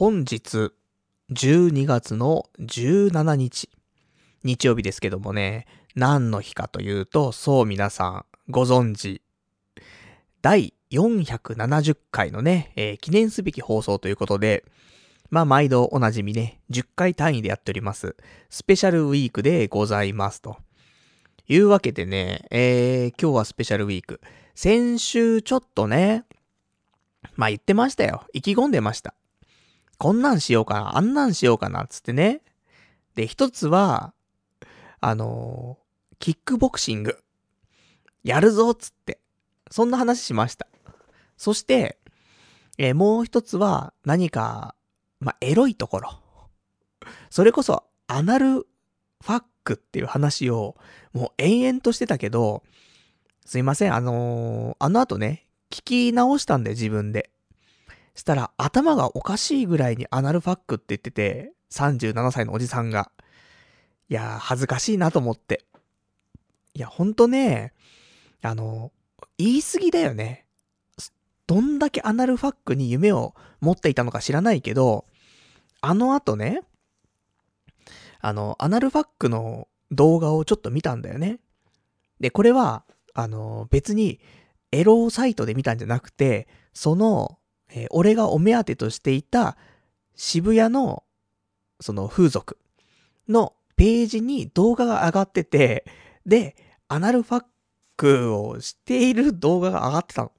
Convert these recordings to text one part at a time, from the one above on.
本日、12月の17日、日曜日ですけどもね、何の日かというと、そう皆さんご存知、第470回のね、えー記念すべき放送ということで、まあ毎度おなじみね、10回単位でやっております、スペシャルウィークでございますと。いうわけでね、えー、今日はスペシャルウィーク。先週ちょっとね、まあ言ってましたよ。意気込んでました。こんなんしようかな、あんなんしようかな、つってね。で、一つは、あのーキックボクシング。やるぞ、つって。そんな話しました。そして、えーもう一つは、何か、まあ、エロいところ。それこそ、アナルファックっていう話を、もう延々としてたけど、すいません、あのーあの後ね、聞き直したんだよ、自分で。したら、頭がおかしいぐらいにアナルファックって言ってて、37歳のおじさんが。いやー、恥ずかしいなと思って。いや、ほんとね、あの、言い過ぎだよね。どんだけアナルファックに夢を持っていたのか知らないけど、あの後ね、あの、アナルファックの動画をちょっと見たんだよね。で、これは、あの、別に、エロサイトで見たんじゃなくて、その、えー俺がお目当てとしていた渋谷の、その風俗のページに動画が上がってて、で、アナルファックをしている動画が上がってたの。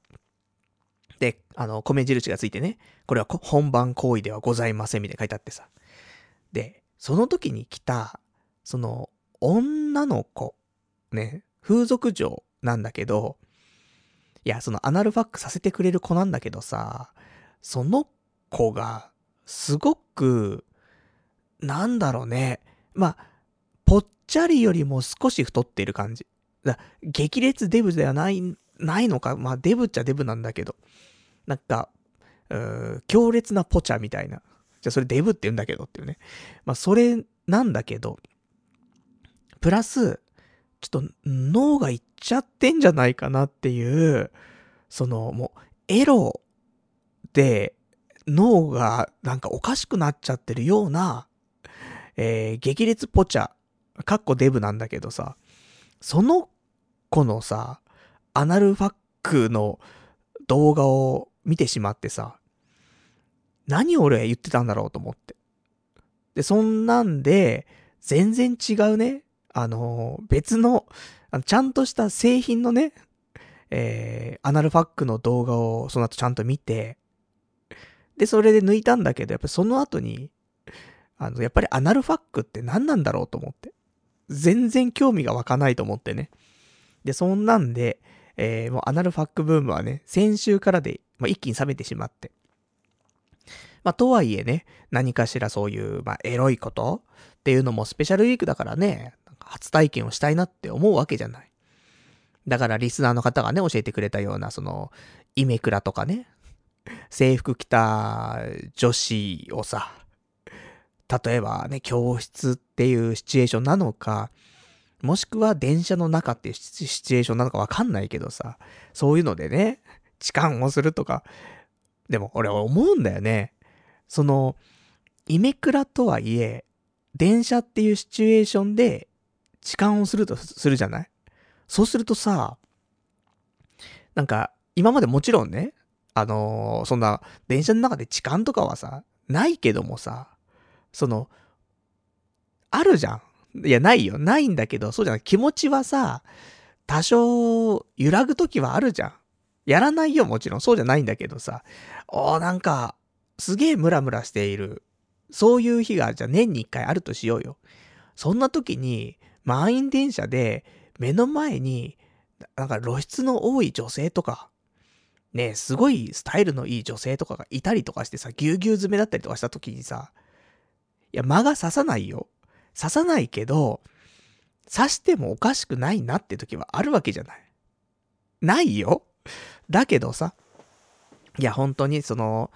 で、あの、米印がついてね、これは本番行為ではございませんみたいに書いてあってさ。で、その時に来た、その、女の子、ね、風俗嬢なんだけど、いや、そのアナルファックさせてくれる子なんだけどさ、その子が、すごく、なんだろうね。まあ、ぽっちゃりよりも少し太っている感じ。だ激烈デブではない、ないのか。まあ、デブっちゃデブなんだけど。なんか、強烈なポチャみたいな。じゃあそれデブって言うんだけどっていうね。まあ、それなんだけど、プラス、ちょっと脳がいっちゃってんじゃないかなっていう、そのもうエロで脳がなんかおかしくなっちゃってるような、えー激烈ポチャ、かっこデブなんだけどさ、その子のさ、アナルファックの動画を見てしまってさ、何俺言ってたんだろうと思って。で、そんなんで、全然違うね、あのー別の、あのちゃんとした製品のね、えー、アナルファックの動画をその後ちゃんと見て、で、それで抜いたんだけど、やっぱその後に、あの、やっぱりアナルファックって何なんだろうと思って。全然興味が湧かないと思ってね。で、そんなんで、えー、もうアナルファックブームはね、先週からで、まあ、一気に冷めてしまって。まあ、とはいえね、何かしらそういう、まあ、エロいことっていうのもスペシャルウィークだからね、初体験をしたいなって思うわけじゃない。だからリスナーの方がね、教えてくれたような、その、イメクラとかね、制服着た女子をさ、例えばね、教室っていうシチュエーションなのか、もしくは電車の中っていうシチュエーションなのかわかんないけどさ、そういうのでね、痴漢をするとか、でも俺は思うんだよね。その、イメクラとはいえ、電車っていうシチュエーションで痴漢をするとするじゃない？そうするとさ、なんか、今までもちろんね、あのーそんな、電車の中で痴漢とかはさ、ないけどもさ、その、あるじゃん。いや、ないよ。ないんだけど、そうじゃない。気持ちはさ、多少、揺らぐときはあるじゃん。やらないよ、もちろん。そうじゃないんだけどさ。おー、なんか、すげえムラムラしている。そういう日が、じゃあ年に一回あるとしようよ。そんな時に、満員電車で、目の前に、なんか露出の多い女性とか、ねすごいスタイルのいい女性とかがいたりとかしてさ、ぎゅうぎゅう詰めだったりとかした時にさ、いや、間が刺さないよ。刺さないけど、刺してもおかしくないなって時はあるわけじゃない。ないよ。だけどさ、いや、本当にその、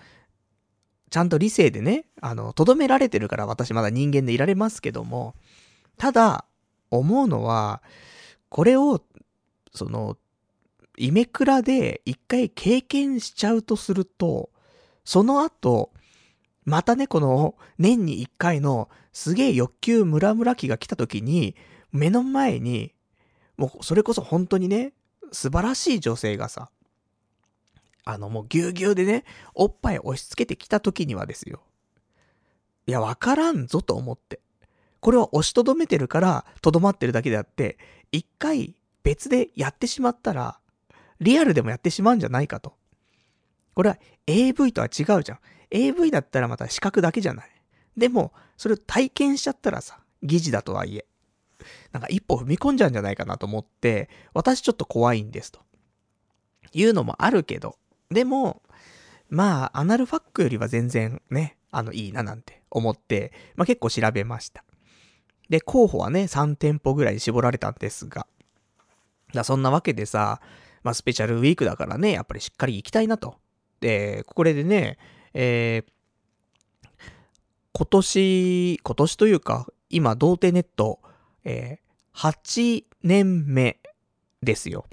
ちゃんと理性でね、あの、とどめられてるから私まだ人間でいられますけども、ただ、思うのは、これを、その、イメクラで一回経験しちゃうとすると、その後、またね、この年に一回のすげえ欲求ムラムラ期が来た時に、目の前に、もうそれこそ本当にね、素晴らしい女性がさ、あのもうぎゅうぎゅうでね、おっぱい押し付けてきた時にはですよ。いや、わからんぞと思って。これは押しとどめてるから、とどまってるだけであって、一回別でやってしまったら、リアルでもやってしまうんじゃないかと。これは AV とは違うじゃん。AV だったらまた視覚だけじゃない。でも、それを体験しちゃったらさ、疑似だとはいえ。なんか一歩踏み込んじゃうんじゃないかなと思って、私ちょっと怖いんですと。いうのもあるけど、でも、まあ、アナルファックよりは全然ね、あの、いいななんて思って、まあ結構調べました。で、候補はね、3店舗ぐらい絞られたんですが、だそんなわけでさ、まあスペシャルウィークだからね、やっぱりしっかり行きたいなと。で、これでね、えー、今年、今年というか、今、童貞ネット、えー、8年目ですよ。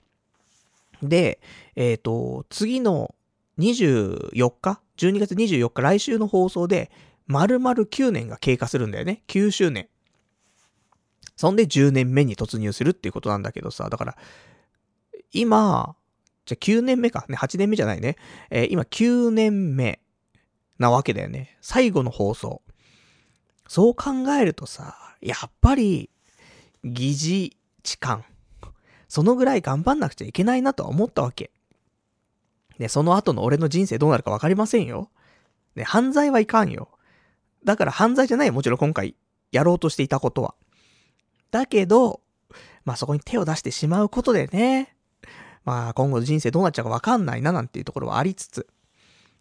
で、えっ、ー、と、次の24日 ?12 月24日、来週の放送で、丸々9年が経過するんだよね。9周年。そんで10年目に突入するっていうことなんだけどさ、だから、今、じゃ9年目か。ね、8年目じゃないね。えー、今9年目なわけだよね。最後の放送。そう考えるとさ、やっぱり、疑似痴漢。そのぐらい頑張んなくちゃいけないなとは思ったわけ。ね、その後の俺の人生どうなるかわかりませんよ。ね、犯罪はいかんよ。だから犯罪じゃないもちろん今回やろうとしていたことは。だけど、まあそこに手を出してしまうことでね、まあ今後人生どうなっちゃうかわかんないななんていうところはありつつ。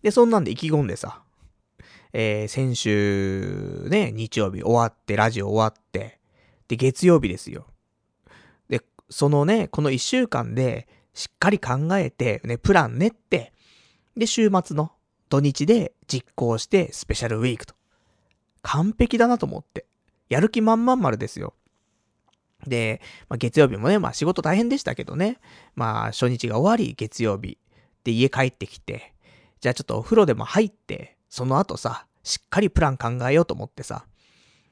で、そんなんで意気込んでさ、えー、先週ね、日曜日終わって、ラジオ終わって、で、月曜日ですよ。で、そのね、この一週間で、しっかり考えて、ね、プラン練って、で、週末の土日で実行してスペシャルウィークと。完璧だなと思って。やる気満々丸ですよ。で、まあ、月曜日もね、まあ仕事大変でしたけどね。まあ初日が終わり、月曜日。で、家帰ってきて、じゃあちょっとお風呂でも入って、その後さ、しっかりプラン考えようと思ってさ、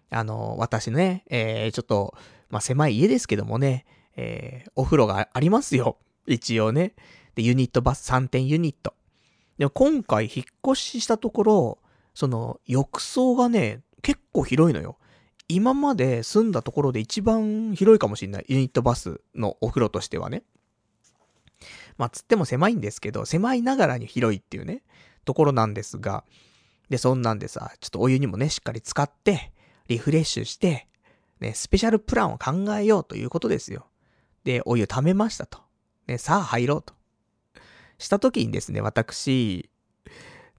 あの、私ね、えー、ちょっと、まあ、狭い家ですけどもね、えー、お風呂がありますよ。一応ね。で、ユニットバス3点ユニット。でも今回引っ越ししたところ、その、浴槽がね、結構広いのよ。今まで住んだところで一番広いかもしんない。ユニットバスのお風呂としてはね。まあ、つっても狭いんですけど、狭いながらに広いっていうね、ところなんですが、で、そんなんでさ、ちょっとお湯にもね、しっかり使って、リフレッシュして、ね、スペシャルプランを考えようということですよ。で、お湯溜めましたと。ね、さあ入ろうと。した時にですね、私、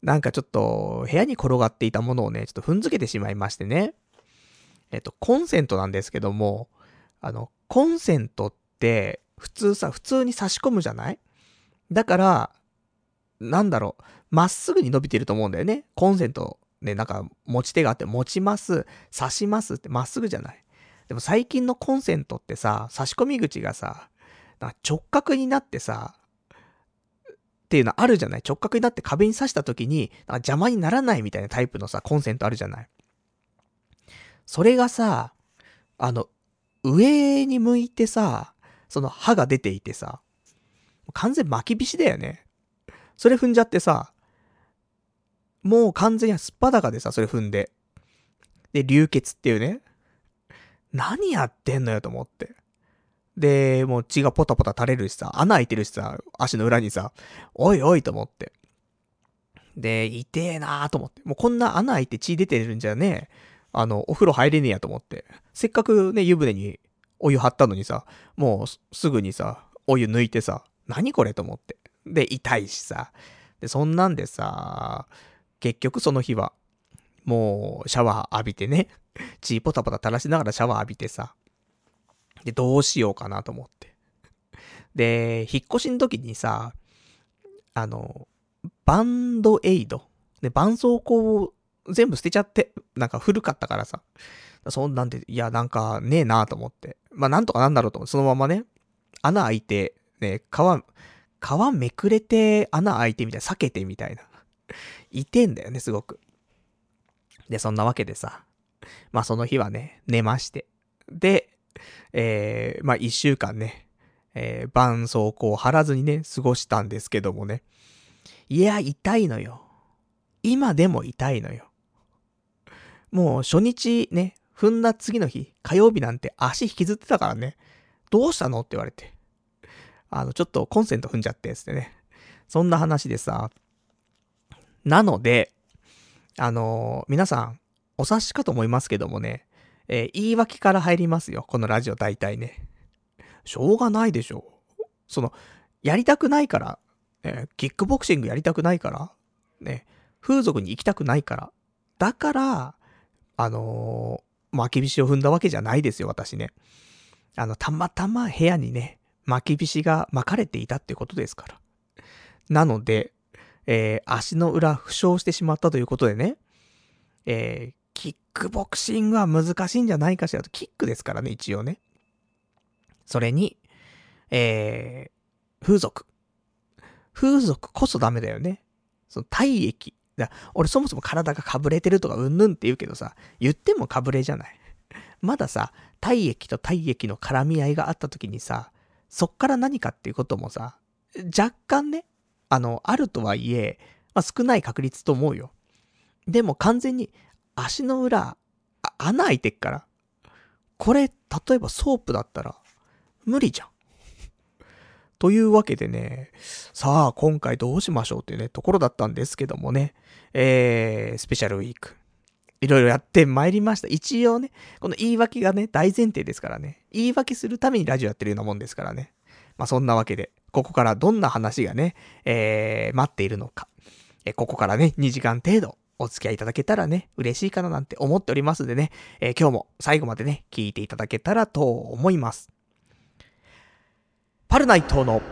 なんかちょっと、部屋に転がっていたものをね、ちょっと踏んづけてしまいましてね。えっと、コンセントなんですけども、あの、コンセントって、普通さ、普通に差し込むじゃない？だから、なんだろう、まっすぐに伸びてると思うんだよね。コンセント、ね、なんか持ち手があって持ちます、差しますってまっすぐじゃない？でも最近のコンセントってさ、差し込み口がさ、直角になってさ、っていうのあるじゃない？直角になって壁に刺した時に、邪魔にならないみたいなタイプのさ、コンセントあるじゃない？それがさ、あの、上に向いてさ、その刃が出ていてさ、完全巻き菱だよね。それ踏んじゃってさ、もう完全にすっぱだかでさ、それ踏んで。で、流血っていうね。何やってんのよと思って。で、もう血がポタポタ垂れるしさ、穴開いてるしさ、足の裏にさ、おいおいと思って。で、痛えなーと思って。もうこんな穴開いて血出てるんじゃねえ。あの、お風呂入れねえやと思って。せっかくね、湯船にお湯張ったのにさ、もうすぐにさ、お湯抜いてさ、何これと思って。で、痛いしさ。で、そんなんでさ、結局その日は、もうシャワー浴びてね、血ポタポタ垂らしながらシャワー浴びてさ、で、どうしようかなと思って。で、引っ越しの時にさ、あの、バンドエイド。で、絆創膏を全部捨てちゃって、なんか古かったからさ。そんなんで、いや、なんかねえなと思って。まあ、なんとかなんだろうと思って、そのままね、穴開いて、ね、皮、皮めくれて穴開いてみたいな、避けてみたいな。いてんだよね、すごく。で、そんなわけでさ、まあその日はね、寝まして。で、えー、まあ一週間ね、えー、絆創膏を貼らずにね、過ごしたんですけどもね。いや、痛いのよ。今でも痛いのよ。もう初日ね、踏んだ次の日、火曜日なんて足引きずってたからね、どうしたのって言われて。あの、ちょっとコンセント踏んじゃって、つってね。そんな話でさ。なので、あのー、皆さん、お察しかと思いますけどもね、えー、言い訳から入りますよ。このラジオ大体ね。しょうがないでしょう。その、やりたくないから、えー、キックボクシングやりたくないから、ね、風俗に行きたくないから、だから、あのー、巻き菱を踏んだわけじゃないですよ、私ね。あの、たまたま部屋にね、巻き菱が巻かれていたってことですから。なので、えー、足の裏負傷してしまったということでね、えー、キックボクシングは難しいんじゃないかしらと、キックですからね、一応ね。それに、えー、風俗。風俗こそダメだよね。その体液。だ俺そもそも体がかぶれてるとかうんぬんって言うけどさ、言ってもかぶれじゃない。まださ、体液と体液の絡み合いがあった時にさ、そっから何かっていうこともさ、若干ね、あの、あるとはいえ、まあ、少ない確率と思うよ。でも完全に足の裏、穴開いてっから。これ、例えばソープだったら、無理じゃん。というわけでね、さあ、今回どうしましょうっていうね、ところだったんですけどもね、えー、スペシャルウィーク。いろいろやってまいりました。一応ね、この言い訳がね、大前提ですからね。言い訳するためにラジオやってるようなもんですからね。まあそんなわけで、ここからどんな話がね、えー、待っているのか。えここからね、2時間程度お付き合いいただけたらね、嬉しいかななんて思っておりますんでね、えー、今日も最後までね、聞いていただけたらと思います。春内藤の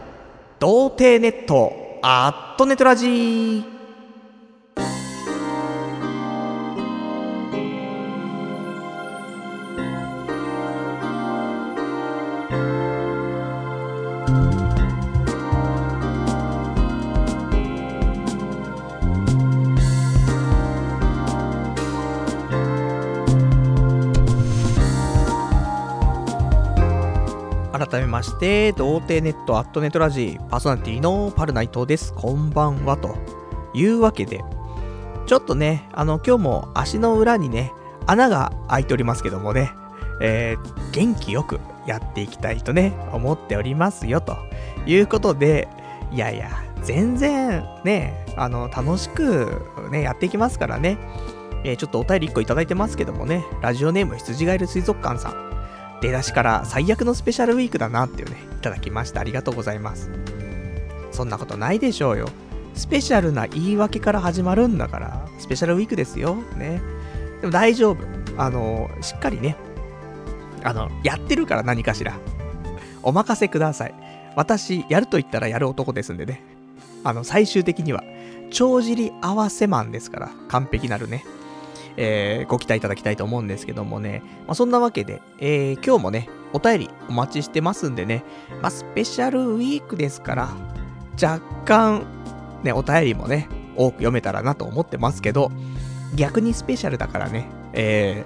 童貞ネットアットネトラジー。まして、童貞ネットアットネットラジーパーソナリティのパルナイトです。こんばんは。というわけで、ちょっとね、あの、今日も足の裏にね、穴が開いておりますけどもね、えー、元気よくやっていきたいとね、思っておりますよ。ということで、いやいや、全然ね、あの、楽しくね、やっていきますからね。えー、ちょっとお便り1個いただいてますけどもね、ラジオネーム羊ガエル水族館さん。出だしから最悪のスペシャルウィークだなっていうね、いただきました。ありがとうございます。そんなことないでしょうよ。スペシャルな言い訳から始まるんだから、スペシャルウィークですよ。ね。でも大丈夫。あの、しっかりね、あの、やってるから何かしら。お任せください。私、やると言ったらやる男ですんでね。あの、最終的には、帳尻合わせマンですから、完璧なるね。えー、ご期待いただきたいと思うんですけどもね。まあ、そんなわけで、えー、今日もね、お便りお待ちしてますんでね、まあ、スペシャルウィークですから、若干、ね、お便りもね、多く読めたらなと思ってますけど、逆にスペシャルだからね、え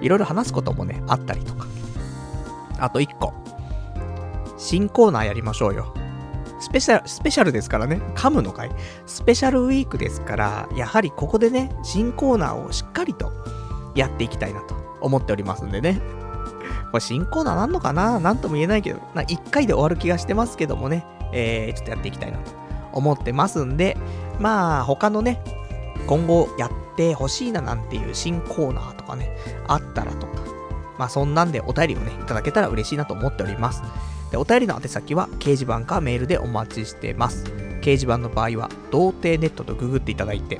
ー、いろいろ話すこともね、あったりとか。あと1個。新コーナーやりましょうよ。スペシャル、スペシャルですからね。噛むのかい？スペシャルウィークですから、やはりここでね、新コーナーをしっかりとやっていきたいなと思っておりますんでね。これ新コーナーなんのかな？なんとも言えないけど、な1回で終わる気がしてますけどもね、えー、ちょっとやっていきたいなと思ってますんで、まあ、他のね、今後やってほしいななんていう新コーナーとかね、あったらとか、まあそんなんでお便りをね、いただけたら嬉しいなと思っております。でお便りの宛先は掲示板かメールでお待ちしてます。掲示板の場合は、童貞ネットとググっていただいて、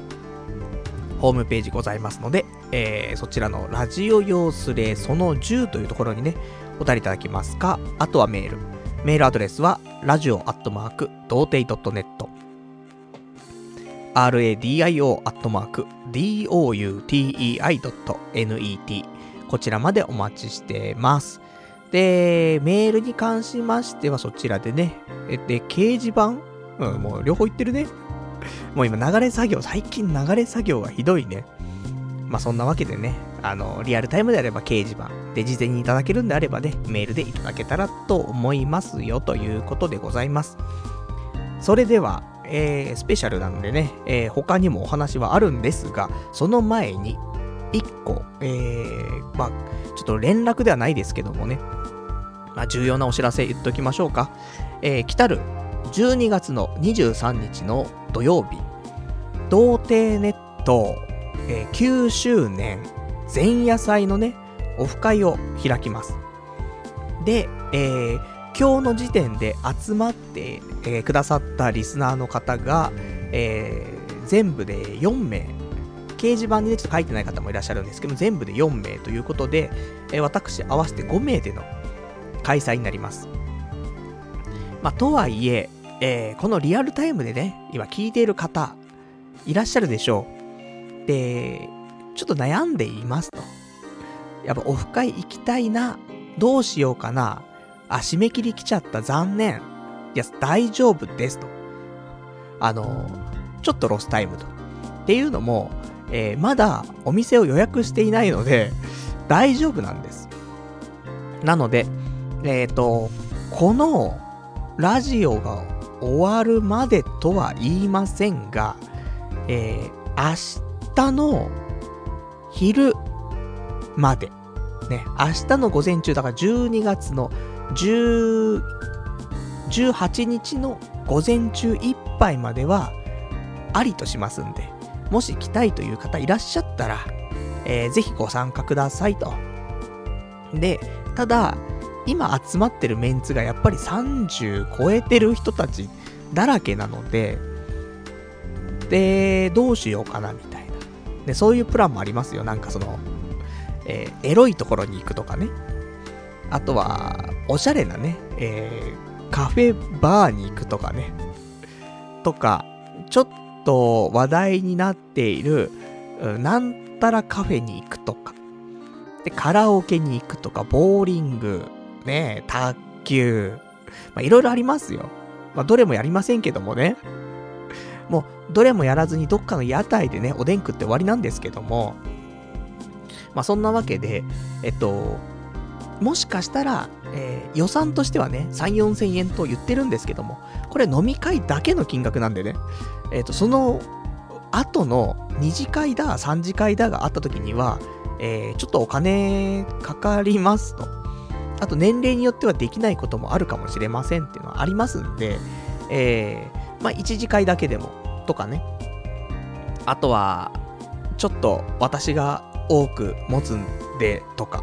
ホームページございますので、えー、そちらのラジオ用スレその10というところにね、お便りいただきますか、あとはメール。メールアドレスは、ラジオアットマーク、童貞 .net、radio アットマーク、doutei.net、こちらまでお待ちしてます。で、メールに関しましてはそちらでね、で、掲示板？うん、もう両方言ってるね。もう今流れ作業、最近流れ作業がひどいね。まあそんなわけでね、あの、リアルタイムであれば掲示板で事前にいただけるんであればね、メールでいただけたらと思いますよということでございます。それでは、えー、スペシャルなのでね、えー、他にもお話はあるんですが、その前に、1個、えー、まあ、ちょっと連絡ではないですけどもね、まあ、重要なお知らせ言っておきましょうか。えー、来たる12月の23日の土曜日、童貞ネット、えー、9周年前夜祭のね、オフ会を開きます。で、えー、今日の時点で集まって、えー、くださったリスナーの方が、えー、全部で4名、掲示板にね、ちょっと書いてない方もいらっしゃるんですけど、全部で4名ということで、え、私合わせて5名での開催になります。まあ、とはいえ、えー、このリアルタイムでね、今聞いている方、いらっしゃるでしょう。で、ちょっと悩んでいますと。やっぱオフ会行きたいな。どうしようかな。あ、締め切り来ちゃった。残念。いや、大丈夫ですと。あの、ちょっとロスタイムと。っていうのも、えー、まだお店を予約していないので、大丈夫なんです。なので、えっ、ー、と、このラジオが終わるまでとは言いませんが、えー、明日の昼まで、ね、明日の午前中、だから12月の10 18日の午前中いっぱいまでは、ありとしますんで、もし来たいという方いらっしゃったら、えー、ぜひご参加くださいと。で、ただ、今集まってるメンツがやっぱり30超えてる人たちだらけなので、で、どうしようかなみたいな。で、そういうプランもありますよ。なんかその、えー、エロいところに行くとかね。あとは、おしゃれなね、えー、カフェバーに行くとかね。とか、ちょっと話題になっている、なんたらカフェに行くとか。で、カラオケに行くとか、ボーリング、ね、卓球。まあ、いろいろありますよ。まあ、どれもやりませんけどもね。もう、どれもやらずにどっかの屋台でね、おでん食って終わりなんですけども。まあ、そんなわけで、えっと、もしかしたら、えー、予算としてはね、3、4千円と言ってるんですけども、これ飲み会だけの金額なんでね、えっ、と、その後の2次会だ、3次会だがあった時には、えー、ちょっとお金かかりますと。あと年齢によってはできないこともあるかもしれませんっていうのはありますんで、えー、まあ、1次会だけでも、とかね。あとは、ちょっと私が多く持つんで、とか。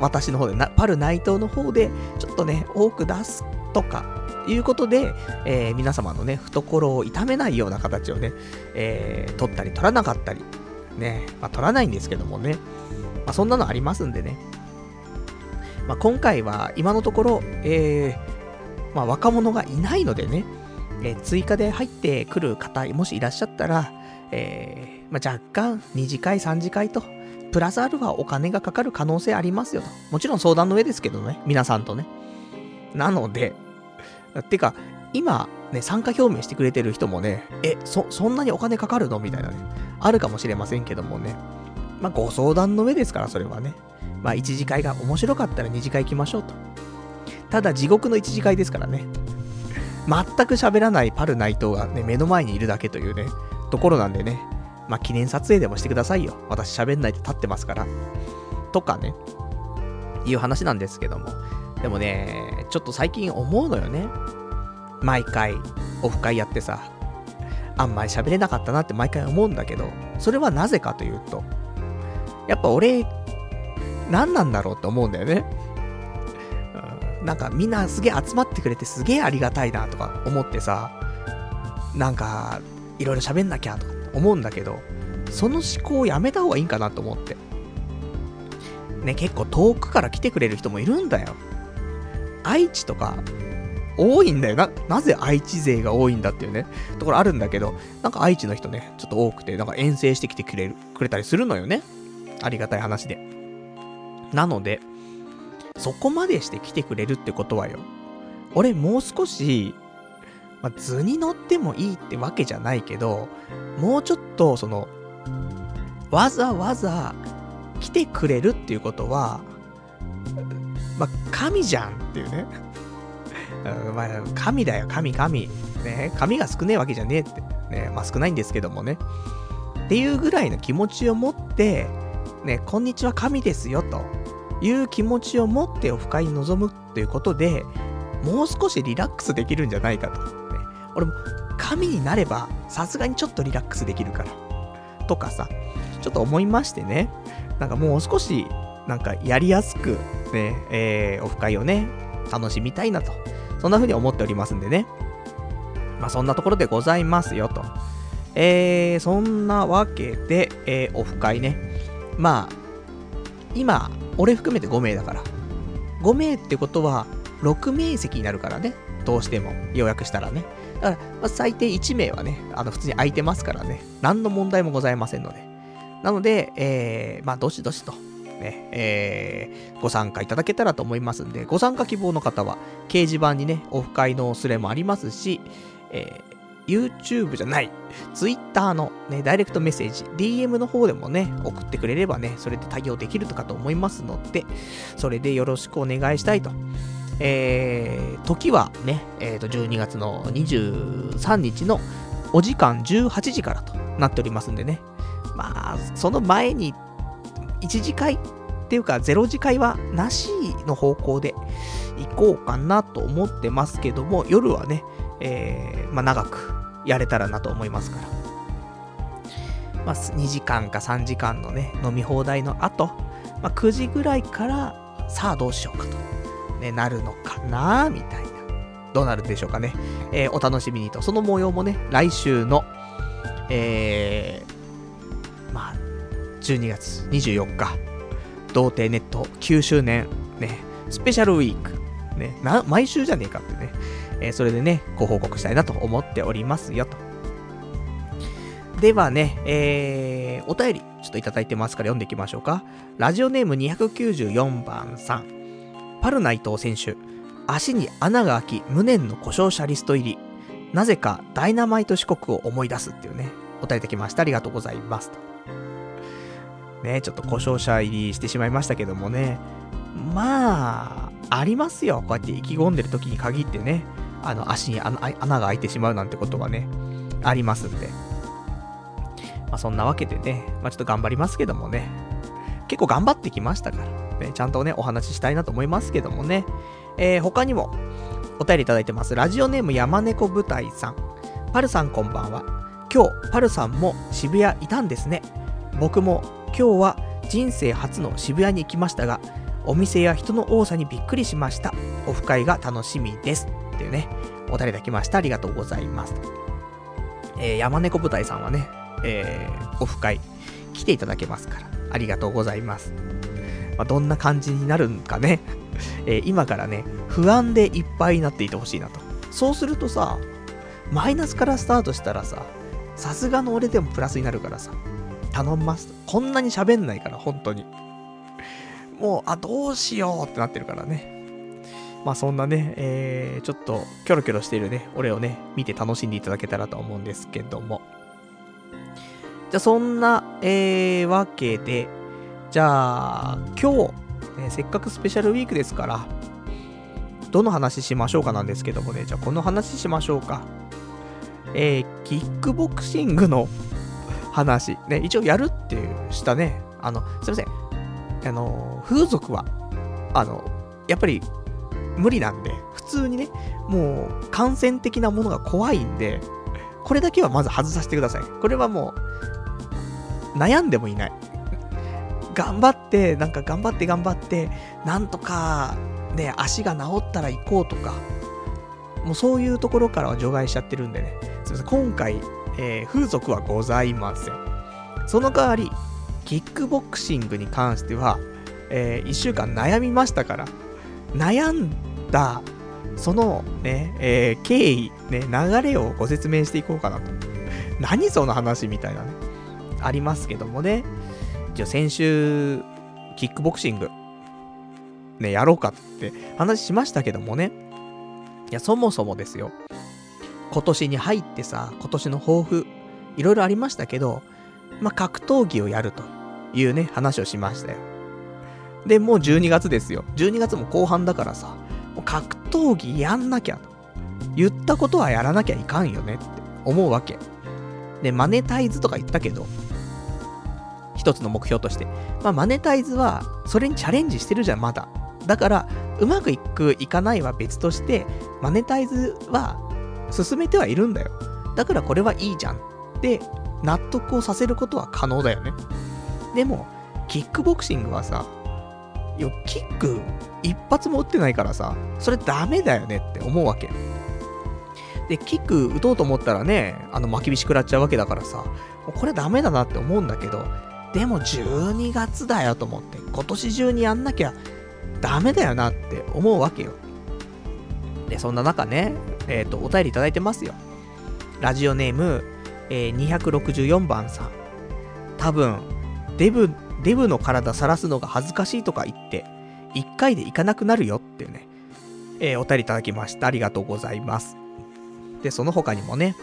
私の方で、パル内藤の方で、ちょっとね、多く出すとか、いうことで、えー、皆様のね、懐を痛めないような形をね、えー、取ったり取らなかったり、ね、まあ、取らないんですけどもね、まあ、そんなのありますんでね、まあ、今回は今のところ、えー、まあ、若者がいないのでね、えー、追加で入ってくる方、もしいらっしゃったら、えー、まあ、若干2次会、3次会と、プラスアルファお金がかかる可能性ありますよと。もちろん相談の上ですけどね、皆さんとね。なので、てか、今、ね、参加表明してくれてる人もね、え、そ、そんなにお金かかるの？みたいなね、あるかもしれませんけどもね。まあ、ご相談の上ですから、それはね。まあ、1次会が面白かったら2次会行きましょうと。ただ、地獄の1次会ですからね。全く喋らないパル内藤がね、目の前にいるだけというね、ところなんでね。まあ、記念撮影でもしてくださいよ。私喋んないで立ってますから。とかね。いう話なんですけども。でもね、ちょっと最近思うのよね。毎回、オフ会やってさ、あんまり喋れなかったなって毎回思うんだけど、それはなぜかというと、やっぱ俺、何なんだろうって思うんだよね。なんかみんなすげえ集まってくれてすげえありがたいなとか思ってさ、なんか、いろいろ喋んなきゃとか思うんだけど、その思考をやめた方がいいんかなと思って。ね、結構遠くから来てくれる人もいるんだよ。愛知とか、多いんだよな。なぜ愛知勢が多いんだっていうね、ところあるんだけど、なんか愛知の人ね、ちょっと多くて、なんか遠征してきてくれる、くれたりするのよね。ありがたい話で。なので、そこまでして来てくれるってことはよ、俺もう少し、まあ、図に乗ってもいいってわけじゃないけど、もうちょっと、その、わざわざ来てくれるっていうことは、まあ、神じゃんっていうね。まあ、神だよ、神、神。ね、神が少ねえわけじゃねえって。ね、まあ少ないんですけどもね。っていうぐらいの気持ちを持って、ね、こんにちは神ですよ、という気持ちを持ってオフ会に臨むっていうことで、もう少しリラックスできるんじゃないかと。ね、俺も、神になれば、さすがにちょっとリラックスできるから。とかさ、ちょっと思いましてね、なんかもう少し、なんかやりやすく、ね、えー、オフ会をね、楽しみたいなと。そんな風に思っておりますんでね。まあそんなところでございますよと。えー、そんなわけで、えー、オフ会ね。まあ、今、俺含めて5名だから。5名ってことは、6名席になるからね。どうしても、予約したらね。だから、まあ、最低1名はね、あの、普通に空いてますからね。何の問題もございませんので。なので、えー、まあ、どしどしと、ね、えー、ご参加いただけたらと思いますんで、ご参加希望の方は、掲示板にね、オフ会のスレもありますし、えー、YouTube じゃない、Twitter のね、ダイレクトメッセージ、DM の方でもね、送ってくれればね、それで対応できるとかと思いますので、それでよろしくお願いしたいと。えー、時はね、えー、と12月の23日のお時間18時からとなっておりますんでね。まあ、その前に1次会っていうか0次会はなしの方向で行こうかなと思ってますけども、夜はね、えー、まあ、長くやれたらなと思いますから。まあ、2時間か3時間のね、飲み放題の後、まあ、9時ぐらいから、さあどうしようかと、ね、なるのかなみたいな。どうなるんでしょうかね。えー、お楽しみにと。その模様もね、来週の、えー、12月24日、童貞ネット9周年、ね、スペシャルウィーク、ね、毎週じゃねえかってね、えー、それでね、ご報告したいなと思っておりますよと。ではね、えー、お便り、ちょっといただいてますから読んでいきましょうか。ラジオネーム294番さん。パルナイト選手。足に穴が開き、無念の故障者リスト入り。なぜか、ダイナマイト四国を思い出すっていうね、お便りいただきました。ありがとうございます。と。ね、ちょっと故障者入りしてしまいましたけどもね。まあ、ありますよ。こうやって意気込んでる時に限ってね。あの、足に穴が開いてしまうなんてことはね、ありますんで。まあ、そんなわけでね、まあ、ちょっと頑張りますけどもね、結構頑張ってきましたから、ね、ちゃんとね、お話ししたいなと思いますけどもね、えー、他にも、お便りいただいてます。ラジオネーム山猫舞台さん。パルさんこんばんは。今日、パルさんも渋谷いたんですね。僕も今日は人生初の渋谷に行きましたが、お店や人の多さにびっくりしました。オフ会が楽しみです。っていうね、お便りいただきました。ありがとうございます。えー、山猫舞台さんはね、えー、オフ会来ていただけますから、ありがとうございます。まあ、どんな感じになるんかね、えー、今からね、不安でいっぱいになっていてほしいなと。そうするとさ、マイナスからスタートしたらさ、さすがの俺でもプラスになるからさ、頼みます。こんなに喋んないから、本当に。もう、あ、どうしようってなってるからね。まあそんなね、えー、ちょっとキョロキョロしてるね、俺をね、見て楽しんでいただけたらと思うんですけども。じゃあそんな、えー、わけで、じゃあ、今日、ね、せっかくスペシャルウィークですから、どの話しましょうかなんですけどもね、じゃあこの話しましょうか。えー、キックボクシングの話、ね、一応やるっていうしたね、あの、すいません、あの、風俗は、あの、やっぱり無理なんで、普通にね、もう感染的なものが怖いんで、これだけはまず外させてください。これはもう、悩んでもいない。頑張って、なんか頑張って頑張って、なんとか、ね、足が治ったら行こうとか、もうそういうところからは除外しちゃってるんでね、すみません、今回、えー、風俗はございません。その代わり、キックボクシングに関しては、えー、1週間悩みましたから、悩んだ、そのね、えー、経緯、ね、流れをご説明していこうかなと。何その話みたいなね、ありますけどもね。じゃあ先週、キックボクシング、ね、やろうかって話しましたけどもね。いや、そもそもですよ。今年に入ってさ、今年の抱負、いろいろありましたけど、まあ、格闘技をやるというね、話をしましたよ。で、もう12月ですよ。12月も後半だからさ、もう格闘技やんなきゃと。言ったことはやらなきゃいかんよねって思うわけ。で、マネタイズとか言ったけど、一つの目標として。まあ、マネタイズは、それにチャレンジしてるじゃん、まだ。だから、うまくいく、いかないは別として、マネタイズは進めてはいるんだよ。だからこれはいいじゃん。で、納得をさせることは可能だよね。でも、キックボクシングはさ、よ、キック一発も打ってないからさ、それダメだよねって思うわけ。で、キック打とうと思ったらね、あの、巻き火食らっちゃうわけだからさ、もうこれダメだなって思うんだけど、でも12月だよと思って、今年中にやんなきゃダメだよなって思うわけよ。で、そんな中ね、えっ、ー、と、お便りいただいてますよ。ラジオネーム、えー、264番さん。多分、デブ、デブの体晒すのが恥ずかしいとか言って、1回で行かなくなるよっていうね、えー、お便りいただきました。ありがとうございます。で、その他にもね、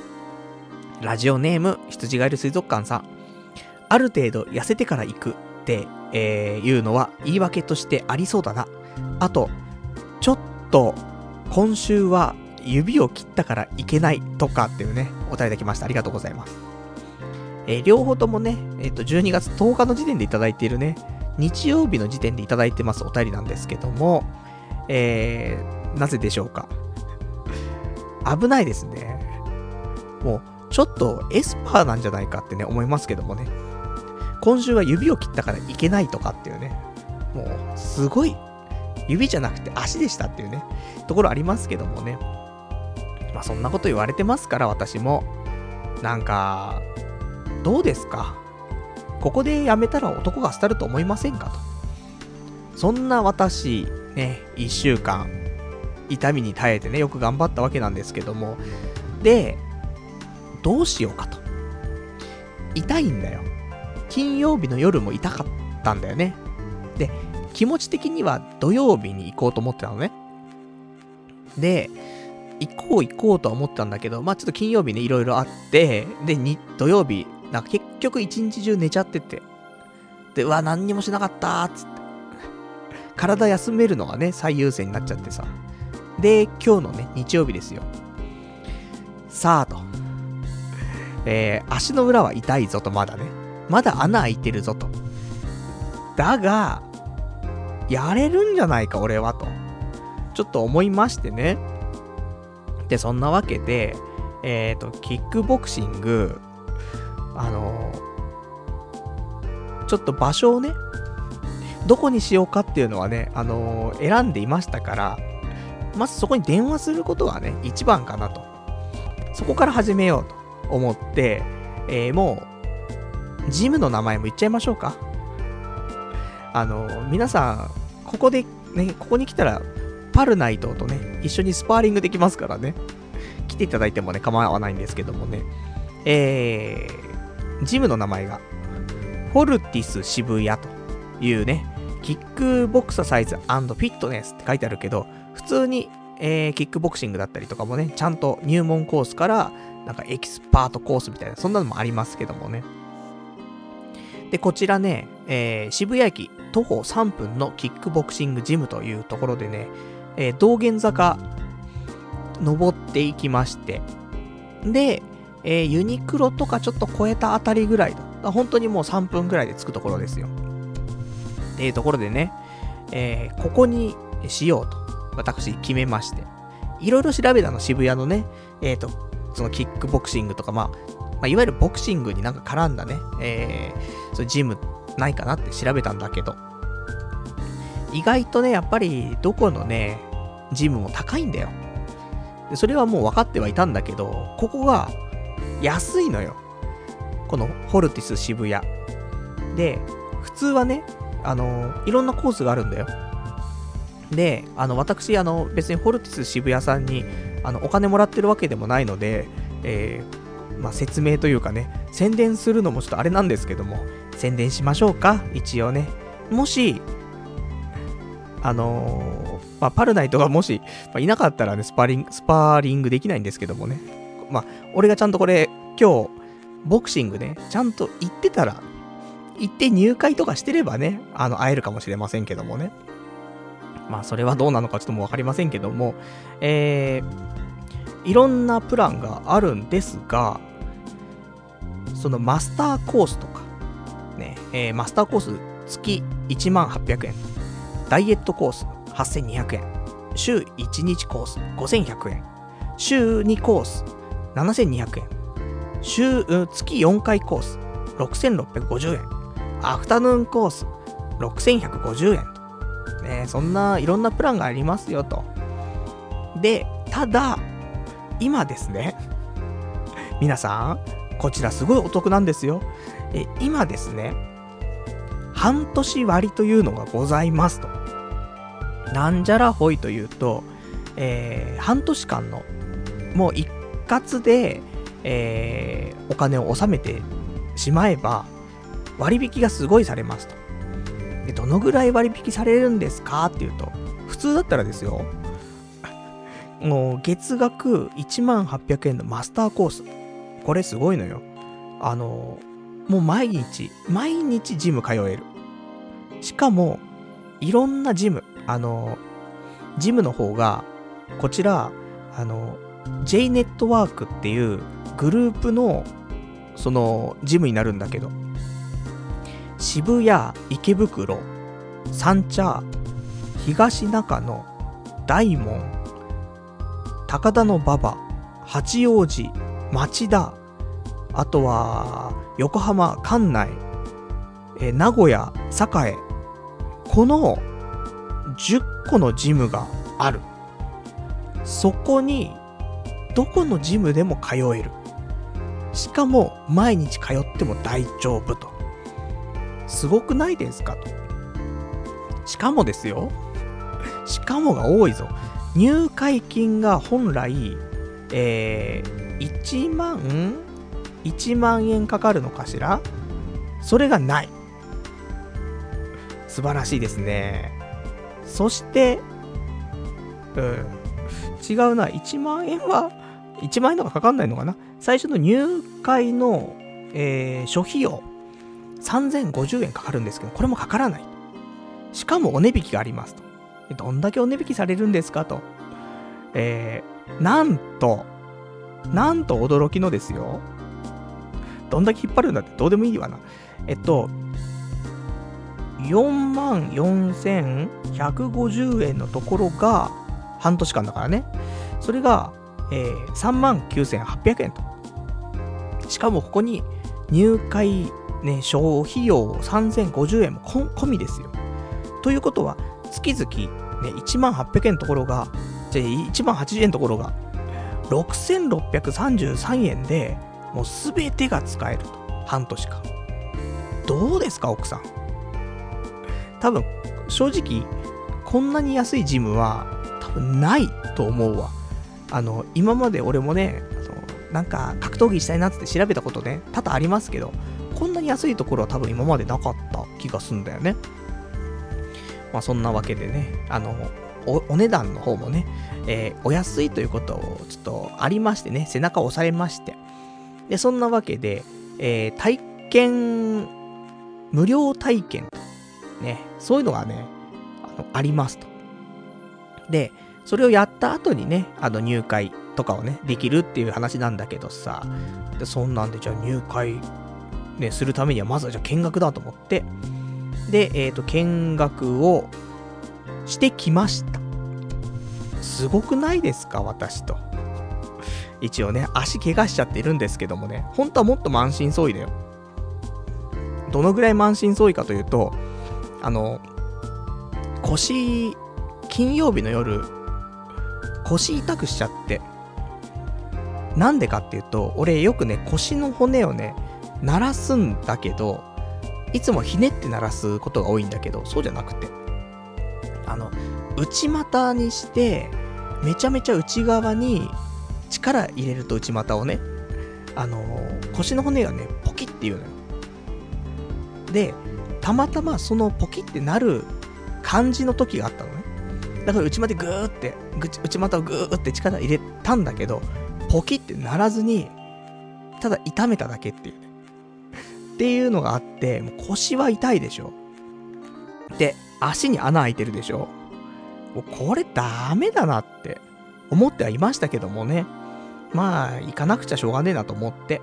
ラジオネーム、羊ガエル水族館さん。ある程度痩せてから行くって、えー、いうのは言い訳としてありそうだな。あと、ちょっと、今週は指を切ったからいけないとかっていうね、お便りできました。ありがとうございます。えー、両方ともね、えっ、ー、と、12月10日の時点でいただいているね、日曜日の時点でいただいてますお便りなんですけども、えー、なぜでしょうか？危ないですね。もう、ちょっとエスパーなんじゃないかってね、思いますけどもね。今週は指を切ったからいけないとかっていうね。もう、すごい、指じゃなくて足でしたっていうね、ところありますけどもね。まあそんなこと言われてますから、私も。なんか、どうですか？ここでやめたら男が廃ると思いませんかと。そんな私、ね、一週間、痛みに耐えてね、よく頑張ったわけなんですけども、で、どうしようかと。痛いんだよ。金曜日の夜も痛かったんだよね。で、気持ち的には土曜日に行こうと思ってたのね。で、行こう行こうとは思ったんだけど、まあちょっと金曜日ね、いろいろあって、で、土曜日、なんか結局一日中寝ちゃってて。で、うわ、何にもしなかったっつって。体休めるのがね、最優先になっちゃってさ。で、今日のね、日曜日ですよ。さあと。えー、足の裏は痛いぞと、まだね。まだ穴開いてるぞと。だが、やれるんじゃないか、俺はと。ちょっと思いましてね。で、そんなわけで、えっ、ー、と、キックボクシング、あの、ちょっと場所をね、どこにしようかっていうのはね、あの、選んでいましたから、まずそこに電話することがね、一番かなと。そこから始めようと思って、えー、もう、ジムの名前も言っちゃいましょうか。あの、皆さん、ここで、ね、ここに来たら、パルナイトとね、一緒にスパーリングできますからね。来ていただいてもね、構わないんですけどもね。えー、ジムの名前が、フォルティス渋谷というね、キックボクササイズフィットネスって書いてあるけど、普通に、えー、キックボクシングだったりとかもね、ちゃんと入門コースから、なんかエキスパートコースみたいな、そんなのもありますけどもね。で、こちらね、えー、渋谷駅徒歩3分のキックボクシングジムというところでね、えー、道玄坂登っていきまして、で、えー、ユニクロとかちょっと超えたあたりぐらいだ。本当にもう3分ぐらいで着くところですよ。っていうところでね、えー、ここにしようと。私決めまして。いろいろ調べたの、渋谷のね、えっ、ー、と、そのキックボクシングとか、まあ、まあ、いわゆるボクシングになんか絡んだね、えー、そのジムないかなって調べたんだけど、意外とね、やっぱりどこのね、ジムも高いんだよ。それはもう分かってはいたんだけど、ここが安いのよ。このホルティス渋谷。で、普通はね、あの、いろんなコースがあるんだよ。で、あの、私、あの、別にホルティス渋谷さんに、あの、お金もらってるわけでもないので、えー、まあ、説明というかね、宣伝するのもちょっとあれなんですけども、宣伝しましょうか、一応ね。もし、あのー、まあ、パルナイトがもし、まあ、いなかったらね、スパーリング、スパーリングできないんですけどもね。まあ、俺がちゃんとこれ、今日、ボクシングね、ちゃんと行ってたら、行って入会とかしてればね、あの、会えるかもしれませんけどもね。まあ、それはどうなのかちょっともうわかりませんけども、えー、いろんなプランがあるんですが、そのマスターコースとか、ね、えー、マスターコース月1万800円、ダイエットコース8200円、週1日コース5100円、週2コース7200円、週、月4回コース6650円、アフタヌーンコース6150円と。ね、そんないろんなプランがありますよと。で、ただ、今ですね、皆さん、こちらすごいお得なんですよ。え今ですね、半年割というのがございますと。なんじゃらほいというと、えー、半年間の、もう一括で、えー、お金を納めてしまえば、割引がすごいされますと。で、どのぐらい割引されるんですかっていうと、普通だったらですよ、もう月額1万800円のマスターコース。これすごいのよ。あの、もう毎日、毎日ジム通える。しかも、いろんなジム、あの、ジムの方が、こちら、あの、J ネットワークっていうグループの、その、ジムになるんだけど、渋谷、池袋、三茶、東中野、大門、高田の馬場、八王子、町田、あとは、横浜、関内、え名古屋、栄、この10個のジムがある。そこに、どこのジムでも通える。しかも、毎日通っても大丈夫と。すごくないですか？と。しかもですよ。しかもが多いぞ。入会金が本来、えー、1万 ?1 万円かかるのかしら？それがない。素晴らしいですね。そして、うん、違うな。1万円は、1万円とかかかんないのかな最初の入会の、えー、諸費用、3050円かかるんですけど、これもかからない。しかもお値引きがありますと。どんだけお値引きされるんですかと。えー、なんと、なんと驚きのですよ。どんだけ引っ張るんだってどうでもいいわな。えっと、4万4150円のところが、半年間だからね。それが、えー、3万9800円と。しかもここに入会、ね、消費用3050円も込みですよ。ということは、月々、ね、1万800円のところが、じゃ1万80円のところが、6633円で、もうすべてが使えると。半年間。どうですか、奥さん？多分、正直、こんなに安いジムは、多分ないと思うわ。あの、今まで俺もね、なんか格闘技したいなって調べたことね、多々ありますけど、こんなに安いところは多分今までなかった気がすんだよね。まあそんなわけでね、あの、おお値段の方もね、えー、お安いということをちょっとありましてね、背中を押されまして。で、そんなわけで、えー、体験、無料体験、ね、そういうのがね、あの、ありますと。で、それをやった後にね、あの入会とかをね、できるっていう話なんだけどさ、でそんなんでじゃあ入会、ね、するためにはまずはじゃあ見学だと思って、で、えっ、ー、と、見学をしてきました。すごくないですか、私と。一応ね、足怪我しちゃってるんですけどもね、本当はもっと満身創痍だよ。どのぐらい満身創痍かというと、あの、腰、金曜日の夜、腰痛くしちゃって。なんでかっていうと、俺よくね、腰の骨をね、鳴らすんだけど、いつもひねって鳴らすことが多いんだけど、そうじゃなくて、あの、内股にして、めちゃめちゃ内側に力入れると内股をね、あの、腰の骨がね、ポキっていうのよ。で、たまたまそのポキってなる感じの時があったのね。だから内股グーって、内股をグーって力入れたんだけど、ポキってならずに、ただ痛めただけっていうね。っていうのがあって、もう腰は痛いでしょ。で、足に穴開いてるでしょ。もうこれダメだなって思ってはいましたけどもね。まあ、行かなくちゃしょうがねえなと思って。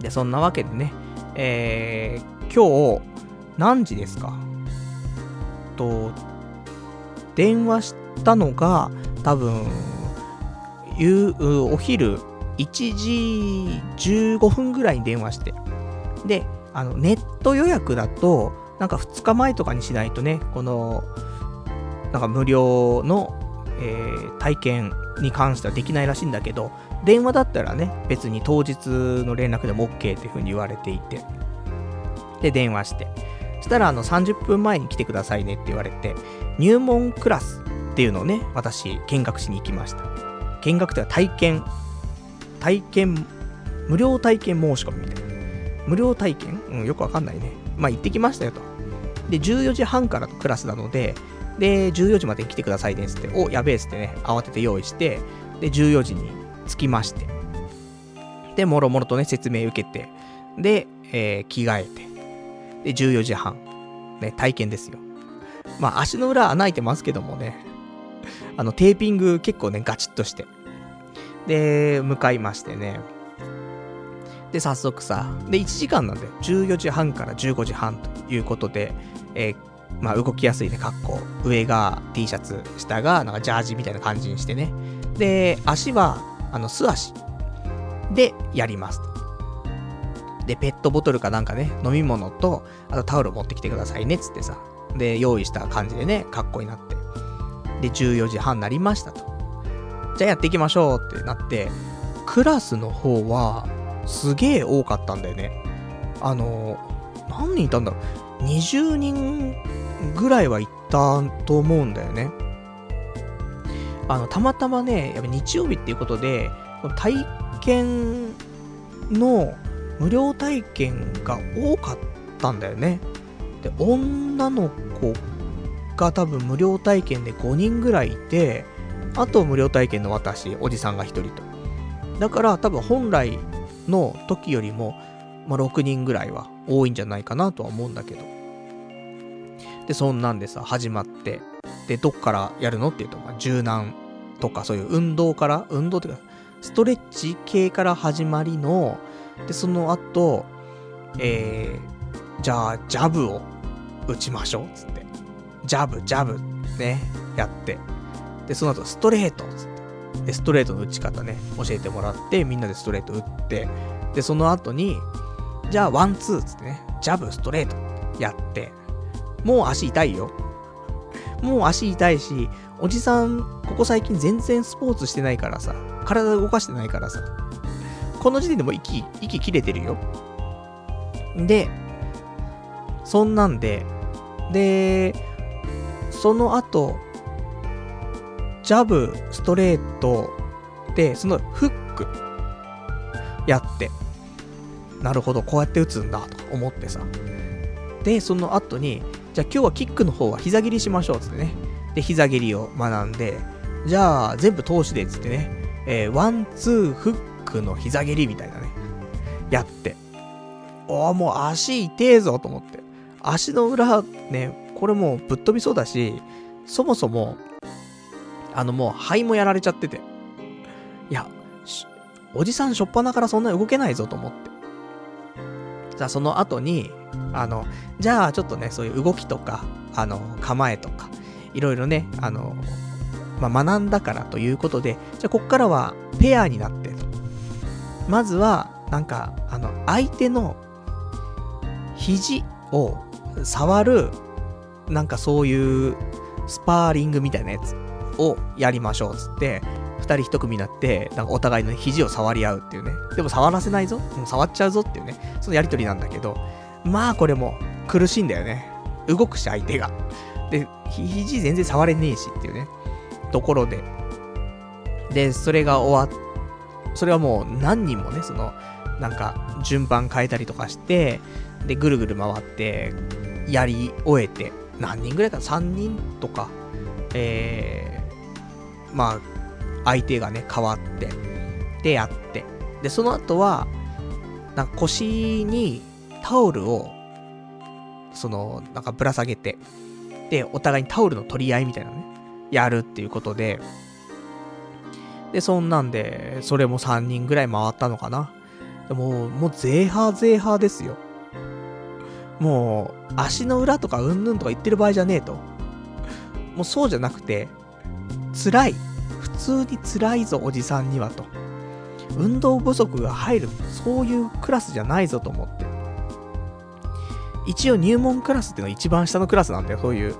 で、そんなわけでね、えー、今日、何時ですか？と、電話したのが、多分、夕、お昼1時15分ぐらいに電話して。で、あの、ネット予約だと、なんか2日前とかにしないとね、この、なんか無料の、えー、体験に関してはできないらしいんだけど、電話だったらね、別に当日の連絡でも OK っていう風に言われていて、で、電話して。そしたら、あの、30分前に来てくださいねって言われて、入門クラスっていうのをね、私、見学しに行きました。見学というか体験、体験、無料体験申し込みみたいな。無料体験？うん、よくわかんないね。まあ、行ってきましたよと。で、14時半からクラスなので、で、14時までに来てくださいねっつって、お、やべえっつってね、慌てて用意して、で、14時に着きまして、で、もろもろとね、説明受けて、で、えー、着替えて、で、14時半、ね、体験ですよ。まあ、足の裏穴開いてますけどもね、あの、テーピング結構ね、ガチッとして、で、向かいましてね、で、早速さ、で、1時間なんで、14時半から15時半ということで、えー、まあ、動きやすいね、格好。上が T シャツ、下がなんかジャージみたいな感じにしてね。で、足は、あの、素足でやります。で、ペットボトルかなんかね、飲み物と、あとタオル持ってきてくださいね、つってさ。で、用意した感じでね、格好になって。で、14時半になりましたと。じゃあやっていきましょうってなって、クラスの方は、すげえ多かったんだよね。あの、何人いたんだろう。20人ぐらいはいったと思うんだよね。あの、たまたまね、やっぱ日曜日っていうことで、体験の無料体験が多かったんだよね。で、女の子が多分無料体験で5人ぐらいいて、あと無料体験の私、おじさんが1人と。だから多分本来の時よりも、まあ、6人ぐらいは多いんじゃないかなとは思うんだけど。で、そんなんでさ、始まって、で、どっからやるのっていうと、まあ、柔軟とかそういう運動から、運動っていうか、ストレッチ系から始まりの、で、その後、えー、じゃあ、ジャブを打ちましょう、つって。ジャブ、ジャブ、ね、やって。で、その後、ストレート、つって。で、ストレートの打ち方ね、教えてもらって、みんなでストレート打って、で、その後に、じゃあ、ワン、ツーつってね、ジャブ、ストレートやって、もう足痛いよ。もう足痛いし、おじさん、ここ最近全然スポーツしてないからさ、体動かしてないからさ、この時点でもう息、息切れてるよ。で、そんなんで、で、その後、ジャブ、ストレートで、そのフック、やって、なるほど、こうやって打つんだ、と思ってさ。で、その後に、じゃあ今日はキックの方は膝蹴りしましょう、つってね。で、膝蹴りを学んで、じゃあ全部通しで、つってね。えー、ワン、ツー、フックの膝蹴りみたいなね。やって。おー、もう足痛えぞ、と思って。足の裏、ね、これもうぶっ飛びそうだし、そもそも、あのもう肺もやられちゃってて。いや、おじさんしょっぱなからそんな動けないぞと思って。じゃあその後に、あの、じゃあちょっとね、そういう動きとか、あの、構えとか、いろいろね、あの、まあ、学んだからということで、じゃあこっからはペアになってまずは、なんか、あの、相手の肘を触る、なんかそういうスパーリングみたいなやつをやりましょうつって、二人一組になって、なんかお互いの肘を触り合うっていうね。でも触らせないぞもう触っちゃうぞっていうね。そのやりとりなんだけど、まあこれも苦しいんだよね。動くし相手が。で、肘全然触れねえしっていうね。ところで。で、それが終わっ、それはもう何人もね、その、なんか順番変えたりとかして、で、ぐるぐる回って、やり終えて、何人ぐらいか ?3 人とか、えー、まあ、相手がね、変わって、で、やって。で、その後は、なんか腰にタオルを、その、なんかぶら下げて、で、お互いにタオルの取り合いみたいなのね、やるっていうことで、で、そんなんで、それも3人ぐらい回ったのかな。でも、もう、ゼーハーゼーハーですよ。もう、足の裏とかうんぬんとか言ってる場合じゃねえと。もうそうじゃなくて、辛い。普通に辛いぞ、おじさんにはと。運動不足が入る、そういうクラスじゃないぞと思って。一応入門クラスっていうのは一番下のクラスなんだよ、そういう。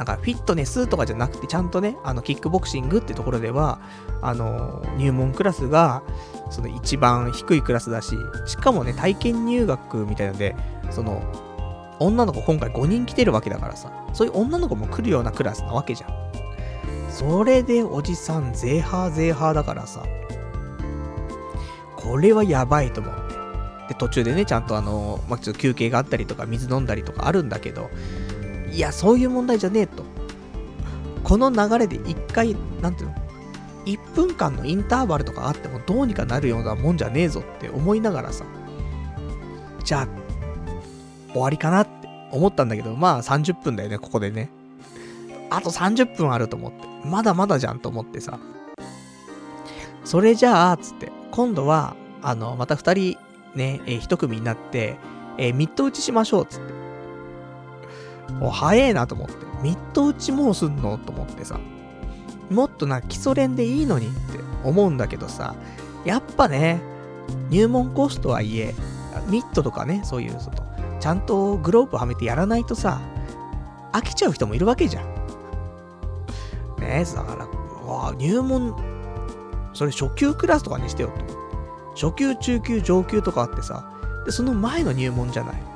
なんかフィットネスとかじゃなくて、ちゃんとね、あの、キックボクシングってところでは、あの、入門クラスが、その一番低いクラスだし、しかもね、体験入学みたいなので、その、女の子今回5人来てるわけだからさ、そういう女の子も来るようなクラスなわけじゃん。それでおじさん、ゼーハーゼーハーだからさ、これはやばいと思って。で、途中でね、ちゃんとあの、まあ、ちょっと休憩があったりとか、水飲んだりとかあるんだけど、いや、そういう問題じゃねえと。この流れで一回、なんていうの ?1 分間のインターバルとかあってもどうにかなるようなもんじゃねえぞって思いながらさ、じゃあ、終わりかなって思ったんだけど、まあ30分だよね、ここでね。あと30分あると思って。まだまだじゃんと思ってさ。それじゃあ、つって、今度は、あの、また二人、ね、えー、一組になって、えー、ミット打ちしましょう、つって。お、早えなと思って。ミット打ちもうすんのと思ってさ。もっとな、基礎練でいいのにって思うんだけどさ、やっぱね、入門コースとはいえ、ミットとかね、そういう、その、ちゃんとグローブはめてやらないとさ、飽きちゃう人もいるわけじゃん。ねえ、だから、わ入門、それ初級クラスとかにしてよと思って。初級、中級、上級とかあってさ、で、その前の入門じゃない。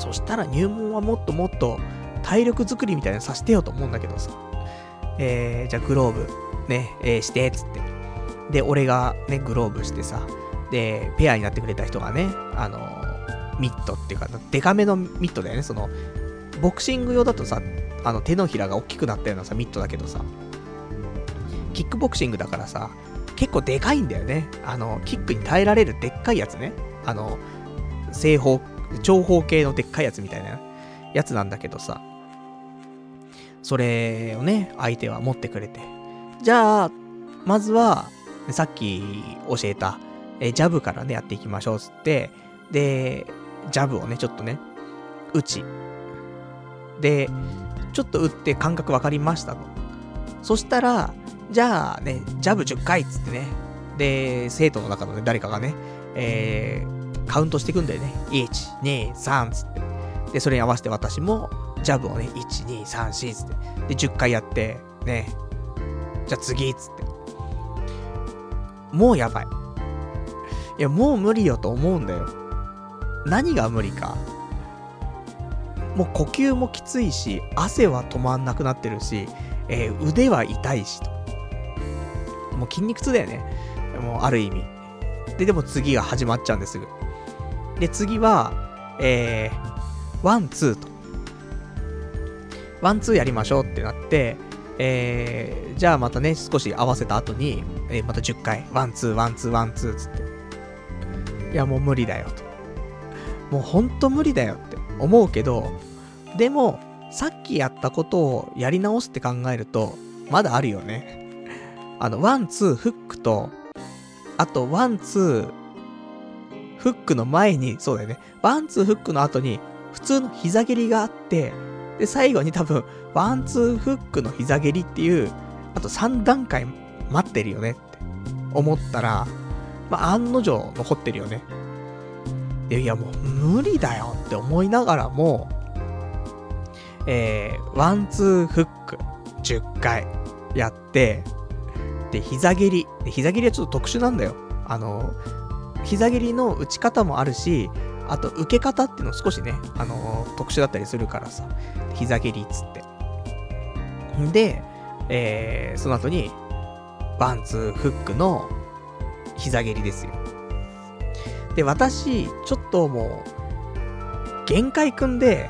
そしたら入門はもっともっと体力作りみたいなのさせてよと思うんだけどさ。えー、じゃあグローブ、ね、えー、して、っつって。で、俺がね、グローブしてさ、で、ペアになってくれた人がね、あのー、ミットっていうか、デカめのミットだよね、その、ボクシング用だとさ、あの、手のひらが大きくなったようなさ、ミットだけどさ、キックボクシングだからさ、結構でかいんだよね。あの、キックに耐えられるでっかいやつね。あの、正方、長方形のでっかいやつみたいなやつなんだけどさ、それをね、相手は持ってくれて。じゃあ、まずは、さっき教えた、えジャブからね、やっていきましょうつって、で、ジャブをね、ちょっとね、打ち。で、ちょっと打って感覚分かりましたと。そしたら、じゃあね、ジャブ10回っつってね。で、生徒の中のね、誰かがね、えー、カウントしていくんだよね。1、2、3つって。で、それに合わせて私も、ジャブをね、1、2、3、4つって。で、10回やって、ね、じゃあ次つって。もうやばい。いや、もう無理よと思うんだよ。何が無理か。もう呼吸もきついし、汗は止まんなくなってるし、えー、腕は痛いしと。もう筋肉痛だよね。もうある意味。で、でも次が始まっちゃうんですぐ。で、次は、えー、ワン、ツーと。ワン、ツーやりましょうってなって、えー、じゃあまたね、少し合わせた後に、えー、また10回、ワン、ツー、ワン、ツー、ワン、ツーつって。いや、もう無理だよと。もうほんと無理だよって思うけど、でも、さっきやったことをやり直すって考えると、まだあるよね。あの、ワン、ツー、フックと、あと、ワン、ツー、フックの前に、そうだよね。ワン、ツー、フックの後に、普通の膝蹴りがあって、で、最後に多分、ワン、ツー、フックの膝蹴りっていう、あと3段階待ってるよねって思ったら、まあ、案の定残ってるよね。いや、もう無理だよって思いながらも、えー、ワンツーフック10回やって、で、膝蹴り。で、膝蹴りはちょっと特殊なんだよ。あの、膝蹴りの打ち方もあるし、あと受け方っていうの少しね、あの特殊だったりするからさ、膝蹴りっつって。で、えー、その後に、ワンツーフックの膝蹴りですよ。で、私、ちょっともう、限界くんで、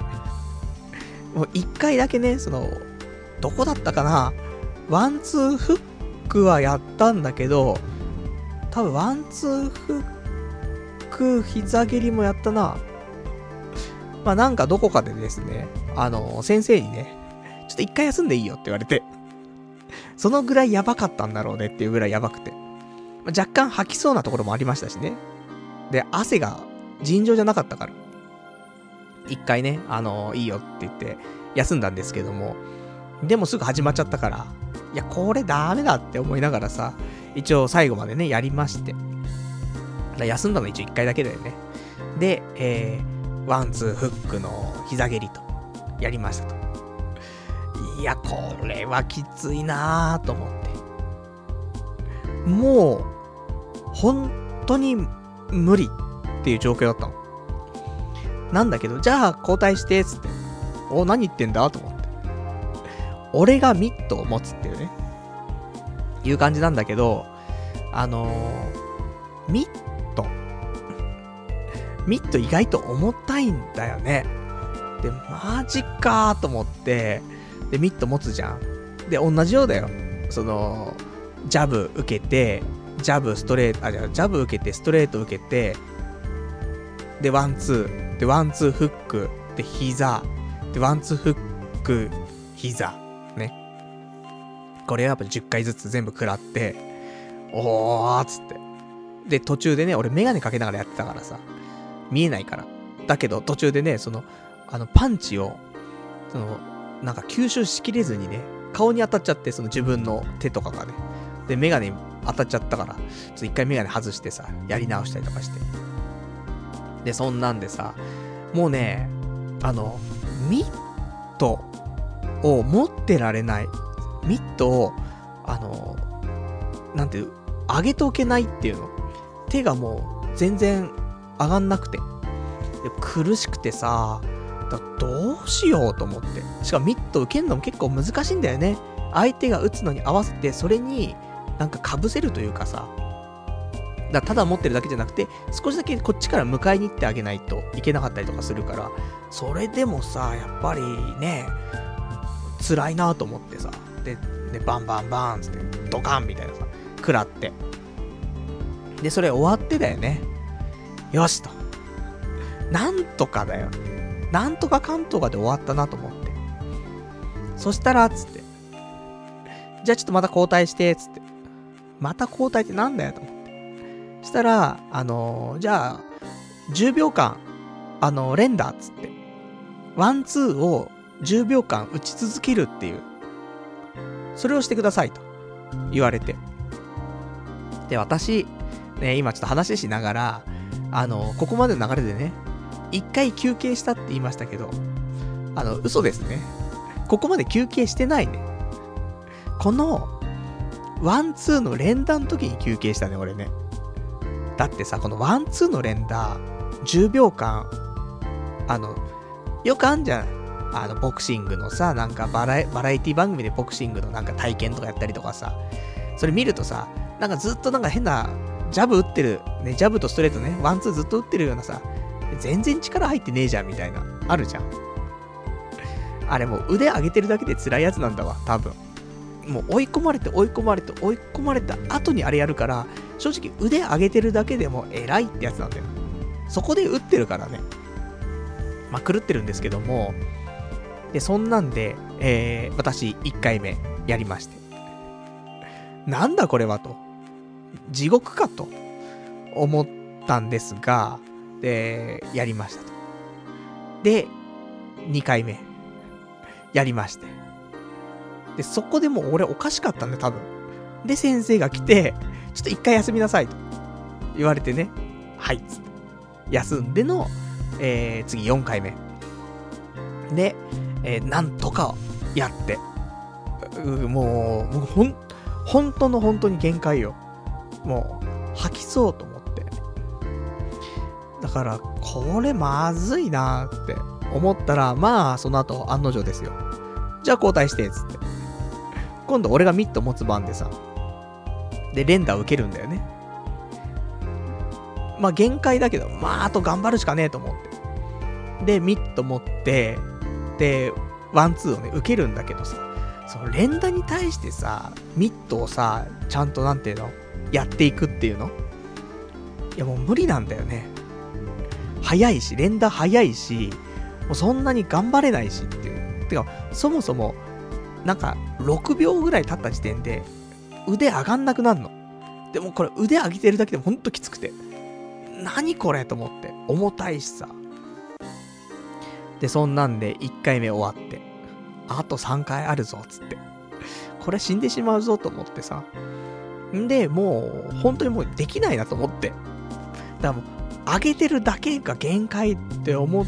もう一回だけね、その、どこだったかなワンツーフックはやったんだけど、多分ワンツーフッ膝蹴りもやったな。まあなんかどこかでですね、あの、先生にね、ちょっと一回休んでいいよって言われて、そのぐらいやばかったんだろうねっていうぐらいやばくて。まあ、若干吐きそうなところもありましたしね。で、汗が尋常じゃなかったから。一回ね、あの、いいよって言って休んだんですけども、でもすぐ始まっちゃったから、いや、これダメだって思いながらさ、一応最後までね、やりまして。休んだの一応一回だけだよね。で、えー、ワンツーフックの膝蹴りと、やりましたと。いや、これはきついなぁと思って。もう、本当に無理っていう状況だったの。なんだけど、じゃあ交代して、つって。お、何言ってんだと思って。俺がミットを持つっていうね。いう感じなんだけど、あのー、ミット。ミット意外と重たいんだよね。で、マジかーと思って、で、ミット持つじゃん。で、同じようだよ。その、ジャブ受けて、ジャブストレート、あ、じゃジャブ受けて、ストレート受けて、で、ワンツー、で、ワンツーフック、で、膝、で、ワンツーフック、膝、ね。これはやっぱ10回ずつ全部食らって、おーっつって。で、途中でね、俺メガネかけながらやってたからさ、見えないから。だけど、途中でね、その、あの、パンチを、その、なんか吸収しきれずにね、顔に当たっちゃって、その自分の手とかがね。で、メガネ当たっちゃったから、ちょっと一回メガネ外してさ、やり直したりとかして。で、そんなんでさ、もうね、あの、ミットを持ってられない。ミットを、あの、なんていう、上げておけないっていうの。手がもう全然上がんなくて。苦しくてさ、どうしようと思って。しかもミット受けるのも結構難しいんだよね。相手が打つのに合わせて、それになんか被せるというかさ。だただ持ってるだけじゃなくて、少しだけこっちから迎えに行ってあげないといけなかったりとかするから、それでもさ、やっぱりね、辛いなと思ってさ。で、でバンバンバンって、ドカンみたいなさ、食らって。で、それ終わってだよね。よしと。なんとかだよ。なんとかかんとかで終わったなと思って。そしたら、つって。じゃあちょっとまた交代して、つって。また交代ってなんだよと思って。そしたら、あのー、じゃあ、10秒間、あのー、連打、つって。ワン、ツーを10秒間打ち続けるっていう。それをしてくださいと言われて。で、私、ね、今ちょっと話ししながら、あの、ここまでの流れでね、一回休憩したって言いましたけど、あの、嘘ですね。ここまで休憩してないね。この、ワンツーの連打の時に休憩したね、俺ね。だってさ、このワンツーの連打、10秒間、あの、よくあんじゃん。あの、ボクシングのさ、なんかバラエバラエティ番組でボクシングのなんか体験とかやったりとかさ、それ見るとさ、なんかずっとなんか変なジャブ打ってる、ね、ジャブとストレートね、ワンツーずっと打ってるようなさ、全然力入ってねえじゃんみたいな、あるじゃん。あれもう腕上げてるだけで辛いやつなんだわ、多分。もう追い込まれて追い込まれて追い込まれた後にあれやるから、正直腕上げてるだけでも偉いってやつなんだよ。そこで打ってるからね。まあ、狂ってるんですけども、で、そんなんで、えー、私1回目やりまして。なんだこれはと。地獄かと思ったんですが、で、やりましたと。で、2回目、やりまして。で、そこでもう俺おかしかったんだ、多分。で、先生が来て、ちょっと一回休みなさいと言われてね、はい、つって。休んでの、えー、次4回目。で、えー、なんとかやって。うもう、もうほん、本当の本当に限界よ。もう、吐きそうと思って。だから、これまずいなって思ったら、まあ、その後、案の定ですよ。じゃあ交代して、つって。今度俺がミット持つ番でさ。で、連打受けるんだよね。まあ、限界だけど、まあ、あと頑張るしかねえと思って。で、ミット持って、で、ワンツーをね、受けるんだけどさ、その連打に対してさ、ミットをさ、ちゃんとなんていうの？やっていくっていうの？いやもう無理なんだよね。早いし、連打早いし、もうそんなに頑張れないしっていう。てか、そもそも、なんか、6秒ぐらい経った時点で、腕上がんなくなるの。でもこれ腕上げてるだけでもほんときつくて。何これと思って。重たいしさ。で、そんなんで1回目終わって。あと3回あるぞ、つって。これ死んでしまうぞと思ってさ。んで、もう、本当にもうできないなと思って。だからもう、上げてるだけが限界って思っ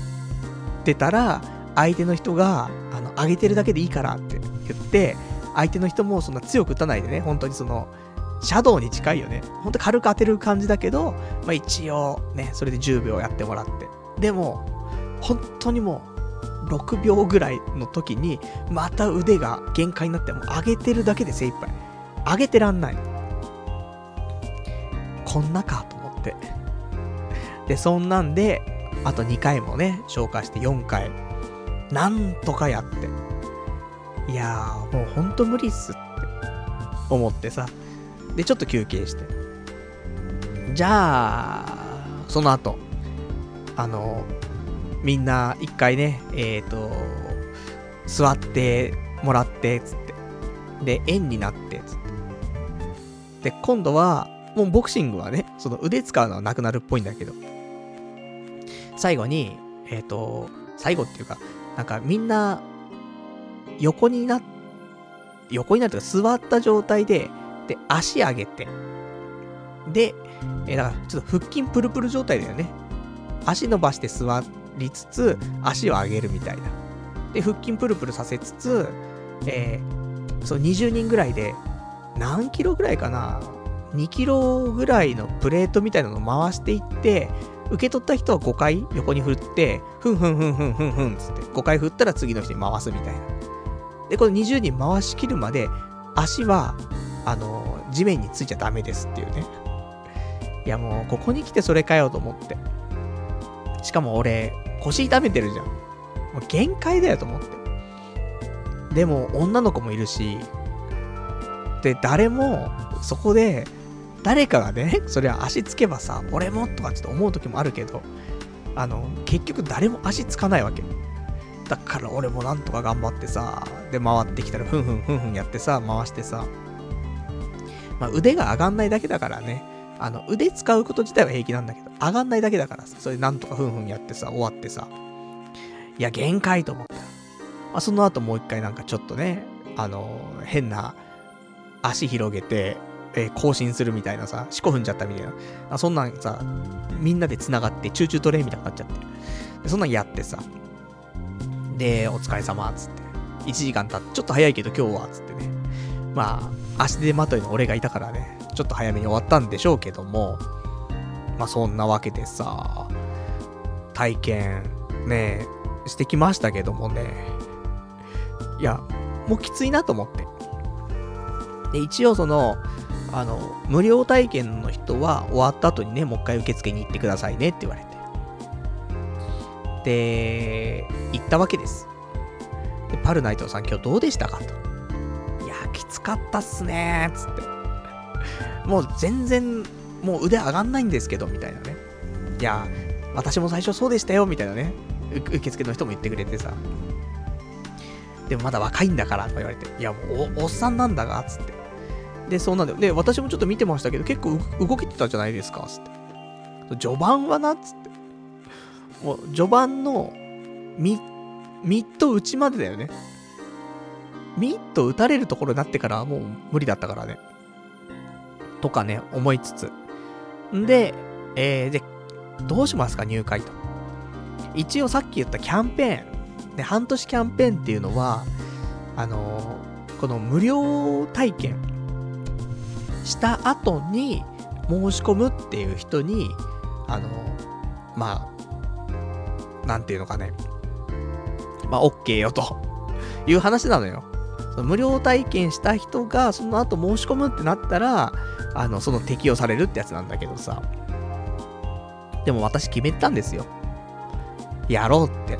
てたら、相手の人が、あの、上げてるだけでいいからって言って、相手の人もそんな強く打たないでね、本当にその、シャドウに近いよね。ほんと軽く当てる感じだけど、まあ一応ね、それで10秒やってもらって。でも、本当にもう、6秒ぐらいの時に、また腕が限界になって、もう上げてるだけで精一杯。上げてらんない。こんなかと思って。で、そんなんで、あと2回もね、消化して4回。なんとかやって。いやー、もうほんと無理っすって思ってさ。で、ちょっと休憩して。じゃあ、その後、あの、みんな一回ね、えっ、ー、と、座ってもらって、つって。で、円になって、つって。で、今度は、もうボクシングはね、その腕使うのはなくなるっぽいんだけど、最後に、えっ、ー、と、最後っていうか、なんかみんな、横にな、横になるとか座った状態で、で、足上げて、で、えー、だからちょっと腹筋プルプル状態だよね。足伸ばして座りつつ、足を上げるみたいな。で、腹筋プルプルさせつつ、えー、そう、20人ぐらいで、何キロぐらいかな ?2 キロぐらいのプレートみたいなのを回していって、受け取った人は5回横に振って、ふんふんふんふんふんふんつって、5回振ったら次の人に回すみたいな。で、この20人回しきるまで、足は、あの、地面についちゃダメですっていうね。いやもう、ここに来てそれかよと思って。しかも俺、腰痛めてるじゃん。もう限界だよと思って。でも、女の子もいるし、で、誰も、そこで、誰かがね、それは足つけばさ、俺もとかちょっと思う時もあるけど、あの、結局誰も足つかないわけ。だから俺もなんとか頑張ってさ、で回ってきたらふんふんふんふんやってさ、回してさ、まあ腕が上がんないだけだからね、あの腕使うこと自体は平気なんだけど、上がんないだけだからさ、それなんとかふんふんやってさ、終わってさ、いや限界と思った。ら、まあその後もう一回なんかちょっとね、あの、変な足広げて、えー、更新するみたいなさ、四股踏んじゃったみたいな。あそんなんさ、みんなで繋がって、チューチュートレインみたいになっちゃって。でそんなんやってさ。で、お疲れ様、つって。1時間経って、ちょっと早いけど今日は、つってね。まあ、足手まといの俺がいたからね、ちょっと早めに終わったんでしょうけども、まあそんなわけでさ、体験、ね、してきましたけどもね。いや、もうきついなと思って。で、一応その、あの、無料体験の人は終わった後にね、もう一回受付に行ってくださいねって言われて。で、行ったわけです。で、パルナイトさん今日どうでしたかと。いや、きつかったっすねー、つって。もう全然、もう腕上がんないんですけど、みたいなね。いや、私も最初そうでしたよ、みたいなね。受付の人も言ってくれてさ。でもまだ若いんだから、とか言われて。いや、もうおっさんなんだが、つって。で、そうなんだよ。で、私もちょっと見てましたけど、結構動けてたじゃないですか、つって。序盤はな、つって。もう、序盤の、ミミッド打ちまでだよね。ミッド打たれるところになってからもう無理だったからね。とかね、思いつつ。んで、えー、で、どうしますか、入会と。一応さっき言ったキャンペーン。で、半年キャンペーンっていうのは、あのー、この無料体験した後に申し込むっていう人に、あの、まあ、なんていうのかね。まあ、OK よという話なのよ。その無料体験した人がその後申し込むってなったら、あの、その適用されるってやつなんだけどさ。でも私決めたんですよ。やろうって。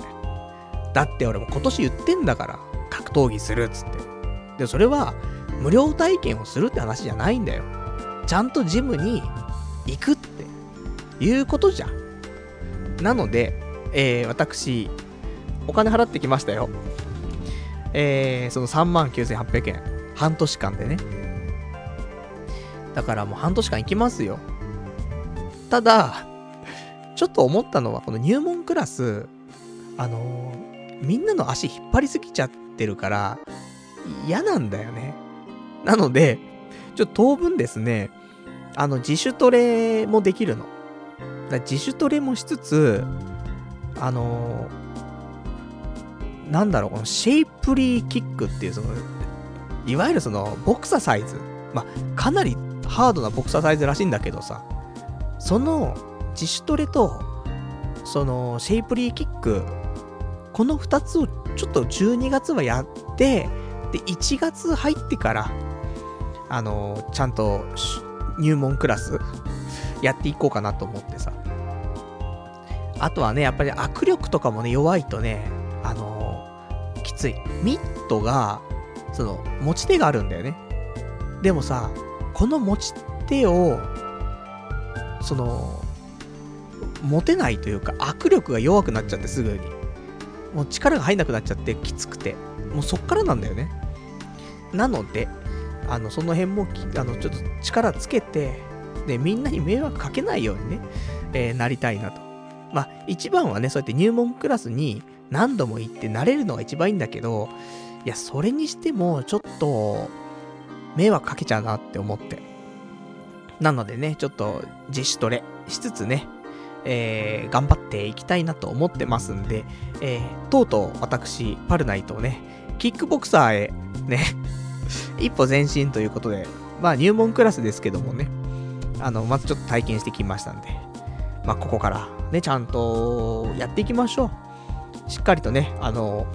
だって俺も今年言ってんだから、格闘技するっつって。で、それは、無料体験をするって話じゃないんだよ。ちゃんとジムに行くっていうことじゃん。なので、えー、私、お金払ってきましたよ。えー、その3万9800円。半年間でね。だからもう半年間行きますよ。ただ、ちょっと思ったのは、この入門クラス、あのー、みんなの足引っ張りすぎちゃってるから、嫌なんだよね。なので、ちょっと当分ですね、あの、自主トレもできるの。だ自主トレもしつつ、あのー、なんだろう、このシェイプリーキックっていう、その、いわゆるその、ボクササイズ。まあ、かなりハードなボクササイズらしいんだけどさ、その、自主トレと、その、シェイプリーキック、この2つをちょっと12月はやって、で、1月入ってから、あの、ちゃんと入門クラス やっていこうかなと思ってさ。あとはね、やっぱり握力とかもね、弱いとね、あのきつい。ミットが、その、持ち手があるんだよね。でもさ、この持ち手を、その、持てないというか、握力が弱くなっちゃってすぐに。もう力が入んなくなっちゃってきつくて。もうそっからなんだよね。なので、あの、その辺もあの、ちょっと力つけて、で、みんなに迷惑かけないようにね、えー、なりたいなと。まあ、一番はね、そうやって入門クラスに何度も行って慣れるのが一番いいんだけど、いや、それにしても、ちょっと、迷惑かけちゃうなって思って。なのでね、ちょっと自主トレしつつね、えー、頑張っていきたいなと思ってますんで、えー、とうとう私、パルナイトをね、キックボクサーへね一歩前進ということで、まあ入門クラスですけどもね、あの、まずちょっと体験してきましたんで、まあここからね、ちゃんとやっていきましょう。しっかりとね、あの、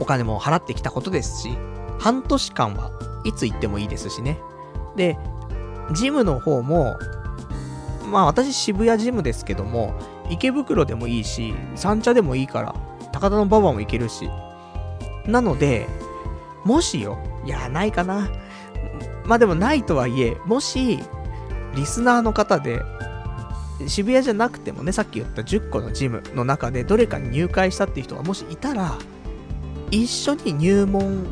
お金も払ってきたことですし、半年間はいつ行ってもいいですしね。で、ジムの方も、まあ私渋谷ジムですけども、池袋でもいいし、三茶でもいいから、高田の馬場も行けるし。なので、もしよ、いや、ないかな。まあでもないとはいえ、もし、リスナーの方で、渋谷じゃなくてもね、さっき言った10個のジムの中でどれかに入会したっていう人がもしいたら、一緒に入門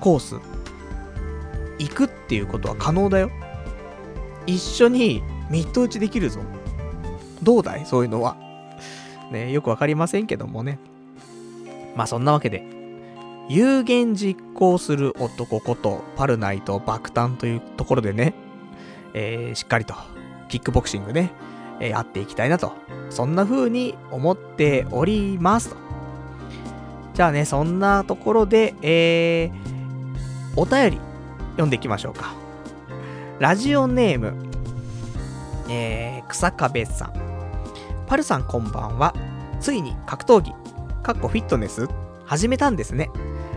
コース行くっていうことは可能だよ。一緒にミット打ちできるぞ。どうだい？そういうのは。ね、よくわかりませんけどもね。まあそんなわけで、有言実行する男ことパルナイト爆誕というところでね、えー、しっかりとキックボクシングね、えー、やっていきたいなと。そんな風に思っておりますと。じゃあね、そんなところで、えー、お便り読んでいきましょうか。ラジオネーム、えー、草壁さん。パルさんこんばんは。ついに格闘技、かっこフィットネス始めたんですね。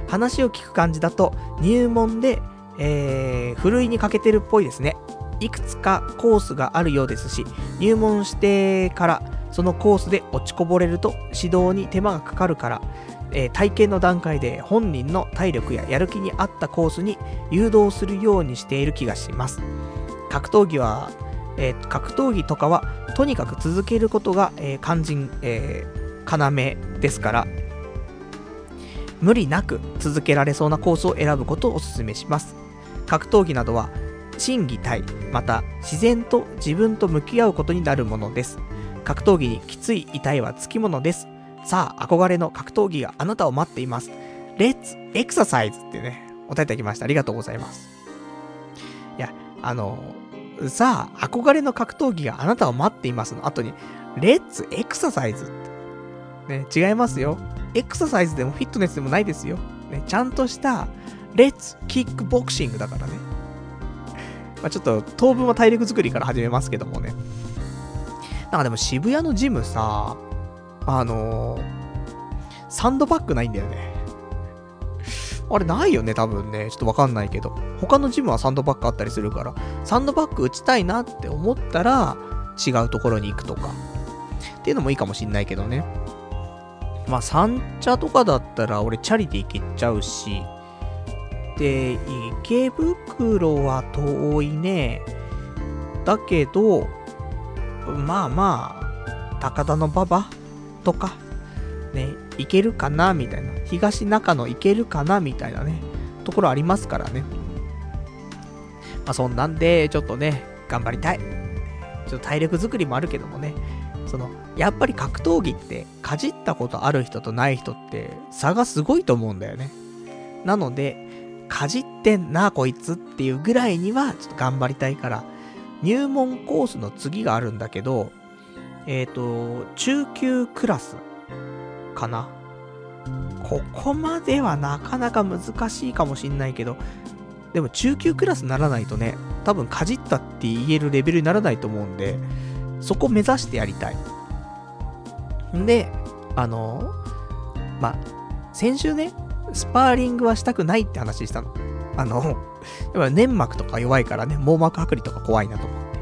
話を聞く感じだと入門で、えー、ふるいにかけてるっぽいですね。いくつかコースがあるようですし、入門してからそのコースで落ちこぼれると指導に手間がかかるから、えー、体験の段階で本人の体力ややる気に合ったコースに誘導するようにしている気がします。格闘技は、えー、格闘技とかはとにかく続けることが、えー、肝心、えー、要ですから、無理なく続けられそうなコースを選ぶことをお勧めします。格闘技などは心技体、また自然と自分と向き合うことになるものです。格闘技にきつい痛いはつきものです。さあ、憧れの格闘技があなたを待っています。レッツエクササイズってね、お答えいただきました。ありがとうございます。いや、あの、さあ、憧れの格闘技があなたを待っていますの後に、レッツエクササイズって。ね、違いますよ。エクササイズでもフィットネスでもないですよ。ね、ちゃんとした、レッツキックボクシングだからね。まあ、ちょっと当分は体力作りから始めますけどもね。なんかでも渋谷のジムさ、あのー、サンドバッグないんだよね。あれないよね、多分ね。ちょっとわかんないけど。他のジムはサンドバッグあったりするから、サンドバッグ打ちたいなって思ったら、違うところに行くとか。っていうのもいいかもしんないけどね。まあ、三茶とかだったら俺チャリで行けちゃうし、で、池袋は遠いね。だけど、まあまあ、高田の馬場とか、ね、行けるかなみたいな。東中野行けるかなみたいなね、ところありますからね。まあそんなんで、ちょっとね、頑張りたい。ちょっと体力作りもあるけどもね、その、やっぱり格闘技って、かじったことある人とない人って差がすごいと思うんだよね。なので、かじってんな、こいつっていうぐらいには、ちょっと頑張りたいから、入門コースの次があるんだけど、えっ、ー、と、中級クラスかな。ここまではなかなか難しいかもしんないけど、でも中級クラスにならないとね、多分かじったって言えるレベルにならないと思うんで、そこ目指してやりたい。んで、あの、ま、先週ね、スパーリングはしたくないって話したの。あの、やっぱ粘膜とか弱いからね、網膜剥離とか怖いなと思って。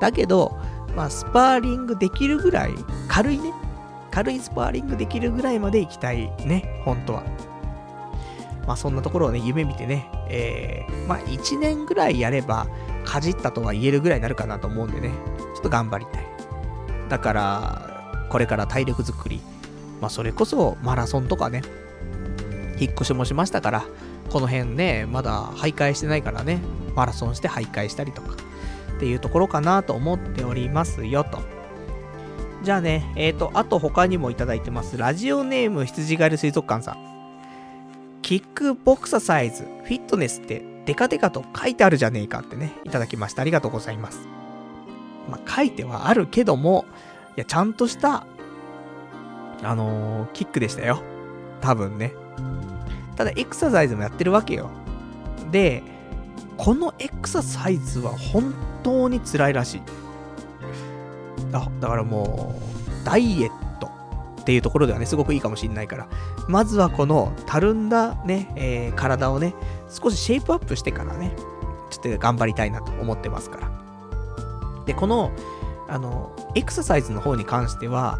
だけど、まあ、スパーリングできるぐらい、軽いね、軽いスパーリングできるぐらいまで行きたいね、本当は。まあそんなところをね、夢見てね、えー、まあ1年ぐらいやれば、かじったとは言えるぐらいになるかなと思うんでね、ちょっと頑張りたい。だから、これから体力作り、まあそれこそマラソンとかね、引っ越しもしましたから、この辺ね、まだ徘徊してないからね、マラソンして徘徊したりとか、っていうところかなと思っておりますよと。じゃあね、えっ、ー、と、あと他にもいただいてます。ラジオネーム羊ガエル水族館さん。キックボクササイズ、フィットネスってデカデカと書いてあるじゃねえかってね、いただきました。ありがとうございます。まあ、書いてはあるけども、や、ちゃんとした、あのー、キックでしたよ。多分ね。ただ、エクササイズもやってるわけよ。で、このエクササイズは本当に辛いらしい。あ、だからもう、ダイエットっていうところではね、すごくいいかもしんないから、まずはこのたるんだね、えー、体をね、少しシェイプアップしてからね、ちょっと頑張りたいなと思ってますから。で、この、あの、エクササイズの方に関しては、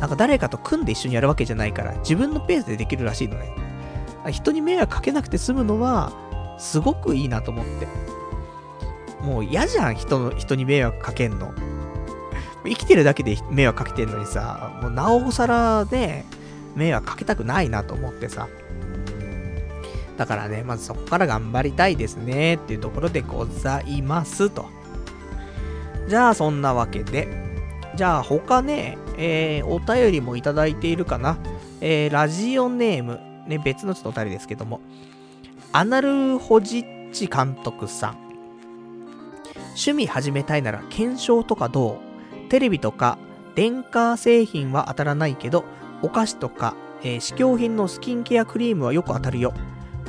なんか誰かと組んで一緒にやるわけじゃないから、自分のペースでできるらしいのね。人に迷惑かけなくて済むのは、すごくいいなと思って。もう嫌じゃん、人の、人に迷惑かけんの。生きてるだけで迷惑かけてんのにさ、もうなおさらね、迷惑かけたくないなと思ってさ。だからね、まずそこから頑張りたいですね、っていうところでございますと。じゃあ、そんなわけで。じゃあ、他ね、えー、お便りもいただいているかな。えー、ラジオネーム、ね、別のちょっとお便りですけども、アナルホジッチ監督さん。趣味始めたいなら検証とかどう？テレビとか電化製品は当たらないけど、お菓子とか、えー、試供品のスキンケアクリームはよく当たるよ。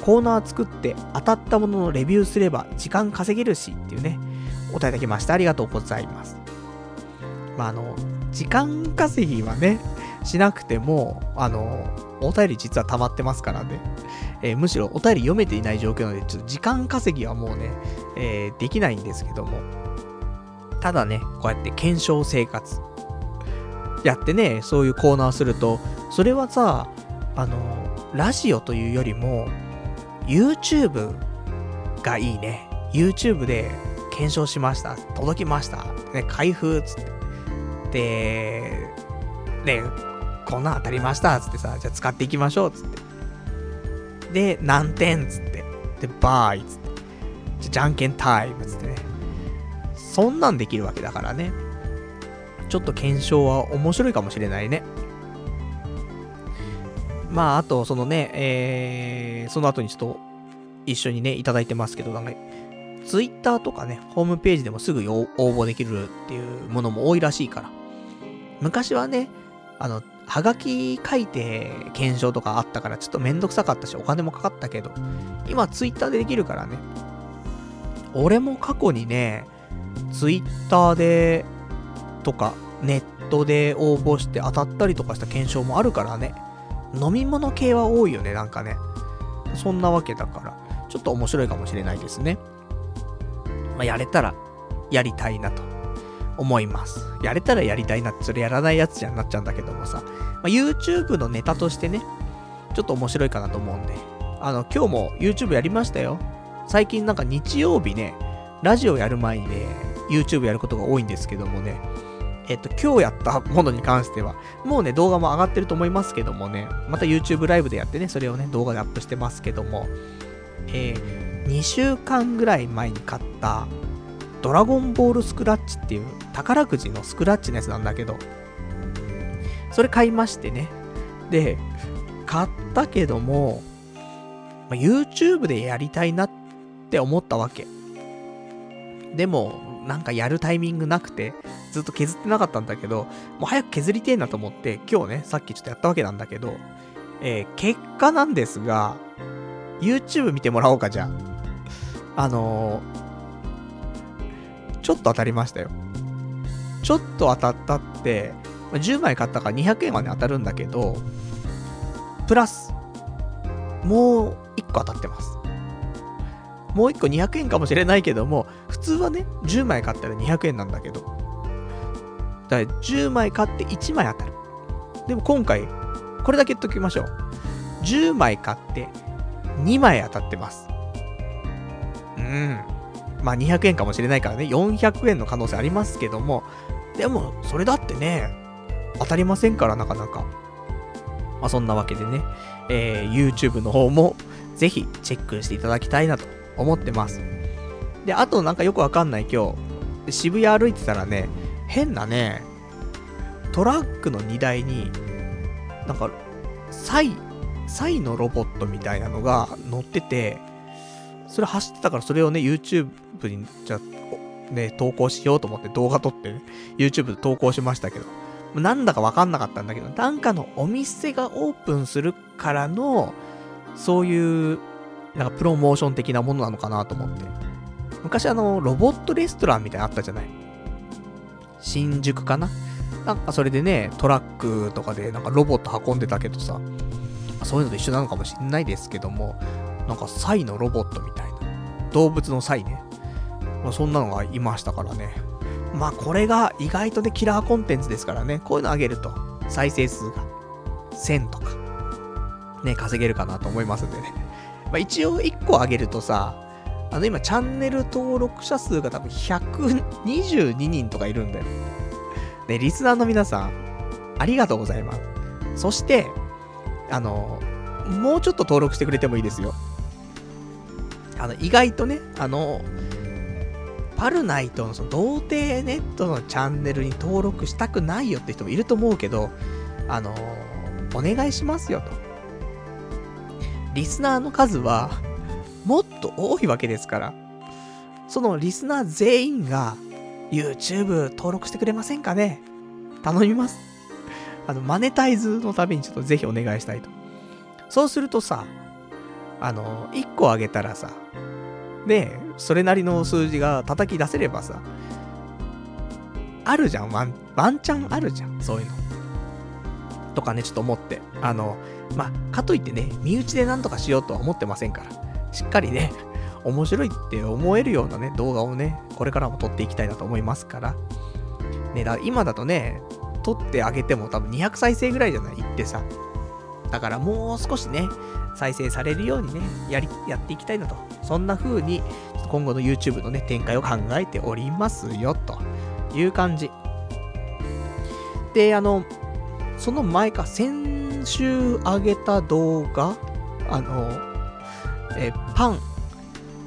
コーナー作って当たったもののレビューすれば時間稼げるしっていうね、お答えいただきました。ありがとうございます。まあ、あの、時間稼ぎはね、しなくても、あの、お便り実は溜まってますからね。えー、むしろお便り読めていない状況なので、ちょっと時間稼ぎはもうね、えー、できないんですけども。ただね、こうやって検証生活やってね、そういうコーナーすると、それはさ、あの、ラジオというよりも、YouTube がいいね。YouTube で検証しました。届きました。ね、開封つって。で、ね、こんなん当たりましたつってさ、じゃあ使っていきましょうつって。で、何点？つって。で、バーイつって。じゃじゃんけんタイムつってね。そんなんできるわけだからね。ちょっと検証は面白いかもしれないね。まあ、あと、そのね、えー、その後にちょっと一緒にね、いただいてますけど、なんか、ツイッターとかね、ホームページでもすぐ応募できるっていうものも多いらしいから。昔はね、あの、はがき書いて検証とかあったからちょっとめんどくさかったしお金もかかったけど、今ツイッターでできるからね。俺も過去にね、ツイッターで、とか、ネットで応募して当たったりとかした検証もあるからね。飲み物系は多いよね、なんかね。そんなわけだから、ちょっと面白いかもしれないですね。まあ、やれたら、やりたいなと思います。やれたらやりたいなって、それやらないやつじゃんなっちゃうんだけどもさ。まあ、YouTube のネタとしてね、ちょっと面白いかなと思うんで、あの、今日も YouTube やりましたよ。最近なんか日曜日ね、ラジオやる前にね、YouTube やることが多いんですけどもね、えっと、今日やったものに関しては、もうね、動画も上がってると思いますけどもね、また YouTube ライブでやってね、それをね、動画でアップしてますけども、えー、2週間ぐらい前に買った、ドラゴンボールスクラッチっていう宝くじのスクラッチのやつなんだけど、それ買いましてね。で、買ったけども、ま、YouTube でやりたいなって思ったわけ。でも、なんかやるタイミングなくて、ずっと削ってなかったんだけど、もう早く削りてえなと思って、今日ね、さっきちょっとやったわけなんだけど、えー、結果なんですが、YouTube 見てもらおうか、じゃあ。あのー、ちょっと当たりましたよ。ちょっと当たったって、10枚買ったから200円はね、当たるんだけど、プラス、もう1個当たってます。もう1個200円かもしれないけども、普通はね、10枚買ったら200円なんだけど、だから10枚買って1枚当たる。でも今回、これだけ言っときましょう。10枚買って2枚当たってます。うん。まあ200円かもしれないからね、400円の可能性ありますけども、でも、それだってね、当たりませんから、なかなか。まあそんなわけでね、えー、YouTube の方もぜひチェックしていただきたいなと思ってます。で、あとなんかよくわかんない今日、渋谷歩いてたらね、変なね、トラックの荷台に、なんか、サイ、サイのロボットみたいなのが乗ってて、それ走ってたからそれをね、YouTube に、じゃね、投稿しようと思って動画撮ってね、YouTube で投稿しましたけど、なんだかわかんなかったんだけど、なんかのお店がオープンするからの、そういうなんかプロモーション的なものなのかなと思って。昔あの、ロボットレストランみたいなのあったじゃない？新宿かな？なんかそれでね、トラックとかでなんかロボット運んでたけどさ、そういうのと一緒なのかもしんないですけども、なんかサイのロボットみたいな。動物のサイね。まあ、そんなのがいましたからね。まあこれが意外とね、キラーコンテンツですからね、こういうのあげると、再生数が1000とか、ね、稼げるかなと思いますんでね。まあ、一応1個上げるとさ、あの今チャンネル登録者数が多分122人とかいるんだよ。ね、リスナーの皆さん、ありがとうございます。そして、あの、もうちょっと登録してくれてもいいですよ。あの、意外とね、あの、パルナイトのその童貞ネットのチャンネルに登録したくないよって人もいると思うけど、あの、お願いしますよと。リスナーの数はもっと多いわけですから、そのリスナー全員が YouTube 登録してくれませんかね？頼みます。あの、マネタイズのためにちょっとぜひお願いしたいと。そうするとさ、あの、1個あげたらさ、で、それなりの数字が叩き出せればさ、あるじゃん、ワン、ワンチャンあるじゃん、そういうの。とかね、ちょっと思って。あの、まあ、かといってね、身内でなんとかしようとは思ってませんから、しっかりね、面白いって思えるようなね、動画をね、これからも撮っていきたいなと思いますから。ね、だ今だとね、撮ってあげても多分200再生ぐらいじゃない？言ってさ。だからもう少しね、再生されるようにね、やり、やっていきたいなと。そんな風に、今後の YouTube のね、展開を考えておりますよ、という感じ。で、あの、その前か、先週上げた動画、あの、えパン、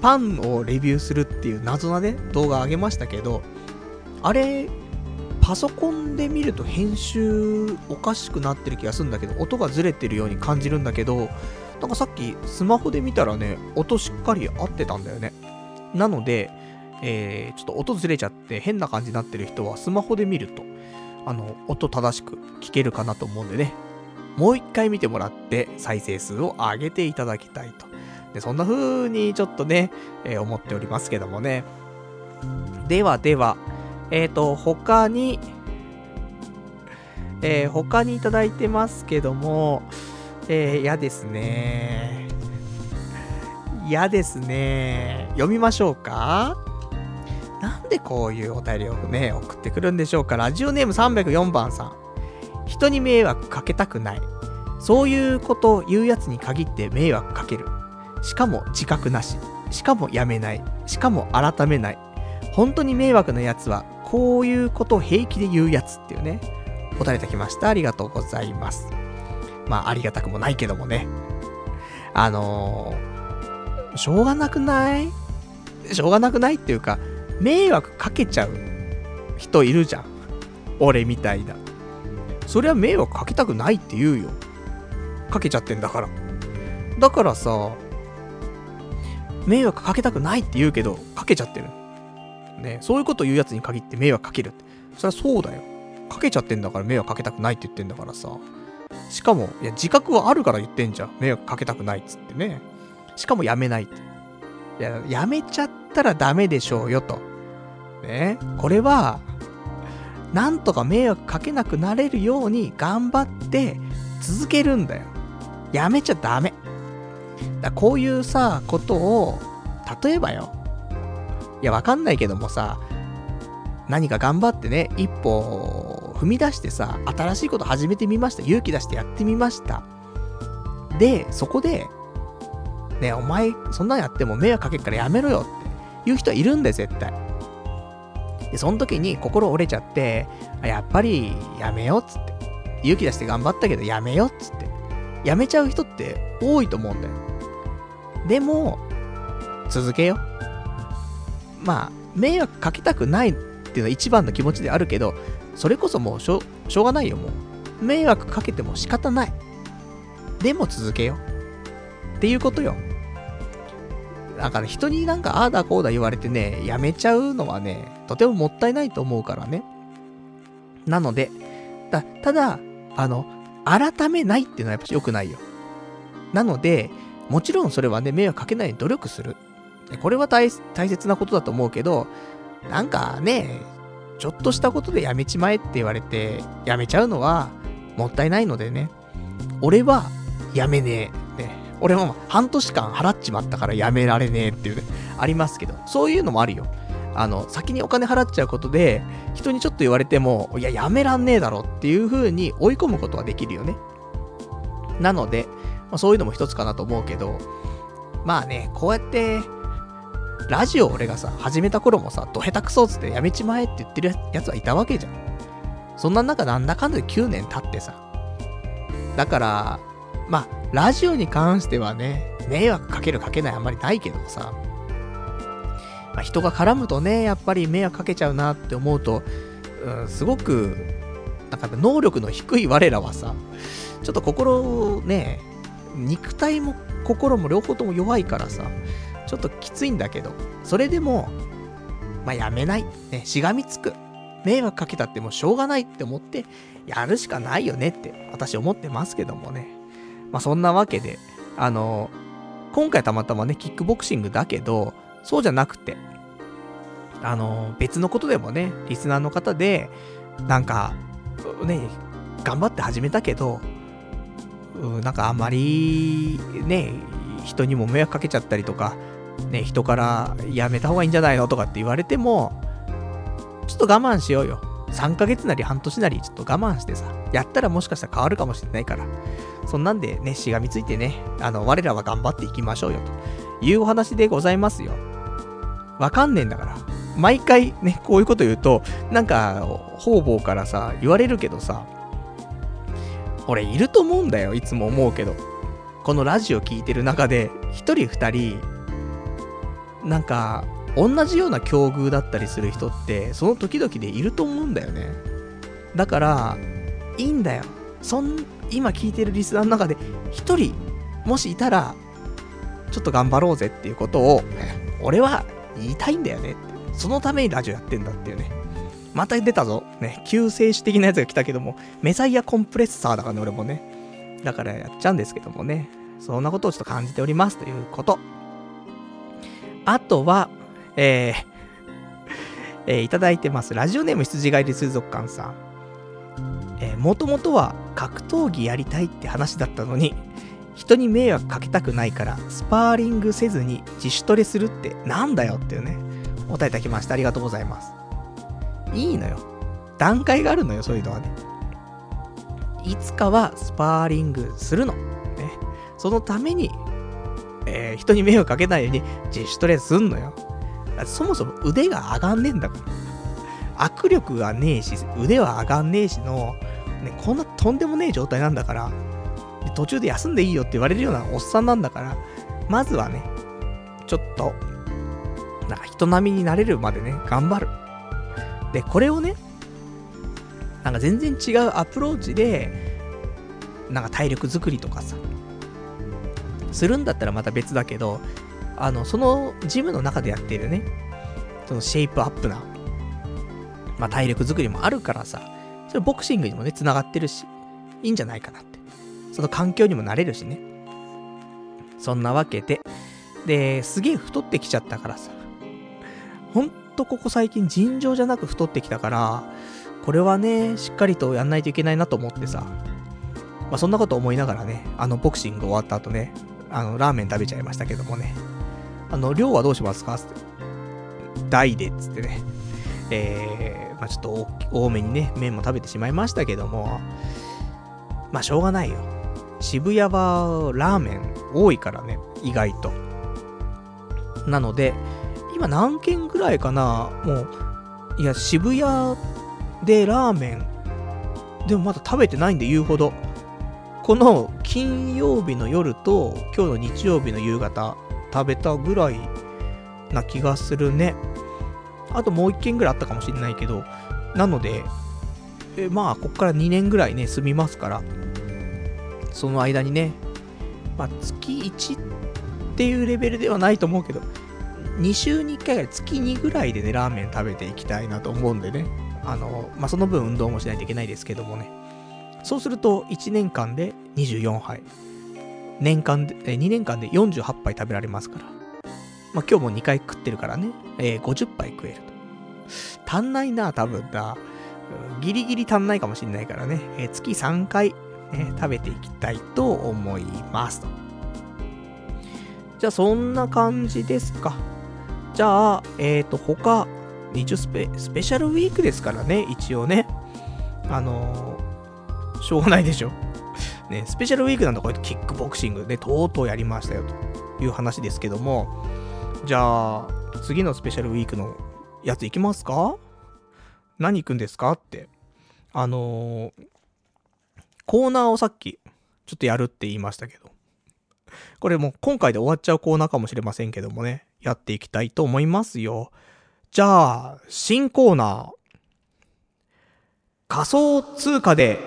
パンをレビューするっていう謎なね、動画上げましたけど、あれ、パソコンで見ると編集おかしくなってる気がするんだけど、音がずれてるように感じるんだけど、なんかさっきスマホで見たらね、音しっかり合ってたんだよね。なので、えー、ちょっと音ずれちゃって変な感じになってる人はスマホで見ると、あの、音正しく聞けるかなと思うんでね、もう一回見てもらって再生数を上げていただきたいと。で、そんな風にちょっとね、えー、思っておりますけどもね。ではでは、えっ、ー、と、他に、えー、他にいただいてますけども、えー、嫌ですね。嫌ですね。読みましょうかなんでこういうお便りをね、送ってくるんでしょうか。ラジオネーム304番さん。人に迷惑かけたくない。そういうことを言うやつに限って迷惑かける。しかも自覚なし。しかもやめない。しかも改めない。本当に迷惑なやつは、こういうことを平気で言うやつっていうね、答えいただきました。ありがとうございます。まあ、ありがたくもないけどもね。あのー、しょうがなくない？しょうがなくないっていうか、迷惑かけちゃう人いるじゃん。俺みたいな。そりゃ迷惑かけたくないって言うよ。かけちゃってんだから。だからさ、迷惑かけたくないって言うけど、かけちゃってる。ね、そういうこと言うやつに限って迷惑かけるって。そりゃそうだよ。かけちゃってんだから迷惑かけたくないって言ってんだからさ。しかも、いや、自覚はあるから言ってんじゃん。迷惑かけたくないっつってね。しかもやめないって。いや、やめちゃったらダメでしょうよと。ね。これは、なんとか迷惑かけなくなれるように頑張って続けるんだよ。やめちゃダメ。だこういうさ、ことを、例えばよ。いや、わかんないけどもさ、何か頑張ってね、一歩踏み出してさ、新しいこと始めてみました。勇気出してやってみました。で、そこで、ね、お前、そんなんやっても迷惑かけるからやめろよって言う人はいるんだよ、絶対。で、その時に心折れちゃって、やっぱりやめようっつって。勇気出して頑張ったけどやめようっつって。やめちゃう人って多いと思うんだよ。でも、続けよう。まあ、迷惑かけたくないっていうのは一番の気持ちであるけど、それこそもうしょしょうがないよ、もう。迷惑かけても仕方ない。でも続けよう。っていうことよ。だから人になんかああだこうだ言われてね、やめちゃうのはね、とてももったいないと思うからね。なので、だただ、あの、改めないっていうのはやっぱ良くないよ。なので、もちろんそれはね、迷惑かけないように努力する。これは大切なことだと思うけど、なんかね、ちょっとしたことでやめちまえって言われて、やめちゃうのはもったいないのでね。俺はやめねえ。ね。俺も半年間払っちまったからやめられねえっていうね、ありますけど、そういうのもあるよ。あの、先にお金払っちゃうことで、人にちょっと言われても、いや、やめらんねえだろっていう風に追い込むことはできるよね。なので、まあ、そういうのも一つかなと思うけど、まあね、こうやって、ラジオ俺がさ、始めた頃もさ、ど下手くそっつってやめちまえって言ってるやつはいたわけじゃん。そんな中なんだかんだで9年経ってさ。だから、まあ、ラジオに関してはね、迷惑かけるかけないあんまりないけどさ、まあ、人が絡むとね、やっぱり迷惑かけちゃうなって思うと、うん、すごく、なんか能力の低い我らはさ、ちょっと心をね、肉体も心も両方とも弱いからさ、ちょっときついんだけど、それでも、まあ、やめない。ね、しがみつく。迷惑かけたってもうしょうがないって思って、やるしかないよねって私思ってますけどもね。まあ、そんなわけで、あの、今回たまたまね、キックボクシングだけど、そうじゃなくて、あの、別のことでもね、リスナーの方で、なんか、ね、頑張って始めたけど、なんかあんまり、ね、人にも迷惑かけちゃったりとか、ね、人からやめた方がいいんじゃないのとかって言われても、ちょっと我慢しようよ。3ヶ月なり半年なりちょっと我慢してさ、やったらもしかしたら変わるかもしれないから、そんなんでね、しがみついてね、あの、我らは頑張っていきましょうよ、というお話でございますよ。わかんねえんだから。毎回ね、こういうこと言うと、なんか、方々からさ、言われるけどさ、俺いると思うんだよ、いつも思うけど。このラジオ聴いてる中で、一人二人、なんか、同じような境遇だったりする人って、その時々でいると思うんだよね。だから、いいんだよ。そん、今聞いてるリスナーの中で、一人、もしいたら、ちょっと頑張ろうぜっていうことを、俺は言いたいんだよね。そのためにラジオやってんだっていうね。また出たぞ。ね、救世主的なやつが来たけども、メサイアコンプレッサーだからね、俺もね。だからやっちゃうんですけどもね。そんなことをちょっと感じておりますということ。あとは、えー、えー、いただいてます。ラジオネーム羊狩り水族館さん。えー、もともとは格闘技やりたいって話だったのに、人に迷惑かけたくないから、スパーリングせずに自主トレするってなんだよっていうね、答えいただきました。ありがとうございます。いいのよ。段階があるのよ、そういうのはね。いつかはスパーリングするの。ね。そのために、えー、人に迷惑かけないように自主トレすんのよ。そもそも腕が上がんねえんだから。握力がねえし、腕は上がんねえしの、ね、こんなとんでもねえ状態なんだから、途中で休んでいいよって言われるようなおっさんなんだから、まずはね、ちょっと、なんか人並みになれるまでね、頑張る。で、これをね、なんか全然違うアプローチで、なんか体力作りとかさ、するんだったらまた別だけど、あの、そのジムの中でやっているね、そのシェイプアップな、まあ体力作りもあるからさ、それボクシングにもね、繋がってるし、いいんじゃないかなって。その環境にもなれるしね。そんなわけで、で、すげえ太ってきちゃったからさ、ほんとここ最近尋常じゃなく太ってきたから、これはね、しっかりとやんないといけないなと思ってさ、まあそんなこと思いながらね、あのボクシング終わった後ね、あの、ラーメン食べちゃいましたけどもね。あの、量はどうしますか？って。大でっつってね。えー、まあちょっと多めにね、麺も食べてしまいましたけども、まあしょうがないよ。渋谷はラーメン多いからね、意外と。なので、今何軒ぐらいかな？もう、いや、渋谷でラーメン、でもまだ食べてないんで言うほど。この金曜日の夜と今日の日曜日の夕方食べたぐらいな気がするね。あともう一軒ぐらいあったかもしれないけど、なので、えまあ、こっから2年ぐらいね、住みますから、その間にね、まあ、月1っていうレベルではないと思うけど、2週に1回ぐらい、月2ぐらいでね、ラーメン食べていきたいなと思うんでね、あの、まあ、その分運動もしないといけないですけどもね、そうすると、1年間で24杯。年間で、え2年間で48杯食べられますから。まあ、今日も2回食ってるからね、えー、50杯食えると。足んないな、多分だ。ギリギリ足んないかもしんないからね、えー、月3回、ね、食べていきたいと思います。じゃあ、そんな感じですか。じゃあ、えっ、ー、と、他、一応スペ、スペシャルウィークですからね、一応ね。あのしょうがないでしょ。ね、スペシャルウィークなんだこうやってキックボクシングね、とうとうやりましたよという話ですけども、じゃあ、次のスペシャルウィークのやついきますか？何行くんですか？って。あのー、コーナーをさっき、ちょっとやるって言いましたけど。これもう今回で終わっちゃうコーナーかもしれませんけどもね、やっていきたいと思いますよ。じゃあ、新コーナー。仮想通貨で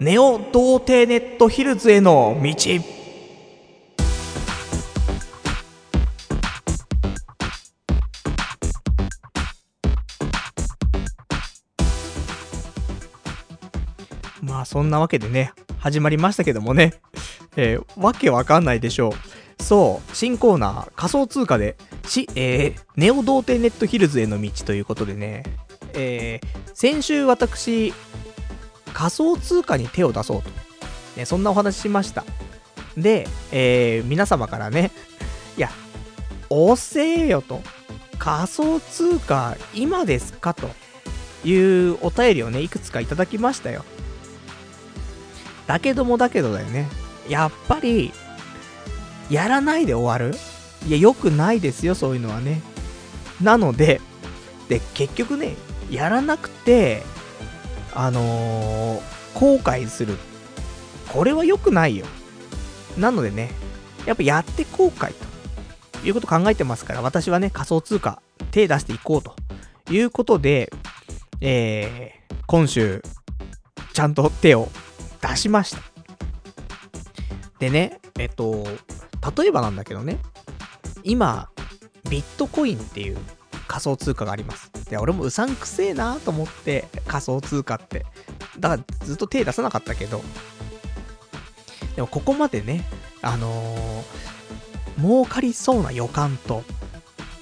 ネオ童貞ネットヒルズへの道。まあそんなわけでね、始まりましたけどもね、えー、わけわかんないでしょう。そう、新コーナー、仮想通貨で、し、えー、ネオ童貞ネットヒルズへの道ということでね、えー、先週私、仮想通貨に手を出そうと。ね、そんなお話しました。で、えー、皆様からね、いや、遅えよと。仮想通貨今ですかというお便りをね、いくつかいただきましたよ。だけどもだけどだよね。やっぱり、やらないで終わるいや、良くないですよ、そういうのはね。なので、で、結局ね、やらなくて、あのー、後悔する。これは良くないよ。なのでね、やっぱやって後悔ということ考えてますから、私はね、仮想通貨手出していこうということで、えー、今週、ちゃんと手を出しました。でね、えっと、例えばなんだけどね、今、ビットコインっていう仮想通貨があります。で、俺もうさんくせえなと思って、仮想通貨って。だからずっと手出さなかったけど、でもここまでね、あのー、儲かりそうな予感と、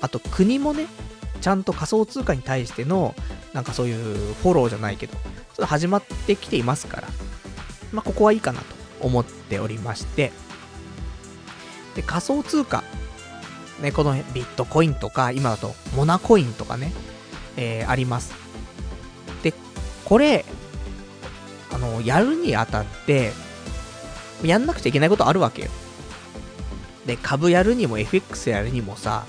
あと国もね、ちゃんと仮想通貨に対しての、なんかそういうフォローじゃないけど、それ始まってきていますから、まあ、ここはいいかなと思っておりまして、で、仮想通貨、ね、このビットコインとか、今だとモナコインとかね、えー、あります。で、これ、あの、やるにあたって、やんなくちゃいけないことあるわけよ。で、株やるにも FX やるにもさ、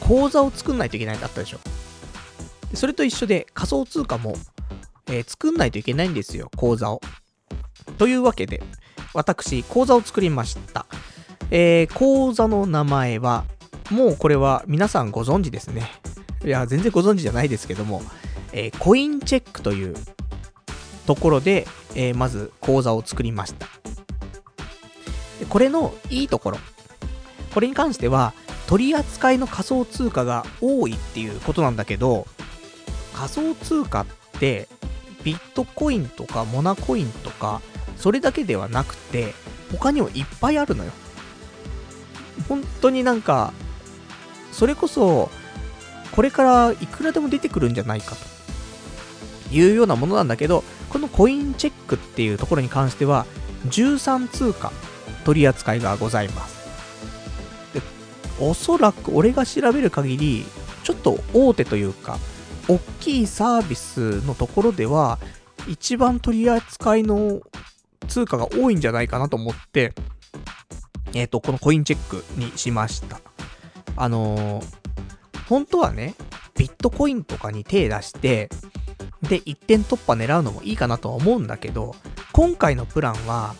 口座を作んないといけないんだったでしょ。それと一緒で仮想通貨も、えー、作んないといけないんですよ、口座を。というわけで、私、口座を作りました。えー、口座の名前は、もうこれは皆さんご存知ですね。いや、全然ご存知じゃないですけども、えー、コインチェックというところで、えー、まず口座を作りました。これのいいところ。これに関しては、取り扱いの仮想通貨が多いっていうことなんだけど、仮想通貨ってビットコインとかモナコインとかそれだけではなくて他にもいっぱいあるのよ本当になんかそれこそこれからいくらでも出てくるんじゃないかというようなものなんだけどこのコインチェックっていうところに関しては13通貨取り扱いがございますでおそらく俺が調べる限りちょっと大手というか大きいサービスのところでは、一番取り扱いの通貨が多いんじゃないかなと思って、えっ、ー、と、このコインチェックにしました。あのー、本当はね、ビットコインとかに手出して、で、一点突破狙うのもいいかなとは思うんだけど、今回のプランは、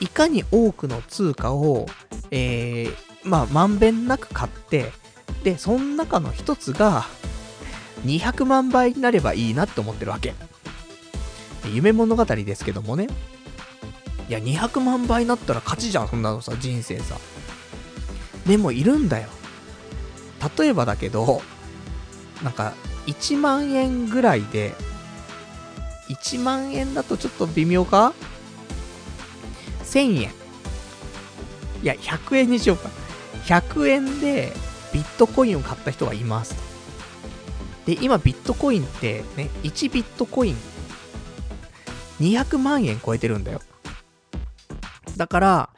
いかに多くの通貨を、えー、まあ、まんべんなく買って、で、その中の一つが、200万倍になればいいなって思ってるわけ。夢物語ですけどもね。いや、200万倍になったら勝ちじゃん、そんなのさ、人生さ。でもいるんだよ。例えばだけど、なんか、1万円ぐらいで、1万円だとちょっと微妙か ?1000 円。いや、100円にしようか。100円でビットコインを買った人がいます。で、今ビットコインってね、1ビットコイン200万円超えてるんだよ。だから、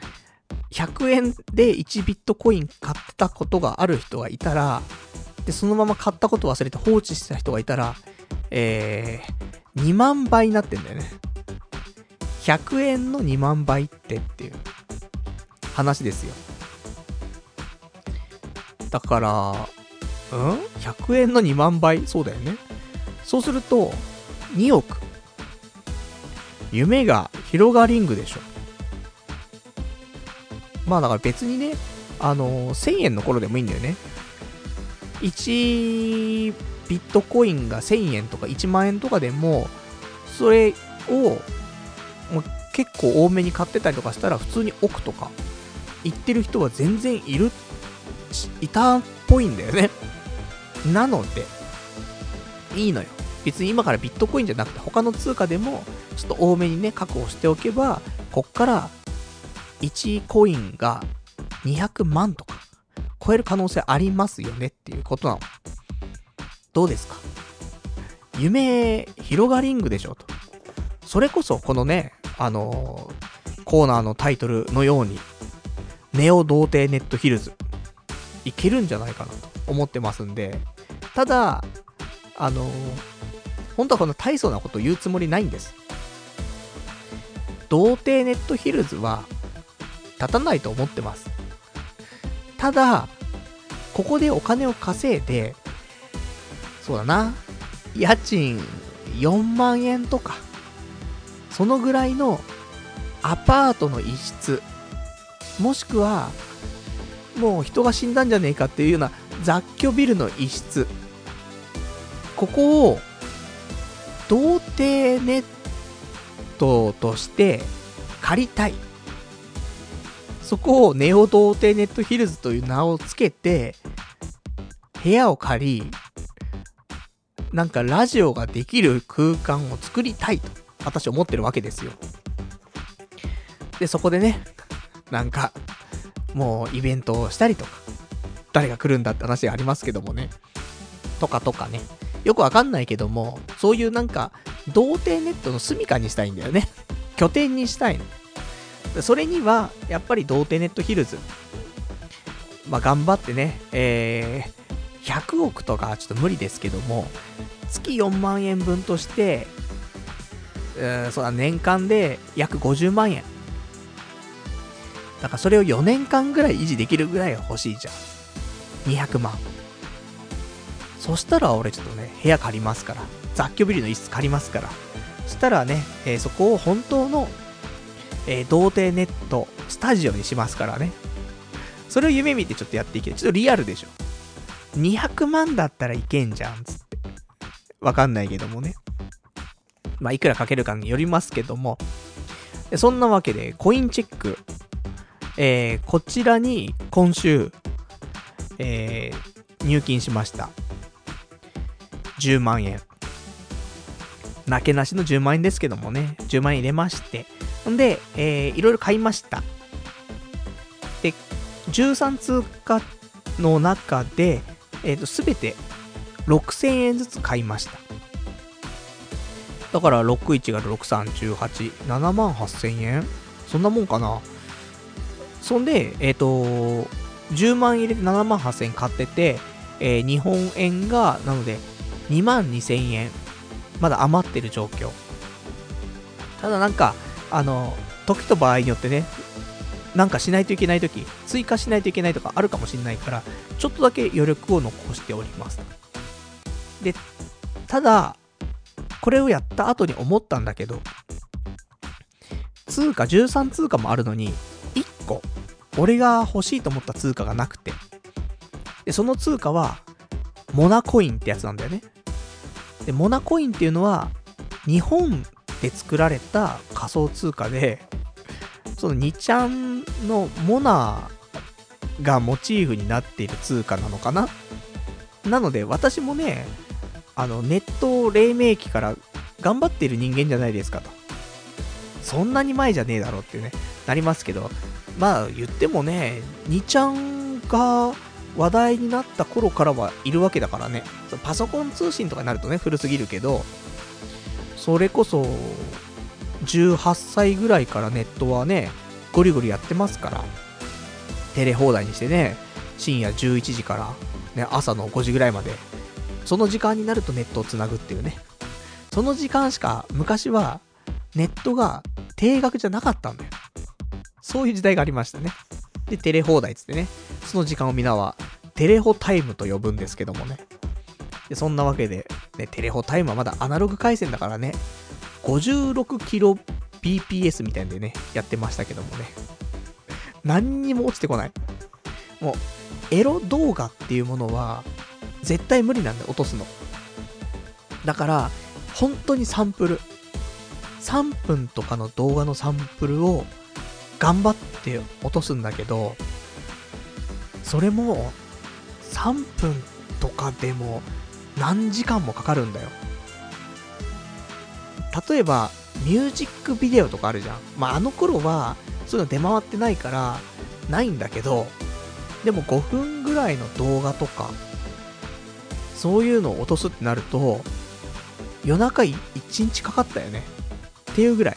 100円で1ビットコイン買ってたことがある人がいたら、で、そのまま買ったこと忘れて放置した人がいたら、えー、2万倍になってんだよね。100円の2万倍ってっていう話ですよ。だから、うん ?100 円の2万倍？そうだよね。そうすると、2億。夢が広がリングでしょ。まあだから別にね、あの、1000円の頃でもいいんだよね。1ビットコインが1000円とか1万円とかでも、それを、ま結構多めに買ってたりとかしたら普通に億とか言ってる人は全然いる、いたっぽいんだよね。なので、いいのよ。別に今からビットコインじゃなくて他の通貨でもちょっと多めにね、確保しておけば、こっから1コインが200万とか超える可能性ありますよねっていうことなの。どうですか？夢広がリングでしょと。それこそこのね、あのー、コーナーのタイトルのように、ネオ童貞ネットヒルズ、いけるんじゃないかなと思ってますんで、ただ、あのー、本当はこの大層なこと言うつもりないんです。童貞ネットヒルズは立たないと思ってます。ただ、ここでお金を稼いで、そうだな、家賃4万円とか、そのぐらいのアパートの一室、もしくは、もう人が死んだんじゃねえかっていうような雑居ビルの一室、ここを、童貞ネットとして借りたい。そこをネオ童貞ネットヒルズという名をつけて、部屋を借り、なんかラジオができる空間を作りたいと、私思ってるわけですよ。で、そこでね、なんか、もうイベントをしたりとか、誰が来るんだって話がありますけどもね。とかとかね。よくわかんないけども、そういうなんか、童貞ネットの住処にしたいんだよね。拠点にしたいの。それには、やっぱり童貞ネットヒルズ。まあ、頑張ってね、えー、100億とかちょっと無理ですけども、月4万円分として、うん、そうだ、年間で約50万円。だからそれを4年間ぐらい維持できるぐらい欲しいじゃん。200万。そしたら俺ちょっとね、部屋借りますから。雑居ビルの一室借りますから。そしたらね、えー、そこを本当の、えー、童貞ネットスタジオにしますからね。それを夢見てちょっとやっていける。ちょっとリアルでしょ。200万だったらいけんじゃん、つって。わかんないけどもね。まあ、いくらかけるかによりますけども。そんなわけで、コインチェック。えー、こちらに今週、えー、入金しました。10万円。なけなしの10万円ですけどもね、10万円入れまして、んで、えー、いろいろ買いました。で、13通貨の中で、えっ、ー、と、すべて6000円ずつ買いました。だから61が6318、7万8000円？そんなもんかな？そんで、えっ、ー、と、10万入れて7万8000円買ってて、えー、日本円が、なので、2万2000円、まだ余ってる状況。ただなんか、あの、時と場合によってね、なんかしないといけないとき、追加しないといけないとかあるかもしれないから、ちょっとだけ余力を残しております。で、ただ、これをやった後に思ったんだけど、通貨、13通貨もあるのに、1個、俺が欲しいと思った通貨がなくて、で、その通貨は、モナコインってやつなんだよね。で、モナコインっていうのは、日本で作られた仮想通貨で、その2ちゃんのモナーがモチーフになっている通貨なのかな？なので、私もね、あの、ネット黎明期から頑張っている人間じゃないですかと。そんなに前じゃねえだろうってね、なりますけど、まあ言ってもね、2ちゃんが話題になった頃からはいるわけだからね。パソコン通信とかになるとね、古すぎるけど、それこそ、18歳ぐらいからネットはね、ゴリゴリやってますから、テレ放題にしてね、深夜11時から、ね、朝の5時ぐらいまで、その時間になるとネットをつなぐっていうね。その時間しか、昔は、ネットが定額じゃなかったんだよ。そういう時代がありましたね。で、テレ放題っつってね、その時間をみんなは、テレホタイムと呼ぶんですけどもね。で、そんなわけで、ね、テレホタイムはまだアナログ回線だからね、56kbps みたいんでね、やってましたけどもね。何にも落ちてこない。もう、エロ動画っていうものは、絶対無理なんだよ、落とすの。だから、本当にサンプル。3分とかの動画のサンプルを頑張って落とすんだけど、それも3分とかでも何時間もかかるんだよ。例えば、ミュージックビデオとかあるじゃん。まあ、あの頃は、そういうの出回ってないから、ないんだけど、でも5分ぐらいの動画とか、そういうのを落とすってなると、夜中1日かかったよね。っていうぐらい。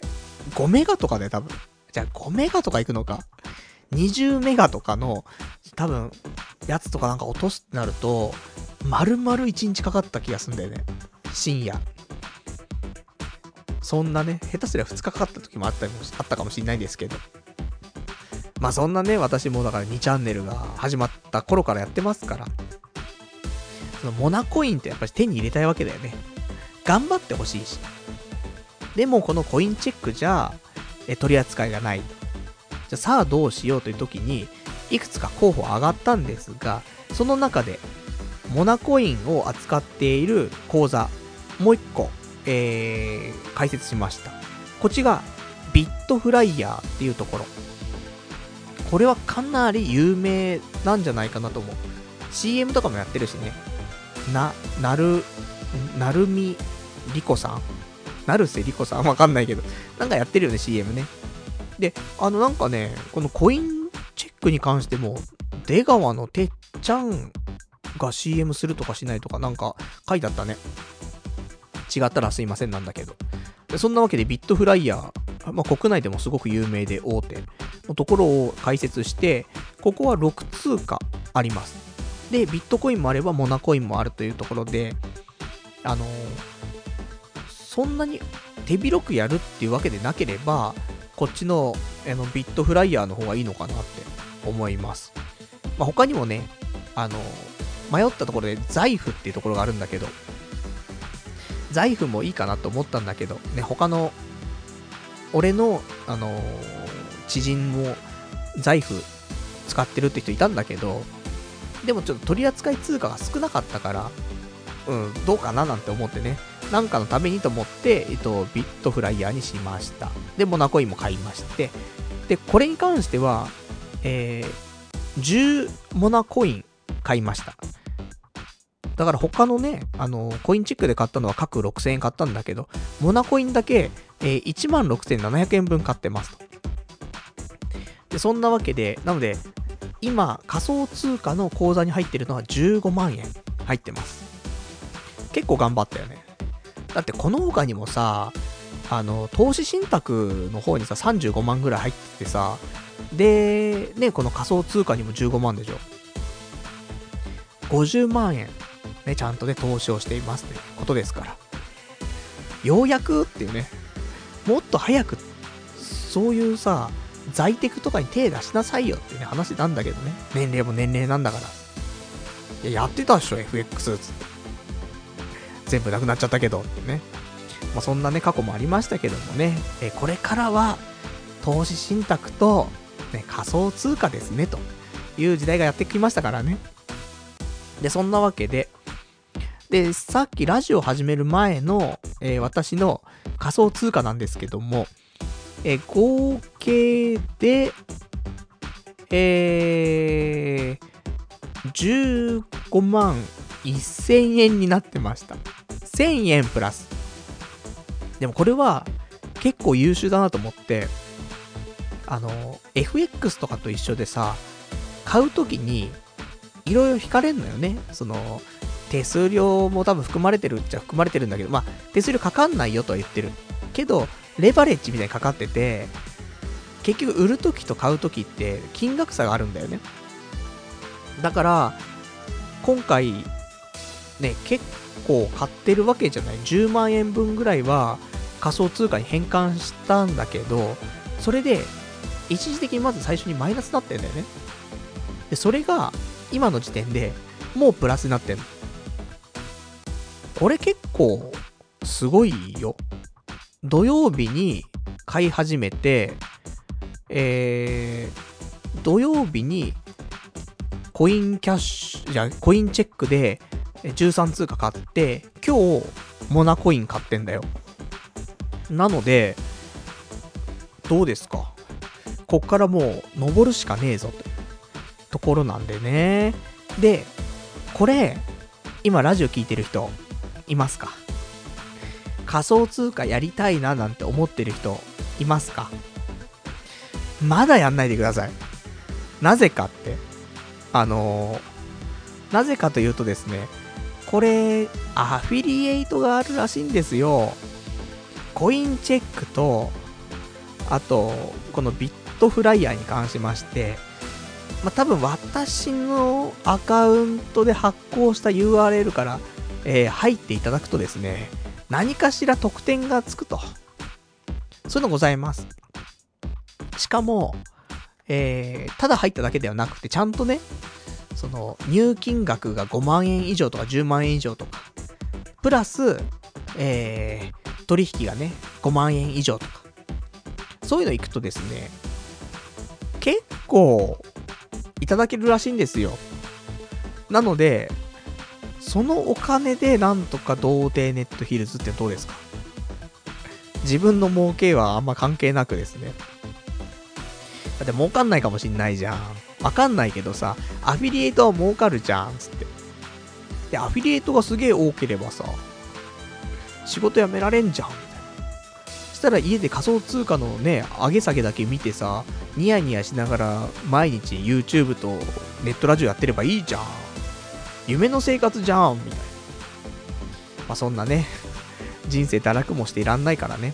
5メガとかで多分。じゃあ5メガとか行くのか。20メガとかの、多分、やつとかなんか落とすってなると、丸々1日かかった気がすんだよね。深夜。そんなね、下手すりゃ2日かかった時もあったりもあったかもしんないですけど。まあそんなね、私もだから2チャンネルが始まった頃からやってますから。そのモナコインってやっぱり手に入れたいわけだよね。頑張ってほしいし。でもこのコインチェックじゃ、え取り扱いがない。じゃあさあどうしようという時に、いくつか候補上がったんですが、その中で、モナコインを扱っている口座、もう一個、えー、解説しました。こっちが、ビットフライヤーっていうところ。これはかなり有名なんじゃないかなと思う。CM とかもやってるしね。な、なる、なるみりこさん？成瀬りこさん？わかんないけど。なんかやってるよね、CM ね。で、あのなんかね、このコインチェックに関しても、出川のてっちゃんが CM するとかしないとかなんか書いてあったね。違ったらすいませんなんだけど。そんなわけでビットフライヤー、まあ、国内でもすごく有名で大手のところを解説して、ここは6通貨あります。で、ビットコインもあればモナコインもあるというところで、あのー、そんなに手広くやるっていうわけでなければ、こっちのあのビットフライヤーの方がいいのかなって思います。まあ、他にもね、あの、迷ったところで財布っていうところがあるんだけど、財布もいいかなと思ったんだけど、ね、他の、俺の、あの、知人も財布使ってるって人いたんだけど、でもちょっと取り扱い通貨が少なかったから、うん、どうかななんて思ってね、なんかのためにと思って、えっと、ビットフライヤーにしました。で、モナコインも買いまして、で、これに関しては、えー、10モナコイン買いました。だから他のね、あの、コインチックで買ったのは各6000円買ったんだけど、モナコインだけ、えー、16,700円分買ってますと。で、そんなわけで、なので、今、仮想通貨の口座に入ってるのは15万円入ってます。結構頑張ったよね。だってこの他にもさ、あの、投資信託の方にさ、35万ぐらい入っててさ、で、ね、この仮想通貨にも15万でしょ。50万円、ね、ちゃんとね、投資をしていますってことですから。ようやくっていうね、もっと早く、そういうさ、在テクとかに手出しなさいよっていうね、話なんだけどね。年齢も年齢なんだから。いや、やってたでしょ、FX つって。全部なくなっちゃったけどってね。まあ、そんなね、過去もありましたけどもね、えこれからは、投資信託と、ね、仮想通貨ですね、という時代がやってきましたからね。で、そんなわけで、で、さっきラジオ始める前の、えー、私の仮想通貨なんですけども、えー、合計で、えー、15万1000円になってました。1000円プラス。でもこれは結構優秀だなと思って、あの、FX とかと一緒でさ、買うときに、いろいろ引かれんのよね。その、手数料も多分含まれてるっちゃ含まれてるんだけど、まあ、手数料かかんないよとは言ってる。けど、レバレッジみたいにかかってて、結局売るときと買うときって金額差があるんだよね。だから、今回、ね、結構買ってるわけじゃない。10万円分ぐらいは仮想通貨に変換したんだけど、それで、一時的にまず最初にマイナスになってんだよね。で、それが、今の時点でもうプラスになってんの。これ結構、すごいよ。土曜日に買い始めて、えー、土曜日にコインキャッシュ、じゃコインチェックで13通貨買って、今日、モナコイン買ってんだよ。なので、どうですか？こっからもう、登るしかねえぞ、とところなんでね。で、これ、今ラジオ聞いてる人、いますか？仮想通貨やりたいななんて思ってる人、いますか？まだやんないでください。なぜかって、あのー、なぜかというとですね、これ、アフィリエイトがあるらしいんですよ。コインチェックと、あと、このビットフライヤーに関しまして、まあ、多分私のアカウントで発行した URL から、えー、入っていただくとですね、何かしら特典がつくと。そういうのございます。しかも、えー、ただ入っただけではなくて、ちゃんとね、その、入金額が5万円以上とか10万円以上とか、プラス、えー、取引がね、5万円以上とか、そういうの行くとですね、結構、いただけるらしいんですよ。なので、そのお金でなんとか童貞ネットヒルズってどうですか？自分の儲けはあんま関係なくですね。だって儲かんないかもしんないじゃん。わかんないけどさ、アフィリエイトは儲かるじゃん、つって。で、アフィリエイトがすげえ多ければさ、仕事辞められんじゃん、みたいな。そしたら家で仮想通貨のね、上げ下げだけ見てさ、ニヤニヤしながら毎日 YouTube とネットラジオやってればいいじゃん。夢の生活じゃん、みたいな。まあそんなね、人生堕落もしていらんないからね。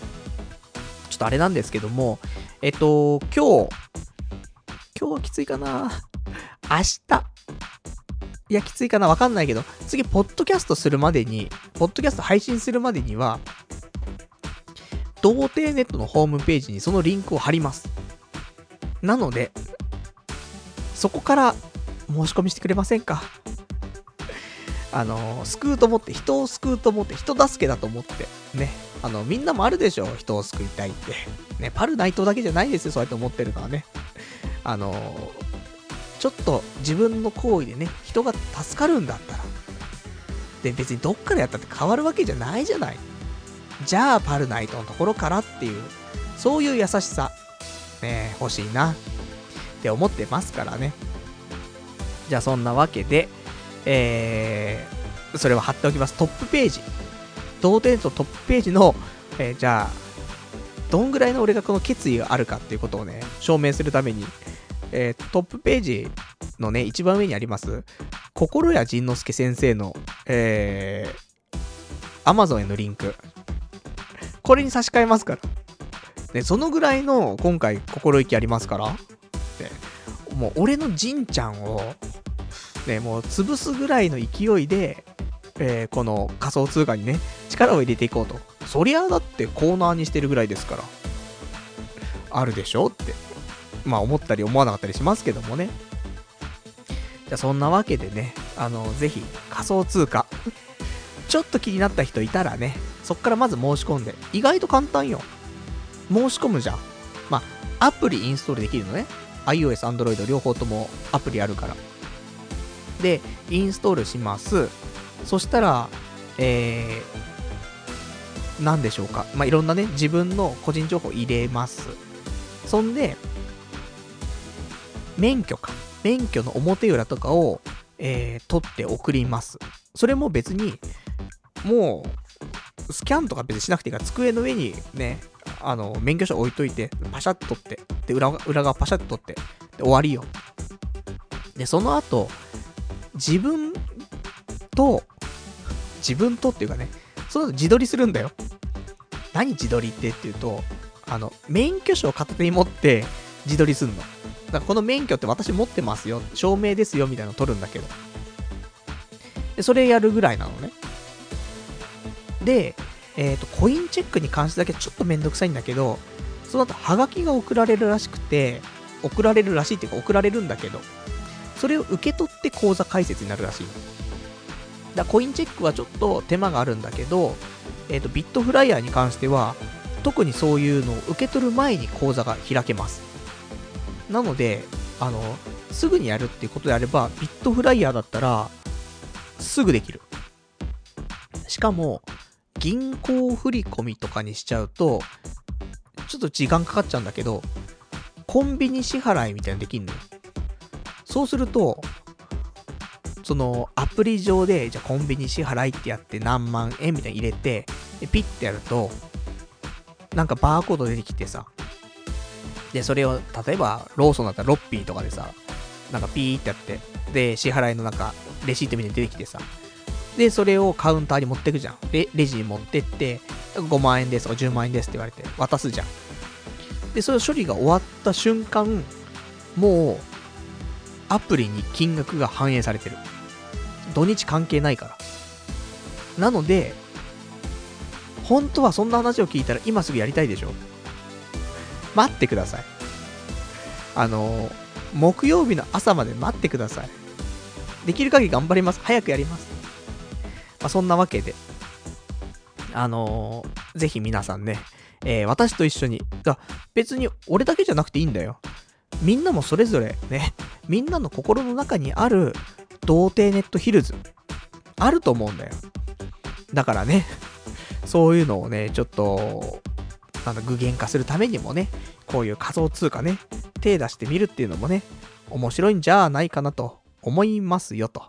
ちょっとあれなんですけども、えっと、今日、今日はきついかな明日。いや、きついかなわかんないけど、次、ポッドキャストするまでに、ポッドキャスト配信するまでには、童貞ネットのホームページにそのリンクを貼ります。なので、そこから申し込みしてくれませんかあの、救うと思って、人を救うと思って、人助けだと思って、ね。あの、みんなもあるでしょ人を救いたいって。ね、パル内藤だけじゃないですよ、そうやって思ってるのはね。あの、ちょっと自分の行為でね、人が助かるんだったら。で、別にどっかでやったって変わるわけじゃないじゃない。じゃあ、パルナイトのところからっていう、そういう優しさ、ね、欲しいな、って思ってますからね。じゃあ、そんなわけで、えー、それを貼っておきます。トップページ。同点とトップページの、えー、じゃあ、どんぐらいの俺がこの決意があるかっていうことをね、証明するために、えー、トップページのね、一番上にあります、心谷仁之助先生の、えー、Amazon へのリンク。これに差し替えますから。ね、そのぐらいの今回心意気ありますから。ね、もう俺のじんちゃんをね、もう潰すぐらいの勢いで、えー、この仮想通貨にね、力を入れていこうと。そりゃだってコーナーにしてるぐらいですから。あるでしょって。まあ思ったり思わなかったりしますけどもね。じゃそんなわけでね、あの、ぜひ仮想通貨、ちょっと気になった人いたらね、そっからまず申し込んで、意外と簡単よ。申し込むじゃん。まあ、アプリインストールできるのね。iOS、Android 両方ともアプリあるから。で、インストールします。そしたら、えー、何でしょうか。まあ、いろんなね、自分の個人情報入れます。そんで、免許か。免許の表裏とかを、えー、取って送ります。それも別に、もう、スキャンとか別にしなくていいから、机の上にね、あの、免許証置いといて、パシャッと取って、で、裏裏側パシャッと取って、で、終わりよ。で、その後、自分と、自分とっていうかね、その自撮りするんだよ。何自撮りってっていうと、あの、免許証を片手に持って自撮りすんの。だからこの免許って私持ってますよ、証明ですよみたいなの撮るんだけど。で、それやるぐらいなのね。で、えっ、ー、と、コインチェックに関してだけちょっとめんどくさいんだけど、その後、ハガキが送られるらしくて、送られるらしいっていうか送られるんだけど、それを受け取って口座開設になるらしい。だコインチェックはちょっと手間があるんだけど、えっ、ー、と、ビットフライヤーに関しては、特にそういうのを受け取る前に口座が開けます。なので、あの、すぐにやるっていうことであれば、ビットフライヤーだったら、すぐできる。しかも、銀行振込とかにしちゃうと、ちょっと時間かかっちゃうんだけど、コンビニ支払いみたいなのできんのよ。そうすると、そのアプリ上で、じゃあコンビニ支払いってやって何万円みたいに入れて、でピッてやると、なんかバーコード出てきてさ、で、それを、例えば、ローソンだったらロッピーとかでさ、なんかピーってやって、で、支払いのなんか、レシートみたいに出てきてさ、で、それをカウンターに持ってくじゃん。で、レジに持ってって、5万円ですとか10万円ですって言われて、渡すじゃん。で、その処理が終わった瞬間、もう、アプリに金額が反映されてる。土日関係ないから。なので、本当はそんな話を聞いたら今すぐやりたいでしょ待ってください。あの、木曜日の朝まで待ってください。できる限り頑張ります。早くやります。まあ、そんなわけで、あのー、ぜひ皆さんね、えー、私と一緒に、だ別に俺だけじゃなくていいんだよ。みんなもそれぞれね、みんなの心の中にある童貞ネットヒルズ、あると思うんだよ。だからね、そういうのをね、ちょっと、なんだ、具現化するためにもね、こういう仮想通貨ね、手出してみるっていうのもね、面白いんじゃないかなと思いますよ、と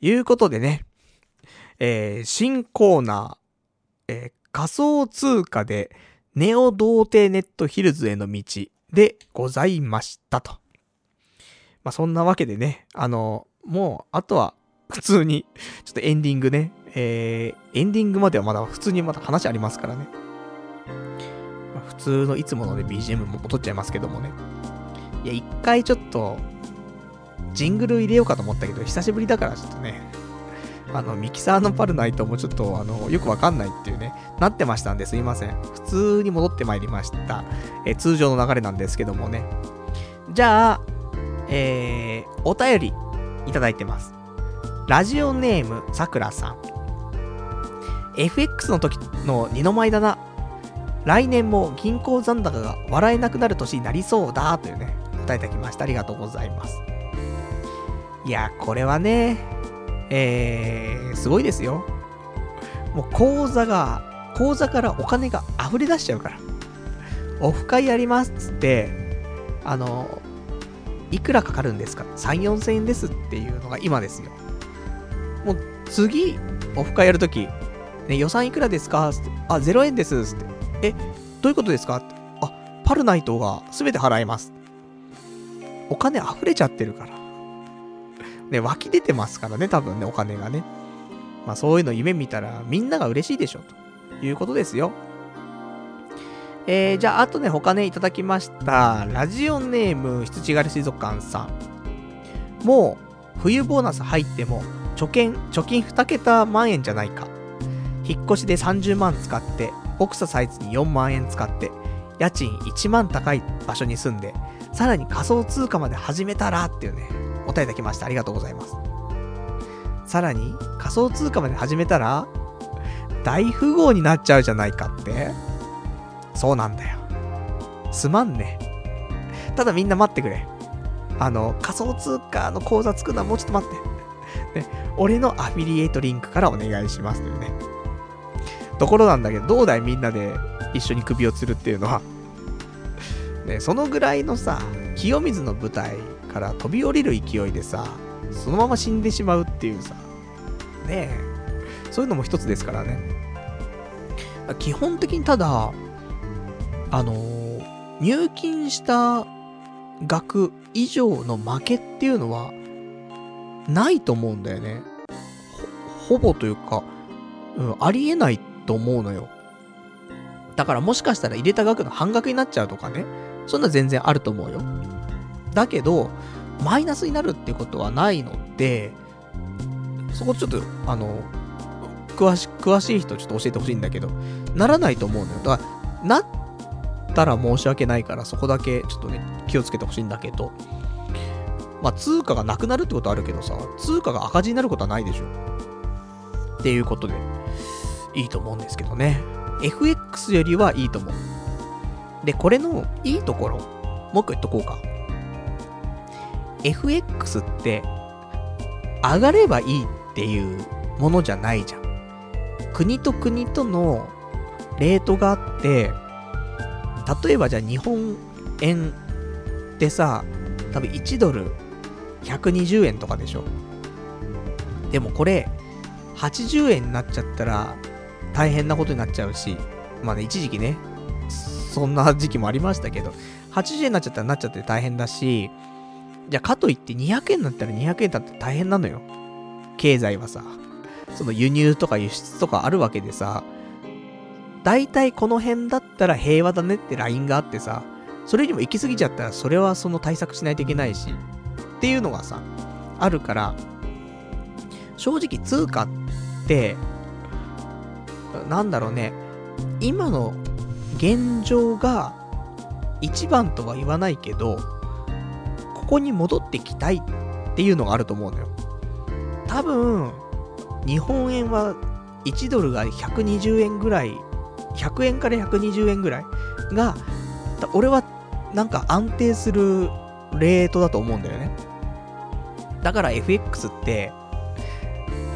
いうことでね、えー、新コーナー、えー、仮想通貨でネオ童貞ネットヒルズへの道でございましたと。まあ、そんなわけでね、あの、もう、あとは、普通に、ちょっとエンディングね、えー、エンディングまではまだ普通にまだ話ありますからね。通のいつものね、BGM も戻っちゃいますけどもね。いや、一回ちょっと、ジングル入れようかと思ったけど、久しぶりだからちょっとね、あの、ミキサーのパルナイトもちょっと、あの、よくわかんないっていうね、なってましたんですいません。普通に戻ってまいりました。え通常の流れなんですけどもね。じゃあ、えー、お便りいただいてます。ラジオネームさくらさん。FX の時の二の舞だな。来年も銀行残高が笑えなくなる年になりそうだというね、答えてきました。ありがとうございます。いや、これはね、えー、すごいですよ。もう口座が、口座からお金が溢れ出しちゃうから。オフ会やりますっつって、あの、いくらかかるんですか ?3、4千円ですっていうのが今ですよ。もう次、オフ会やるとき、ね、予算いくらですか？って、あ、0円ですって。え、どういうことですか？あ、パルナイトが全て払えます。お金溢れちゃってるから。ね、湧き出てますからね、多分ね、お金がね。まあそういうの夢見たらみんなが嬉しいでしょ、ということですよ。えー、じゃあ、あとね、他ね、いただきました。ラジオネーム、羊狩水族館さん。もう、冬ボーナス入っても、貯金、貯金2桁万円じゃないか。引っ越しで30万使って、ボクササイズに4万円使って、家賃1万高い場所に住んで、さらに仮想通貨まで始めたらっていうね、お答えいただきました。ありがとうございます。さらに、仮想通貨まで始めたら、大富豪になっちゃうじゃないかってそうなんだよ。すまんね。ただみんな待ってくれ。あの、仮想通貨の口座作るのはもうちょっと待って。ね、俺のアフィリエイトリンクからお願いしますというね。ところなんだけど、どうだいみんなで一緒に首を吊るっていうのは。ね、そのぐらいのさ、清水の舞台から飛び降りる勢いでさ、そのまま死んでしまうっていうさ、ねえ、そういうのも一つですからね。基本的にただ、あのー、入金した額以上の負けっていうのは、ないと思うんだよね。ほ、ほぼというか、うん、ありえないと思うのよ。だからもしかしたら入れた額の半額になっちゃうとかね。そんな全然あると思うよ。だけど、マイナスになるってことはないので、そこちょっと、あの、詳し、詳しい人ちょっと教えてほしいんだけど、ならないと思うのよ。だから、なったら申し訳ないから、そこだけちょっとね、気をつけてほしいんだけど、まあ、通貨がなくなるってことはあるけどさ、通貨が赤字になることはないでしょ。っていうことで、いいと思うんですけどね。FX よりはいいと思う。で、これのいいところ、もう一個言っとこうか。FX って、上がればいいっていうものじゃないじゃん。国と国とのレートがあって、例えばじゃあ日本円ってさ、多分1ドル120円とかでしょ。でもこれ、80円になっちゃったら大変なことになっちゃうし、まあね、一時期ね、そんな時期もありましたけど、80円になっちゃったらなっちゃって大変だし、じゃあかといって200円になったら200円だって大変なのよ。経済はさ。その輸入とか輸出とかあるわけでさ、大体この辺だったら平和だねってラインがあってさ、それにも行き過ぎちゃったらそれはその対策しないといけないし、っていうのがさ、あるから、正直通貨って、なんだろうね、今の現状が一番とは言わないけど、ここに戻ってきたいっていうのがあると思うのよ。多分、日本円は1ドルが120円ぐらい、100円から120円ぐらいが、俺はなんか安定するレートだと思うんだよね。だから FX って、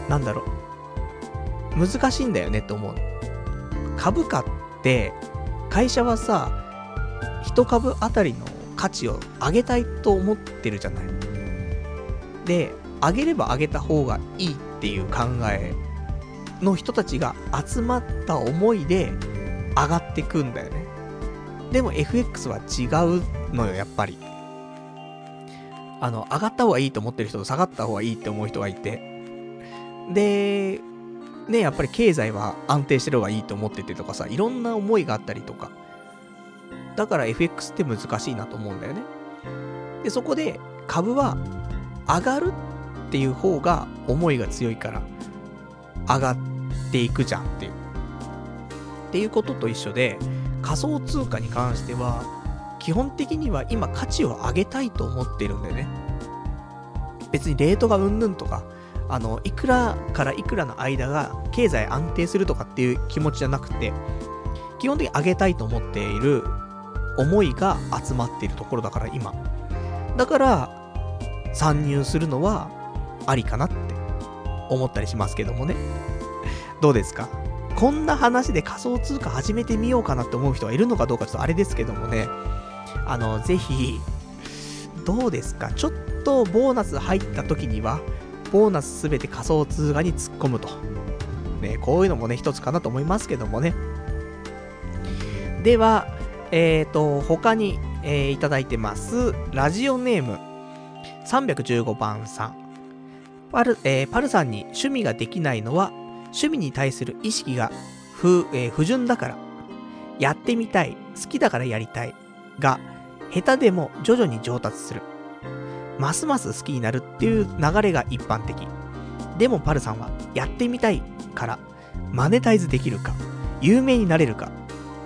なんだろう、難しいんだよねって思う。株価って、会社はさ、1株あたりの価値を上げたいと思ってるじゃない。で、上げれば上げた方がいいっていう考えの人たちが集まった思いで上がってくんだよね。でも FX は違うのよ、やっぱり。あの、上がった方がいいと思ってる人と下がった方がいいって思う人がいて。で、ね、やっぱり経済は安定してる方がいいと思っててとかさ、いろんな思いがあったりとか。だから FX って難しいなと思うんだよね。で、そこで株は上がるっていう方が思いが強いから上がっていくじゃんっていう。っていうことと一緒で、仮想通貨に関しては、基本的には今価値を上げたいと思ってるんだよね。別にレートがうんぬんとか、あの、いくらからいくらの間が経済安定するとかっていう気持ちじゃなくて、基本的に上げたいと思っている思いが集まっているところだから今。だから、参入するのはありかなって思ったりしますけどもね。どうですか？こんな話で仮想通貨始めてみようかなって思う人がいるのかどうかちょっとあれですけどもね。あの、ぜひ、どうですか？ちょっとボーナス入った時には、ボーナスすべて仮想通貨に突っ込むと。ね、こういうのもね、一つかなと思いますけどもね。では、えっ、ー、と、他に、えー、いただいてます。ラジオネーム、315番さん。パル、えー、パルさんに趣味ができないのは、趣味に対する意識が不,、えー、不純だから。やってみたい、好きだからやりたい。が、下手でも徐々に上達する。ますます好きになるっていう流れが一般的。でもパルさんは、やってみたいから、マネタイズできるか、有名になれるか、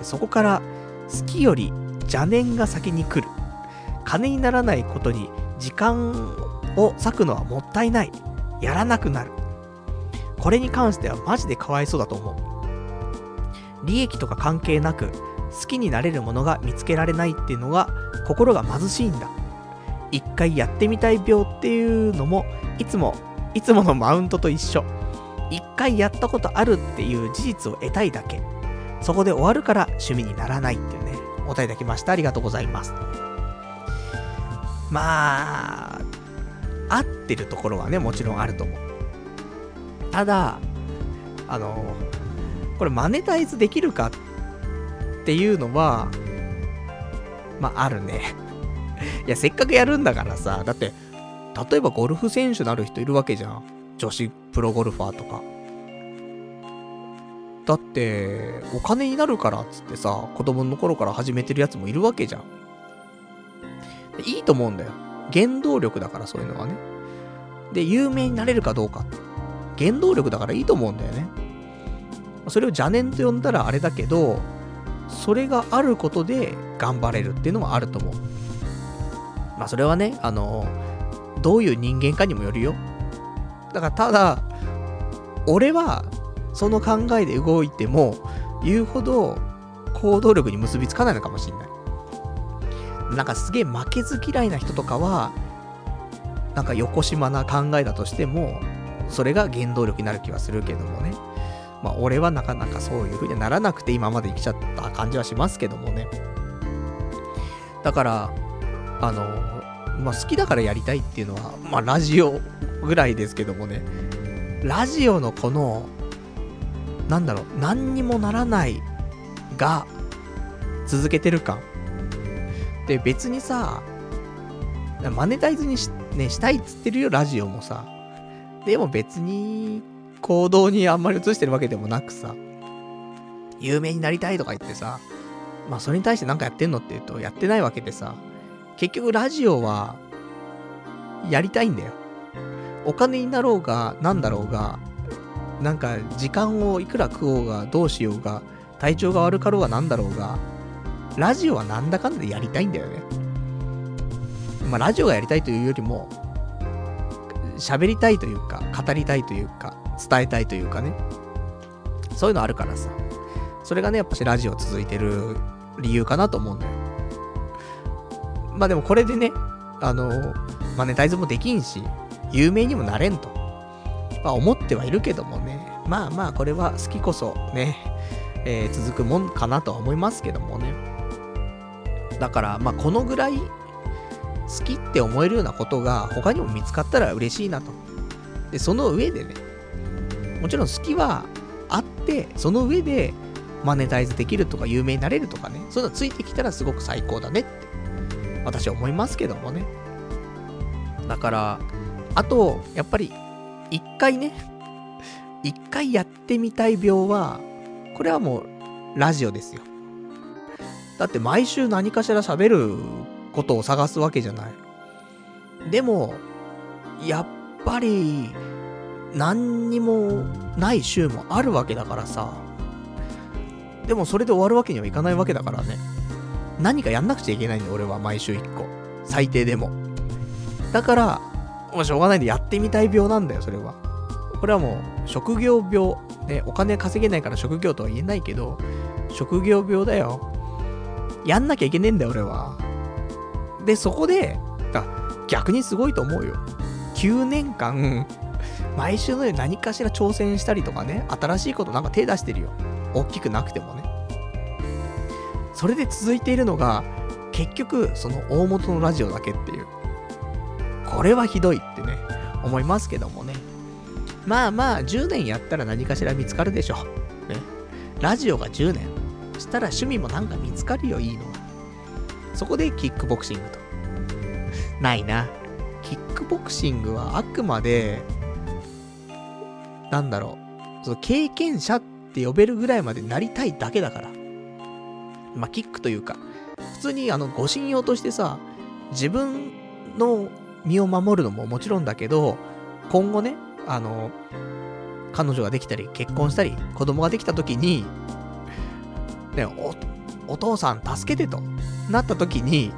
そこから好きより邪念が先に来る。金にならないことに時間を割くのはもったいない。やらなくなる。これに関してはマジでかわいそうだと思う。利益とか関係なく好きになれるものが見つけられないっていうのが心が貧しいんだ。一回やってみたい病っていうのもいつも、いつものマウントと一緒。一回やったことあるっていう事実を得たいだけ。そこで終わるから趣味にならないっていうね、お答えいただきました。ありがとうございます。まあ、合ってるところはね、もちろんあると思う。ただ、あの、これマネタイズできるかっていうのは、まあ、あるね。いや、せっかくやるんだからさ、だって、例えばゴルフ選手になる人いるわけじゃん。女子プロゴルファーとか。だって、お金になるからっつってさ、子供の頃から始めてるやつもいるわけじゃん。いいと思うんだよ。原動力だからそういうのはね。で、有名になれるかどうか。原動力だからいいと思うんだよね。それを邪念と呼んだらあれだけど、それがあることで頑張れるっていうのはあると思う。まあそれはね、あの、どういう人間かにもよるよ。だからただ、俺はその考えで動いても言うほど行動力に結びつかないのかもしんない。なんかすげえ負けず嫌いな人とかは、なんか横島な考えだとしても、それが原動力になる気はするけどもね。まあ俺はなかなかそういう風にならなくて今まで生きちゃった感じはしますけどもね。だから、あの、まあ好きだからやりたいっていうのは、まあラジオぐらいですけどもね。ラジオのこの、なんだろう、何にもならないが続けてる感。で、別にさ、マネタイズにし,、ね、したいっつってるよ、ラジオもさ。でも別に行動にあんまり移してるわけでもなくさ、有名になりたいとか言ってさ、まあそれに対して何かやってんのって言うとやってないわけでさ、結局ラジオはやりたいんだよ。お金になろうが何だろうが、なんか時間をいくら食おうがどうしようが、体調が悪かろうが何だろうが、ラジオはなんだかんだでやりたいんだよね。まあラジオがやりたいというよりも、喋りたいというか、語りたいというか、伝えたいというかね。そういうのあるからさ。それがね、やっぱしラジオ続いてる理由かなと思うんだよ。まあでもこれでね、あの、マネタイズもできんし、有名にもなれんと。まあ思ってはいるけどもね。まあまあこれは好きこそね、えー、続くもんかなとは思いますけどもね。だからまあこのぐらい好きって思えるようなことが他にも見つかったら嬉しいなと。で、その上でね、もちろん好きはあって、その上でマネタイズできるとか有名になれるとかね、そういうのついてきたらすごく最高だねって、私は思いますけどもね。だから、あと、やっぱり、一回ね、一回やってみたい病は、これはもう、ラジオですよ。だって毎週何かしら喋ることを探すわけじゃない。でも、やっぱり、何にもない週もあるわけだからさ、でもそれで終わるわけにはいかないわけだからね。何かやんなくちゃいけないんだよ、俺は毎週1個。最低でも。だから、もうしょうがないんでやってみたい病なんだよ、それは。これはもう、職業病。ね、お金稼げないから職業とは言えないけど、職業病だよ。やんなきゃいけねえんだよ、俺は。で、そこで、逆にすごいと思うよ。9年間、毎週のように何かしら挑戦したりとかね、新しいことなんか手出してるよ。大きくなくてもね。それで続いているのが、結局、その大元のラジオだけっていう。これはひどいってね、思いますけどもね。まあまあ、10年やったら何かしら見つかるでしょ。ね。ラジオが10年。したら趣味もなんか見つかるよ、いいのが。そこでキックボクシングと。ないな。キックボクシングはあくまで、なんだろう。その経験者って呼べるぐらいまでなりたいだけだから。まあ、キックというか、普通にあの、護身用としてさ、自分の身を守るのももちろんだけど、今後ね、あの、彼女ができたり、結婚したり、子供ができた時に、ね、お、お父さん助けてと、なった時に、い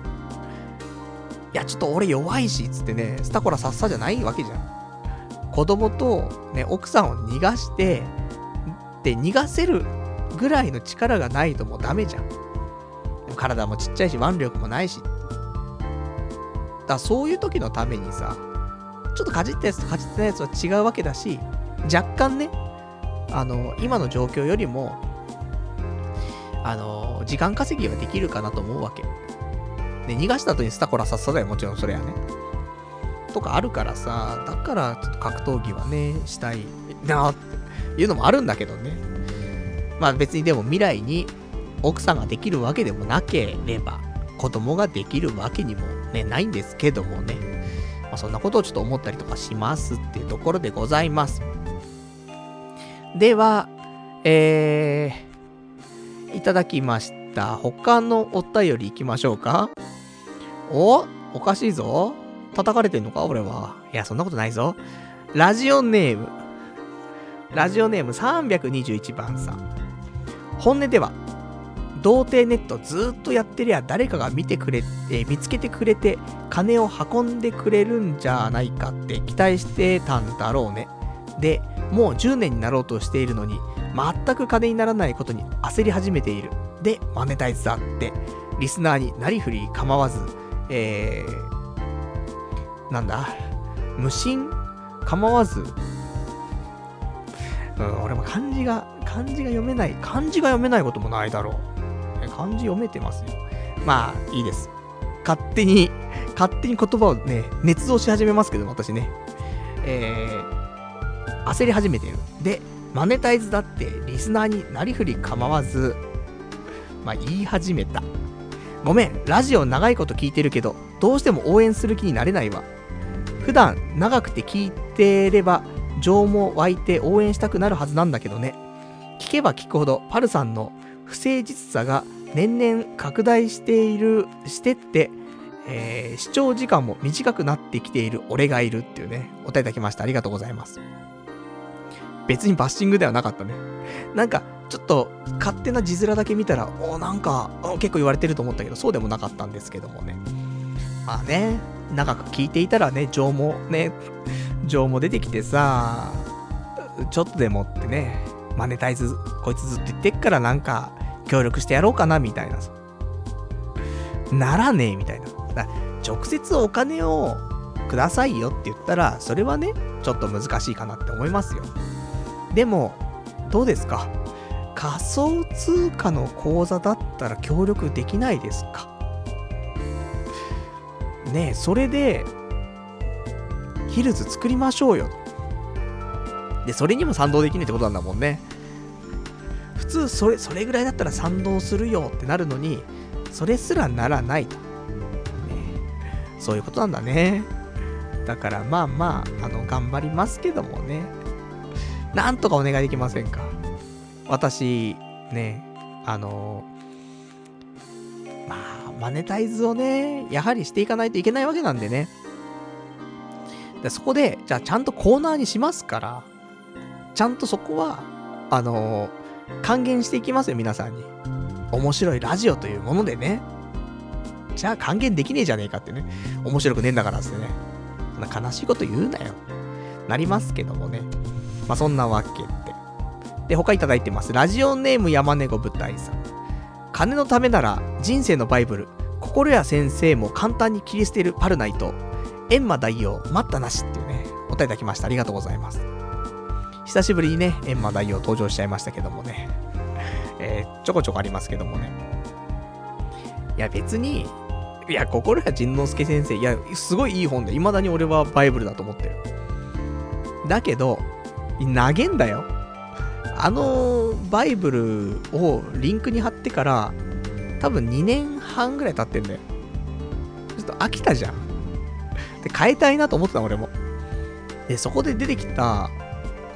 や、ちょっと俺弱いし、つってね、スタコラさっさじゃないわけじゃん。子供と、ね、奥さんを逃がして、で、逃がせるぐらいの力がないともうダメじゃん。体もちっちゃいし、腕力もないし。だそういう時のためにさ、ちょっとかじったやつとかじってないやつは違うわけだし、若干ね、あの、今の状況よりも、あの、時間稼ぎはできるかなと思うわけ。で、逃がした後にスタコラさっさだよ、もちろんそれはね。とかあるからさ、だからちょっと格闘技はね、したいなっていうのもあるんだけどね。まあ別にでも未来に奥さんができるわけでもなければ、子供ができるわけにもね、ないんですけどもね。まあ、そんなことをちょっと思ったりとかしますっていうところでございます。では、えー、いただきました。他のお便り行きましょうか。おおかしいぞ。叩かれてんのか？俺は。いや、そんなことないぞ。ラジオネーム。ラジオネーム321番さん。本音では、童貞ネットずっとやってりゃ誰かが見てくれて、見つけてくれて、金を運んでくれるんじゃないかって期待してたんだろうね。で、もう10年になろうとしているのに、全く金にならないことに焦り始めている。で、マネタイズだって、リスナーになりふり構わず、えー、なんだ、無心構わず、うん、俺も漢字が、漢字が読めない、漢字が読めないこともないだろう。漢字読めてますよ。まあ、いいです。勝手に、勝手に言葉をね、捏造し始めますけど、私ね。えー、焦り始めてる。で、マネタイズだってリスナーになりふり構わず、まあ、言い始めた。ごめん、ラジオ長いこと聞いてるけど、どうしても応援する気になれないわ。普段長くて聞いてれば、情も湧いて応援したくなるはずなんだけどね。聞けば聞くほど、パルさんの不誠実さが年々拡大している、してって、えー、視聴時間も短くなってきている俺がいるっていうね、お答えいただきました。ありがとうございます。別にバッシングではなかったね。なんか、ちょっと、勝手な字面だけ見たら、おなんか、結構言われてると思ったけど、そうでもなかったんですけどもね。まあね、長く聞いていたらね、情もね、情も出てきてさ、ちょっとでもってね、マネタイズ、こいつずっと言ってっからなんか、協力してやろうかな、みたいなさ。ならねえ、みたいな。直接お金をくださいよって言ったら、それはね、ちょっと難しいかなって思いますよ。でも、どうですか？仮想通貨の口座だったら協力できないですか？ねえ、それで、ヒルズ作りましょうよ。で、それにも賛同できないってことなんだもんね。通それ、それぐらいだったら賛同するよってなるのに、それすらならないと。ね、そういうことなんだね。だからまあまあ、あの、頑張りますけどもね。なんとかお願いできませんか。私、ね、あの、まあ、マネタイズをね、やはりしていかないといけないわけなんでね。でそこで、じゃあちゃんとコーナーにしますから、ちゃんとそこは、あの還元していきますよ、皆さんに。面白いラジオというものでね。じゃあ還元できねえじゃねえかってね。面白くねえんだからってね。そんな悲しいこと言うなよ。なりますけどもね。まあそんなわけで。で、他いただいてます。ラジオネーム山猫舞台さん。金のためなら人生のバイブル、心や先生も簡単に切り捨てるパルナイト、閻魔大王、待ったなしっていうね、お便りいただきました。ありがとうございます。久しぶりにね、閻魔大王登場しちゃいましたけどもね。えー、ちょこちょこありますけどもね。いや、別に、いや、心や仁之助先生、いや、すごいいい本で、未だに俺はバイブルだと思ってる。だけど、投げんだよ。あのバイブルをリンクに貼ってから、多分2年半ぐらい経ってんだよ。ちょっと飽きたじゃん。で、変えたいなと思ってた俺も。で、そこで出てきた、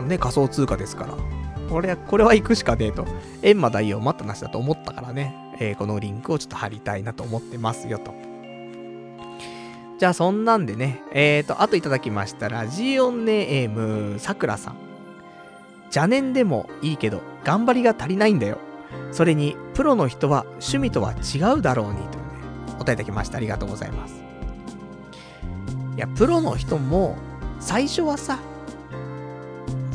ね、仮想通貨ですから。これは、これは行くしかねえと。閻魔大王待ったなしだと思ったからね。えー、このリンクをちょっと貼りたいなと思ってますよと。じゃあそんなんでね、えーと、あといただきましたラジオネームさくらさん。邪念でもいいけど、頑張りが足りないんだよ。それに、プロの人は趣味とは違うだろうに、というね、答えいただきました。ありがとうございます。いや、プロの人も、最初はさ、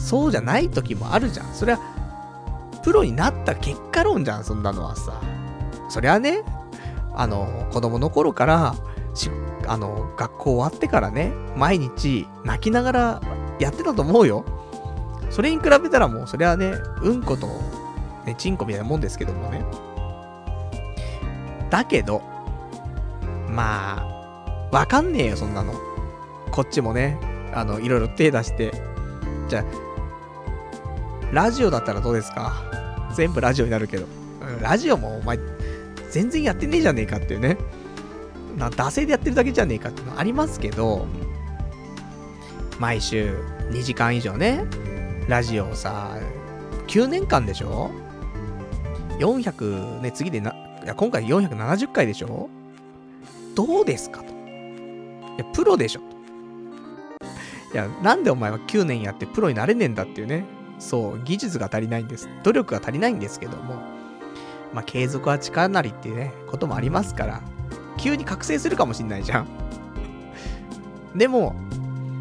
そうじゃない時もあるじゃん。それは、プロになった結果論じゃん、そんなのはさ。そりゃね、あの、子供の頃から、あの、学校終わってからね、毎日泣きながらやってたと思うよ。それに比べたらもう、それはね、うんこと、ね、チンコみたいなもんですけどもね。だけど、まあ、わかんねえよ、そんなの。こっちもね、あの、いろいろ手出して。じゃあ、ラジオだったらどうですか？全部ラジオになるけど。ラジオもお前、全然やってねえじゃねえかっていうね。な、惰性でやってるだけじゃねえかっていうのありますけど、毎週2時間以上ね、ラジオをさ、9年間でしょ ?400 ね、次でな、いや、今回470回でしょ？どうですかと。いや、プロでしょと。いや、なんでお前は9年やってプロになれねえんだっていうね。そう、技術が足りないんです。努力が足りないんですけども。まあ、継続は力なりっていうね、こともありますから、急に覚醒するかもしんないじゃん。でも、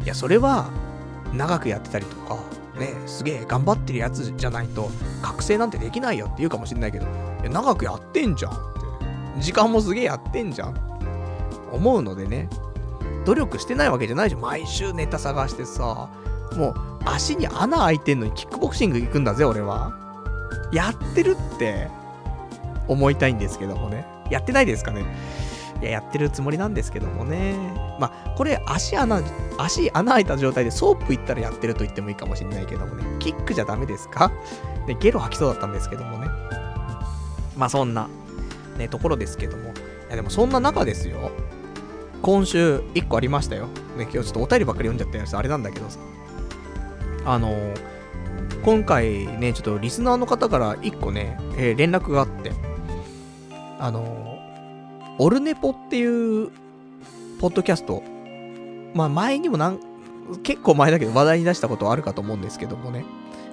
いや、それは、長くやってたりとか、ね、すげえ頑張ってるやつじゃないと、覚醒なんてできないよって言うかもしんないけど、いや長くやってんじゃんって。時間もすげえやってんじゃん。思うのでね、努力してないわけじゃないじゃん。毎週ネタ探してさ、もう足に穴開いてんのにキックボクシング行くんだぜ、俺は。やってるって思いたいんですけどもね。やってないですかね。いや、やってるつもりなんですけどもね。まあ、これ足穴、足穴開いた状態でソープ行ったらやってると言ってもいいかもしれないけどもね。キックじゃダメですか？で、ゲロ吐きそうだったんですけどもね。まあ、そんな、ね、ところですけども。いや、でもそんな中ですよ。今週1個ありましたよ。ね、今日ちょっとお便りばっかり読んじゃったやつあれなんだけどさ。あの、今回ね、ちょっとリスナーの方から1個ね、えー、連絡があって、あの、オルネポっていうポッドキャスト、まあ前にもなん、結構前だけど話題に出したことあるかと思うんですけどもね、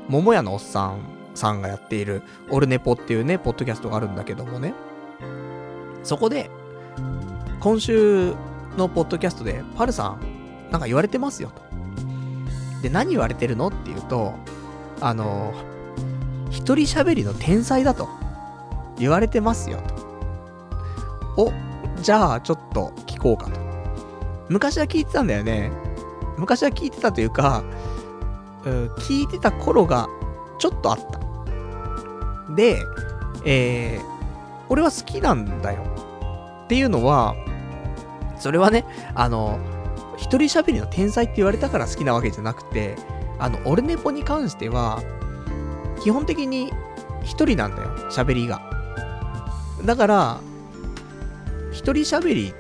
桃屋のおっさんさんがやっているオルネポっていうね、ポッドキャストがあるんだけどもね、そこで、今週のポッドキャストで、パルさん、なんか言われてますよと。で、何言われてるの？っていうと、あの、一人喋りの天才だと言われてますよと。お、じゃあちょっと聞こうかと。昔は聞いてたんだよね。昔は聞いてたというか、うん、聞いてた頃がちょっとあった。で、えー、俺は好きなんだよ。っていうのは、それはね、あの、一人喋りの天才って言われたから好きなわけじゃなくて、あの、オルネポに関しては、基本的に一人なんだよ、喋りが。だから、一人喋り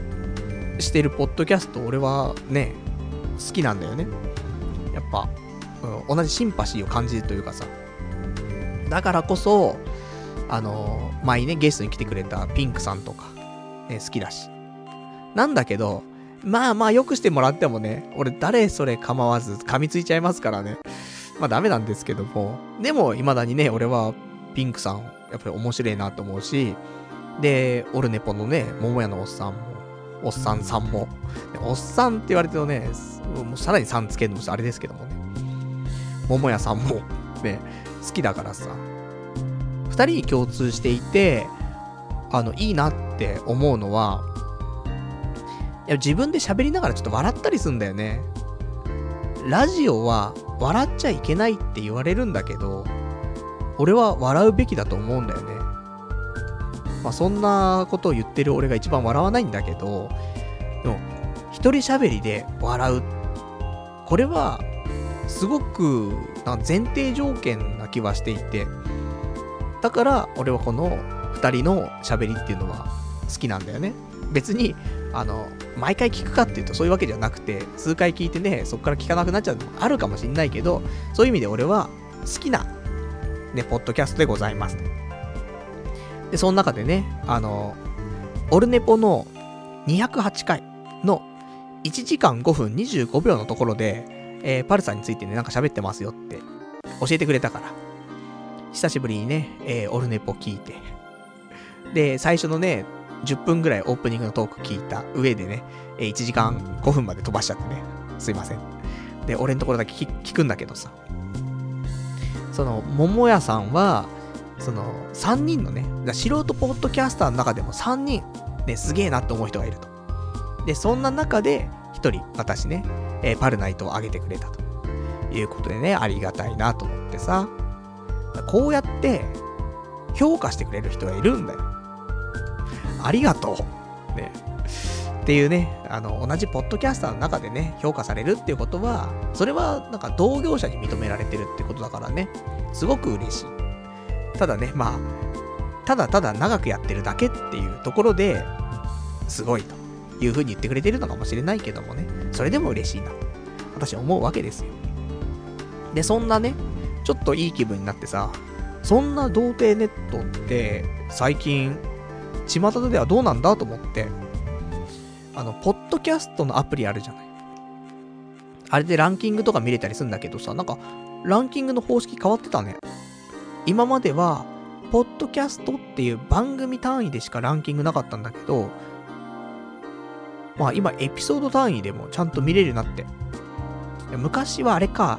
してるポッドキャスト、俺はね、好きなんだよね。やっぱ、うん、同じシンパシーを感じるというかさ。だからこそ、あの、前にね、ゲストに来てくれたピンクさんとか、ね、好きだし。なんだけど、まあまあよくしてもらってもね、俺誰それ構わず噛みついちゃいますからね。まあダメなんですけども。でも未だにね、俺はピンクさん、やっぱり面白いなと思うし、で、オルネポのね、桃屋のおっさんも、おっさんさんも、おっさんって言われてるとね、もうさらにさんつけるのもあれですけどもね、桃屋さんも、ね、好きだからさ、二人に共通していて、あの、いいなって思うのは、いや、自分で喋りながらちょっと笑ったりすんだよね。ラジオは笑っちゃいけないって言われるんだけど、俺は笑うべきだと思うんだよね。まあ、そんなことを言ってる俺が一番笑わないんだけど、でも、一人喋りで笑う。これは、すごく前提条件な気はしていて、だから俺はこの二人の喋りっていうのは好きなんだよね。別に、あの、毎回聞くかっていうとそういうわけじゃなくて、数回聞いてね、そこから聞かなくなっちゃうのもあるかもしんないけど、そういう意味で俺は好きな、ね、ポッドキャストでございます。で、その中でね、あの、オルネポの208回の1時間5分25秒のところで、えー、パルさんについてね、なんか喋ってますよって教えてくれたから、久しぶりにね、えー、オルネポ聞いて、で、最初のね、10分ぐらいオープニングのトーク聞いた上でね、え、1時間5分まで飛ばしちゃってね、すいません。で、俺のところだけ聞くんだけどさ、その、桃屋さんは、その、3人のね、素人ポッドキャスターの中でも3人、ね、すげえなって思う人がいると。で、そんな中で、1人、私ね、えー、パルナイトを上げてくれたと。いうことでね、ありがたいなと思ってさ、こうやって、評価してくれる人がいるんだよ。ありがとう。ね。っていうね、あの、同じポッドキャスターの中でね、評価されるっていうことは、それはなんか同業者に認められてるってことだからね、すごく嬉しい。ただね、まあ、ただただ長くやってるだけっていうところで、すごいという風に言ってくれてるのかもしれないけどもね、それでも嬉しいな。私思うわけですよ。で、そんなね、ちょっといい気分になってさ、そんな童貞ネットって最近、巷ではどうなんだと思って、あの、ポッドキャストのアプリあるじゃない。あれでランキングとか見れたりするんだけどさ、なんか、ランキングの方式変わってたね。今までは、ポッドキャストっていう番組単位でしかランキングなかったんだけど、まあ今エピソード単位でもちゃんと見れるようになって。昔はあれか、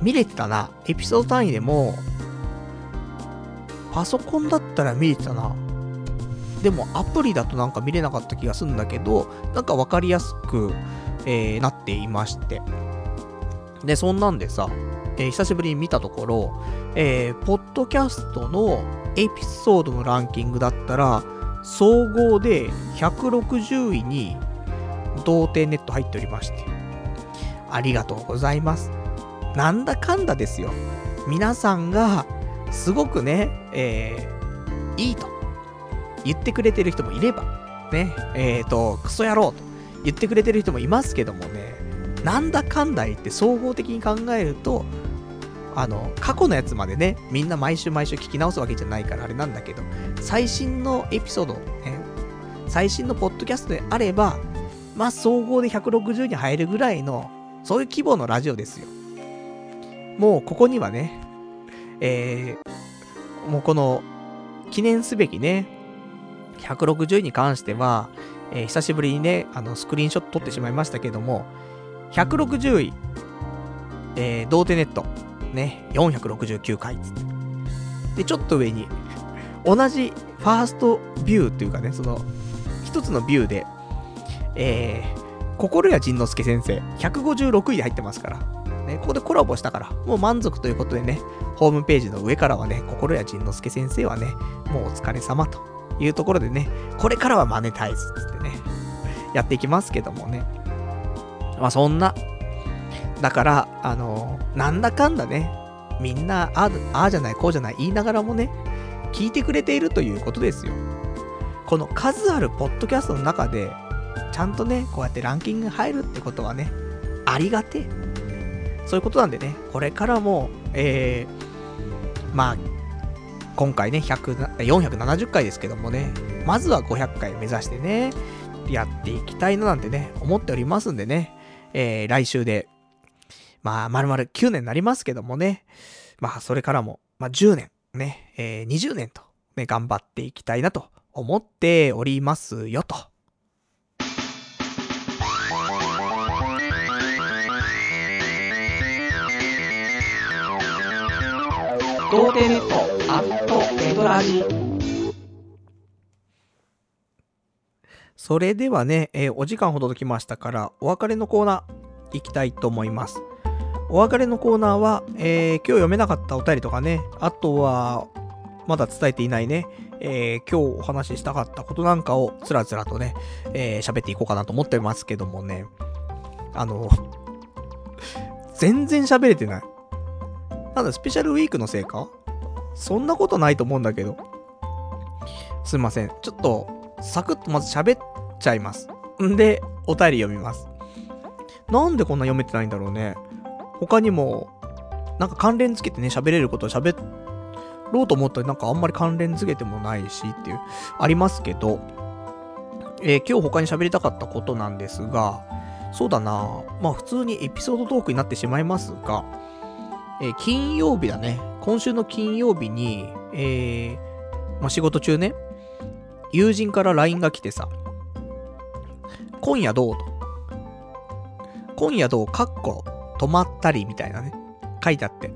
見れてたな。エピソード単位でも、パソコンだったら見れてたな。でもアプリだとなんか見れなかった気がするんだけど、なんかわかりやすく、えー、なっていまして。で、そんなんでさ、えー、久しぶりに見たところ、えー、ポッドキャストのエピソードのランキングだったら、総合で160位に童貞ネット入っておりまして。ありがとうございます。なんだかんだですよ。皆さんが、すごくね、えー、いいと言ってくれてる人もいれば、ね、えっ、ー、と、クソ野郎と言ってくれてる人もいますけどもね、なんだかんだ言って総合的に考えると、あの、過去のやつまでね、みんな毎週毎週聞き直すわけじゃないからあれなんだけど、最新のエピソード、ね、最新のポッドキャストであれば、まあ、総合で160に入るぐらいの、そういう規模のラジオですよ。もうここにはね、えー、もうこの、記念すべきね、160位に関しては、えー、久しぶりにね、あの、スクリーンショット撮ってしまいましたけども、160位、えー、童貞ネット、ね、469回つって。で、ちょっと上に、同じファーストビューっていうかね、その、一つのビューで、えー、心谷仁之助先生、156位で入ってますから、ね、ここでコラボしたから、もう満足ということでね、ホームページの上からはね、心谷仁之助先生はね、もうお疲れ様というところでね、これからはマネタイズつってね、やっていきますけどもね。まあそんな、だから、あの、なんだかんだね、みんな、ああじゃない、こうじゃない言いながらもね、聞いてくれているということですよ。この数あるポッドキャストの中で、ちゃんとね、こうやってランキング入るってことはね、ありがてえ。そういうことなんでね、これからも、えー、まあ、今回ね、470回ですけどもね、まずは500回目指してね、やっていきたいななんてね、思っておりますんでね、えー、来週で、まあ、まるまる9年になりますけどもね、まあ、それからも、まあ、10年、ね、えー、20年と、ね、頑張っていきたいなと思っておりますよと。童貞ネットアットエドラジそれではね、えー、お時間ほどときましたから、お別れのコーナー行きたいと思います。お別れのコーナーは、えー、今日読めなかったお便りとかね、あとは、まだ伝えていないね、えー、今日お話ししたかったことなんかをつらつらとね、えー、喋っていこうかなと思ってますけどもね、あの、全然喋れてない。なんだ、スペシャルウィークのせいか？そんなことないと思うんだけど。すいません。ちょっと、サクッとまず喋っちゃいます。んで、お便り読みます。なんでこんな読めてないんだろうね。他にも、なんか関連付けてね、喋れることを喋ろうと思ったらなんかあんまり関連付けてもないしっていう、ありますけど、えー、今日他に喋りたかったことなんですが、そうだなまあ普通にエピソードトークになってしまいますが、えー、金曜日だね。今週の金曜日に、えー、まあ、仕事中ね、友人から LINE が来てさ、今夜どうと。今夜どうかっこ止まったりみたいなね、書いてあって。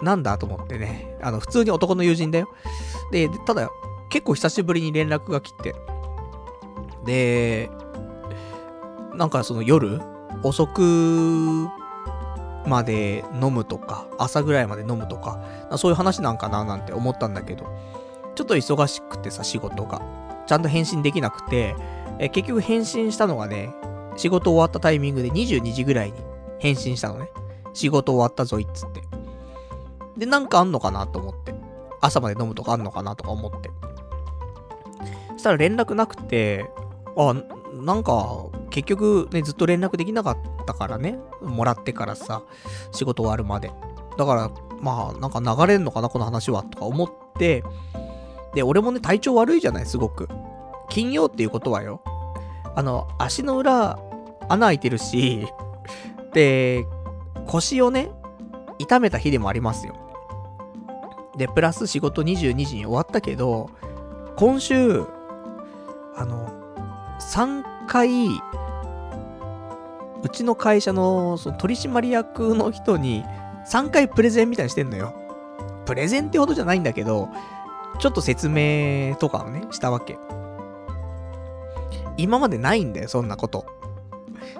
なんだと思ってね、あの、普通に男の友人だよ。で、ただ、結構久しぶりに連絡が来て、で、なんかその夜、遅くまで飲むとか、朝ぐらいまで飲むとか、そういう話なんかななんて思ったんだけど、ちょっと忙しくてさ、仕事が。ちゃんと返信できなくて、え結局返信したのがね、仕事終わったタイミングで22時ぐらいに返信したのね。仕事終わったぞいっつって。で、なんかあんのかなと思って。朝まで飲むとかあんのかなとか思って。そしたら連絡なくて、あ、なんか、結局ね、ずっと連絡できなかったからね。もらってからさ、仕事終わるまで。だから、まあ、なんか流れんのかな、この話は、とか思って、で、俺もね、体調悪いじゃない、すごく。金曜っていうことはよ。あの、足の裏、穴開いてるし、で、腰をね、痛めた日でもありますよ。で、プラス仕事22時に終わったけど、今週、あの、3回、うちの会社のその取締役の人に3回プレゼンみたいにしてんのよ。プレゼンってほどじゃないんだけど、ちょっと説明とかをね、したわけ。今までないんだよ、そんなこと。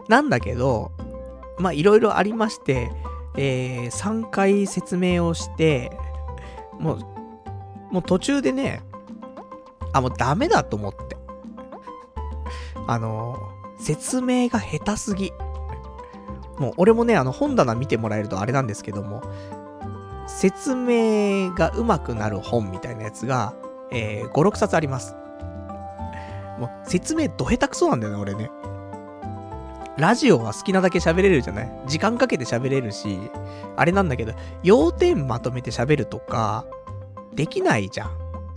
なんだけど、まあ、いろいろありまして、えー、3回説明をして、もう、もう途中でね、あ、もうダメだと思って。あの、説明が下手すぎ。もう俺もね、あの本棚見てもらえるとあれなんですけども、説明が上手くなる本みたいなやつが、えー、5、6冊あります。もう説明ど下手くそなんだよね、俺ね。ラジオは好きなだけ喋れるじゃない？時間かけて喋れるし、あれなんだけど、要点まとめて喋るとか、できないじゃん。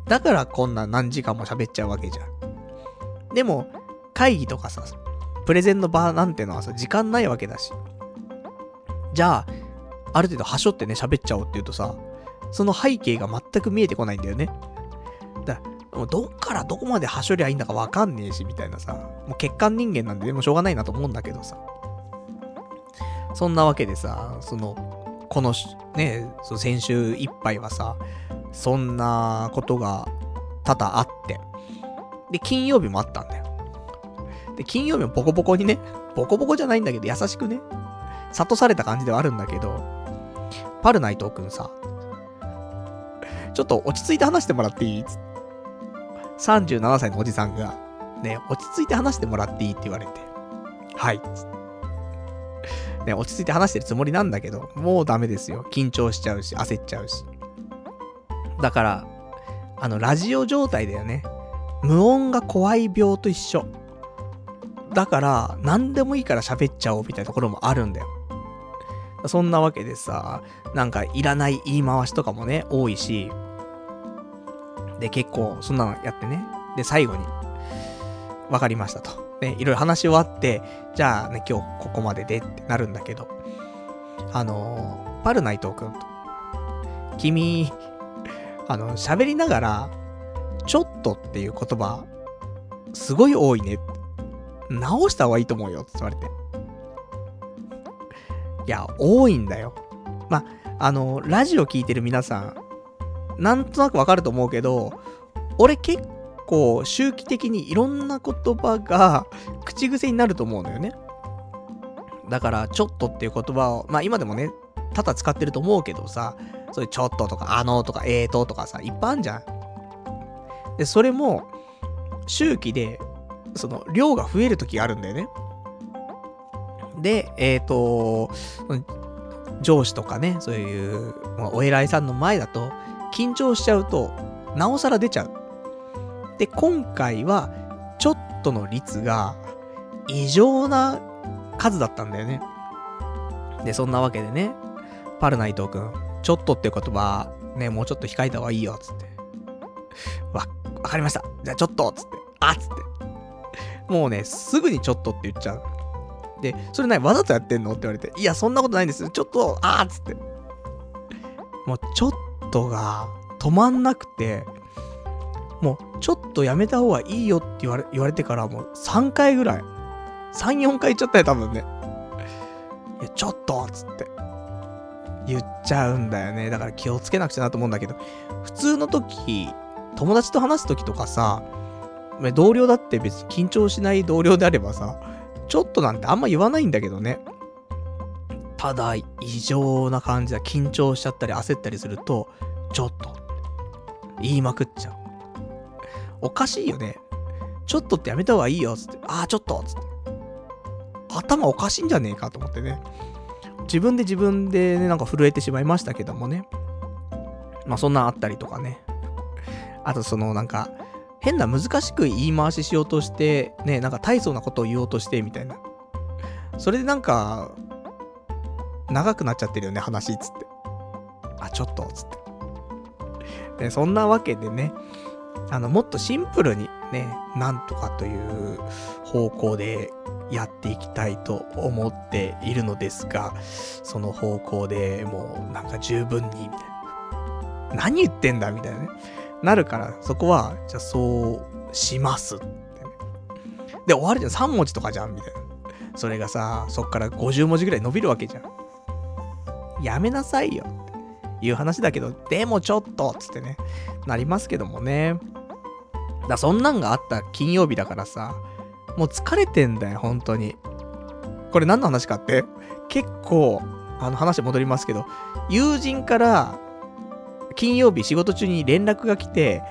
だからこんな何時間も喋っちゃうわけじゃん。でも、会議とかさ、プレゼンの場なんてのはさ、時間ないわけだし。じゃあ、ある程度はしょってね、喋っちゃおうって言うとさ、その背景が全く見えてこないんだよね。だもうどっからどこまではしょりゃいいんだかわかんねえし、みたいなさ。もう欠陥人間なんで、でもしょうがないなと思うんだけどさ。そんなわけでさ、その、この、ね、その先週いっぱいはさ、そんなことが多々あって。で、金曜日もあったんだよ。で、金曜日もボコボコにね、ボコボコじゃないんだけど、優しくね、諭された感じではあるんだけど、パルナイトくんさ、ちょっと落ち着いて話してもらっていい？37歳のおじさんが、ね、落ち着いて話してもらっていいって言われて、はい。ね、落ち着いて話してるつもりなんだけど、もうダメですよ。緊張しちゃうし、焦っちゃうし。だから、あの、ラジオ状態だよね。無音が怖い病と一緒。だから、何でもいいから喋っちゃおうみたいなところもあるんだよ。そんなわけでさ、なんかいらない言い回しとかもね、多いし、で、結構、そんなのやってね。で、最後に、わかりましたと。ね、いろいろ話し終わって、じゃあね、今日ここまででってなるんだけど、あのー、パルナイトくんと、君、あの、喋りながら、ちょっとっていう言葉、すごい多いね。直した方がいいと思うよって言われて。いや、多いんだよ。まあ、の、ラジオ聞いてる皆さん、なんとなくわかると思うけど、俺結構周期的にいろんな言葉が口癖になると思うのよね。だから、ちょっとっていう言葉を、まあ今でもね、多々使ってると思うけどさ、そういうちょっととか、あのとか、えーととかさ、いっぱいあるじゃん。で、それも、周期で、その、量が増える時があるんだよね。で、えっ、ー、と、上司とかね、そういう、お偉いさんの前だと、緊張しちゃうと、なおさら出ちゃう。で、今回は、ちょっとの率が、異常な数だったんだよね。で、そんなわけでね、パルナイト君、ちょっとっていう言葉、ね、もうちょっと控えた方がいいよ、つって。わ、わかりました。じゃあちょっと、つって。あっつって。もうね、すぐにちょっとって言っちゃう。で、それ何わざとやってんの？って言われて、いや、そんなことないんです。ちょっと、あーっつって。もう、ちょっとが止まんなくて、もう、ちょっとやめた方がいいよって言われ言われてから、もう3回ぐらい。3、4回言っちゃったよ、多分ね。いや、ちょっとっつって。言っちゃうんだよね。だから気をつけなくちゃなと思うんだけど、普通の時、友達と話す時とかさ、同僚だって別に緊張しない同僚であればさ、ちょっとなんてあんま言わないんだけどね。ただ、異常な感じだ。緊張しちゃったり焦ったりすると、ちょっと、言いまくっちゃう。おかしいよね。ちょっとってやめた方がいいよ、つって。ああ、ちょっと、つって。頭おかしいんじゃねえかと思ってね。自分で自分でね、なんか震えてしまいましたけどもね。まあそんなんあったりとかね。あとそのなんか、変な難しく言い回ししようとして、ね、なんか大層なことを言おうとして、みたいな。それでなんか、長くなっちゃってるよね、話、つって。あ、ちょっと、つって。で、そんなわけでね、あの、もっとシンプルにね、なんとかという方向でやっていきたいと思っているのですが、その方向でもうなんか十分に、みたいな。何言ってんだみたいなね。なるから、そこは、じゃあそうしますってね。で、終わるじゃん。3文字とかじゃんみたいな。それがさ、そっから50文字ぐらい伸びるわけじゃん。やめなさいよ。っていう話だけど、でもちょっと、つってね、なりますけどもね。だそんなんがあった金曜日だからさ、もう疲れてんだよ、本当に。これ何の話かって、結構、あの話戻りますけど、友人から金曜日仕事中に連絡が来て、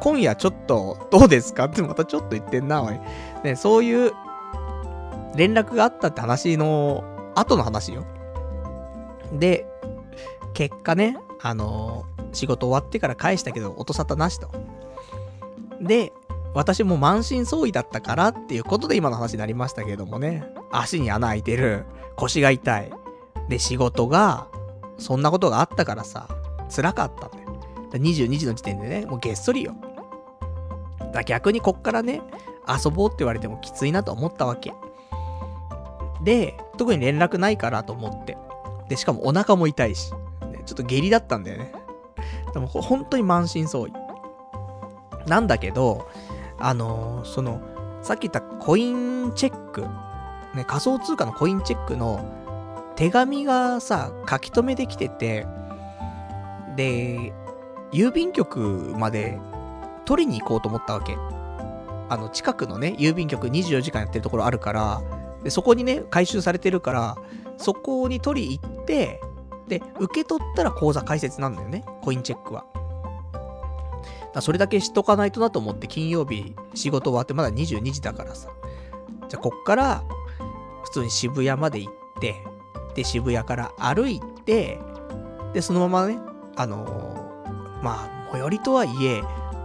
今夜ちょっとどうですか？ってまたちょっと言ってんな、おい。ね、そういう連絡があったって話の後の話よ。で、結果ね、あのー、仕事終わってから返したけど、音沙汰なしと。で、私も満身創痍だったからっていうことで今の話になりましたけどもね。足に穴開いてる。腰が痛い。で、仕事が、そんなことがあったからさ、辛かったんだよ。22時の時点でね、もうげっそりよ。だ逆にこっからね、遊ぼうって言われてもきついなと思ったわけ。で、特に連絡ないからと思って。で、しかもお腹も痛いし。ね、ちょっと下痢だったんだよね。でも本当に満身創痍。なんだけど、あのー、その、さっき言ったコインチェック、ね、仮想通貨のコインチェックの手紙がさ、書き留めできてて、で、郵便局まで取りに行こうと思ったわけ。あの、近くのね、郵便局24時間やってるところあるから、で、そこにね、回収されてるから、そこに取り行って、で、受け取ったら口座開設なんだよね、コインチェックは。だそれだけしとかないとなと思って金曜日仕事終わってまだ22時だからさ。じゃあこっから普通に渋谷まで行って、で渋谷から歩いて、でそのままね、あのー、まあ、最寄りとはいえ、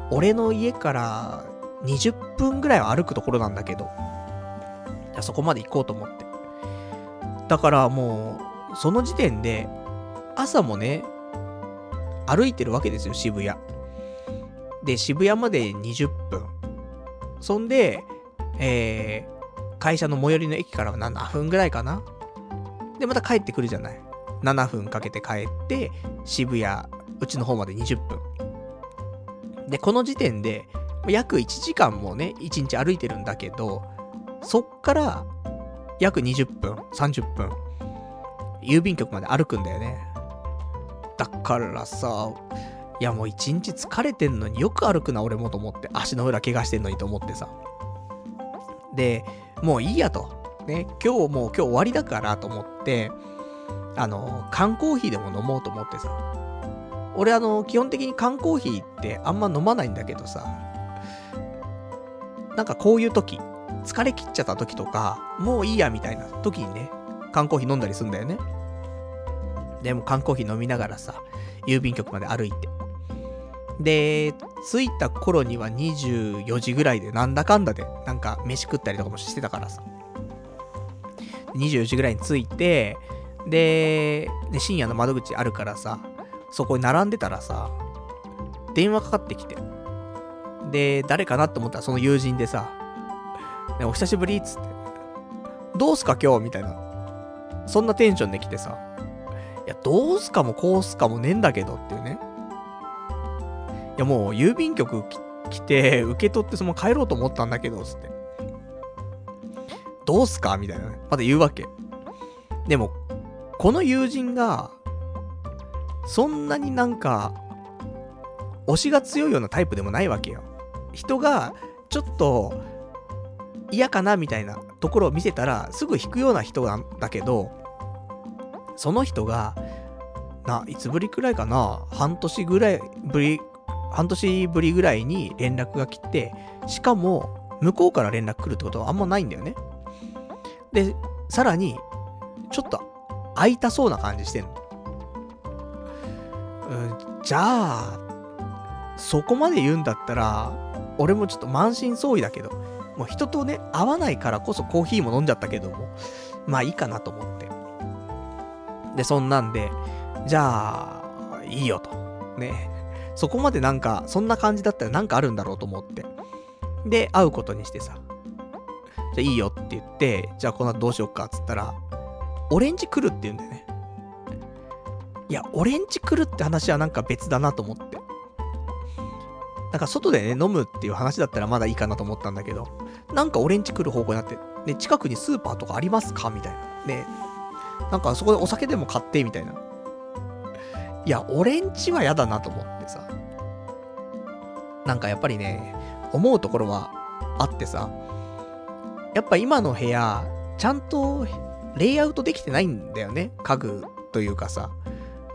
俺の家から20分ぐらいは歩くところなんだけど、そこまで行こうと思って。だからもう、その時点で、朝もね、歩いてるわけですよ、渋谷。で、渋谷まで20分。そんで、えー、会社の最寄りの駅からは7分ぐらいかな。で、また帰ってくるじゃない。7分かけて帰って、渋谷、うちの方まで20分。で、この時点で、約1時間もね、1日歩いてるんだけど、そっから約20分、30分、郵便局まで歩くんだよね。だからさ、いやもう一日疲れてんのによく歩くな俺もと思って、足の裏怪我してんのにと思ってさ。で、もういいやと。ね、今日もう今日終わりだからと思って、あの、缶コーヒーでも飲もうと思ってさ。俺あの、基本的に缶コーヒーってあんま飲まないんだけどさ。なんかこういう時、疲れ切っちゃった時とか、もういいやみたいな時にね、缶コーヒー飲んだりすんだよね。でも缶コーヒー飲みながらさ、郵便局まで歩いて。で、着いた頃には24時ぐらいで、なんだかんだで、なんか飯食ったりとかもしてたからさ。24時ぐらいに着いて、で、で深夜の窓口あるからさ、そこに並んでたらさ、電話かかってきて。で、誰かなって思ったらその友人でさ、ね、お久しぶりっつって、どうすか今日みたいな。そんなテンションで来てさ、いや、どうすかもこうすかもねえんだけどっていうね。いや、もう郵便局来て、受け取ってその帰ろうと思ったんだけど、つって。どうすかみたいなね。まだ言うわけ。でも、この友人が、そんなになんか、推しが強いようなタイプでもないわけよ。人が、ちょっと、嫌かなみたいなところを見せたら、すぐ引くような人なんだけど、その人が、な、いつぶりくらいかな半年ぐらいぶり、半年ぶりぐらいに連絡が来て、しかも、向こうから連絡来るってことはあんまないんだよね。で、さらに、ちょっと会いたそうな感じしてんの。うん、じゃあ、そこまで言うんだったら、俺もちょっと満身創痍だけど、もう人とね、会わないからこそコーヒーも飲んじゃったけども、まあいいかなと思って。で、そんなんで、じゃあ、いいよと。ね。そこまでなんか、そんな感じだったらなんかあるんだろうと思って。で、会うことにしてさ。じゃあいいよって言って、じゃあこの後どうしよっかっつったら、オレンジ来るって言うんだよね。いや、オレンジ来るって話はなんか別だなと思って。なんか外でね、飲むっていう話だったらまだいいかなと思ったんだけど、なんかオレンジ来る方向になって、ね、近くにスーパーとかありますかみたいな。ね、なんかそこでお酒でも買ってみたいな。いや、オレンジは嫌だなと思ってさ。なんかやっぱりね、思うところはあってさ、やっぱ今の部屋、ちゃんとレイアウトできてないんだよね。家具というかさ。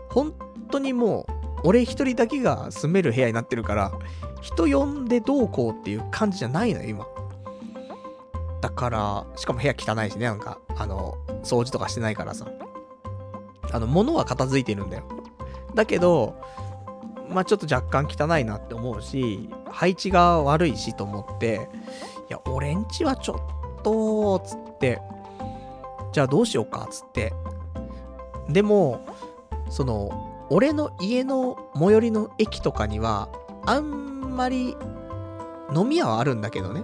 本当にもう、俺一人だけが住める部屋になってるから、人呼んでどうこうっていう感じじゃないのよ、今。だから、しかも部屋汚いしね、なんか、あの、掃除とかしてないからさ。あの、物は片付いてるんだよ。だけど、まあちょっと若干汚いなって思うし、配置が悪いしと思って、いや、俺んちはちょっと、つって、じゃあどうしようか、つって。でも、その、俺の家の最寄りの駅とかには、あんまり飲み屋はあるんだけどね。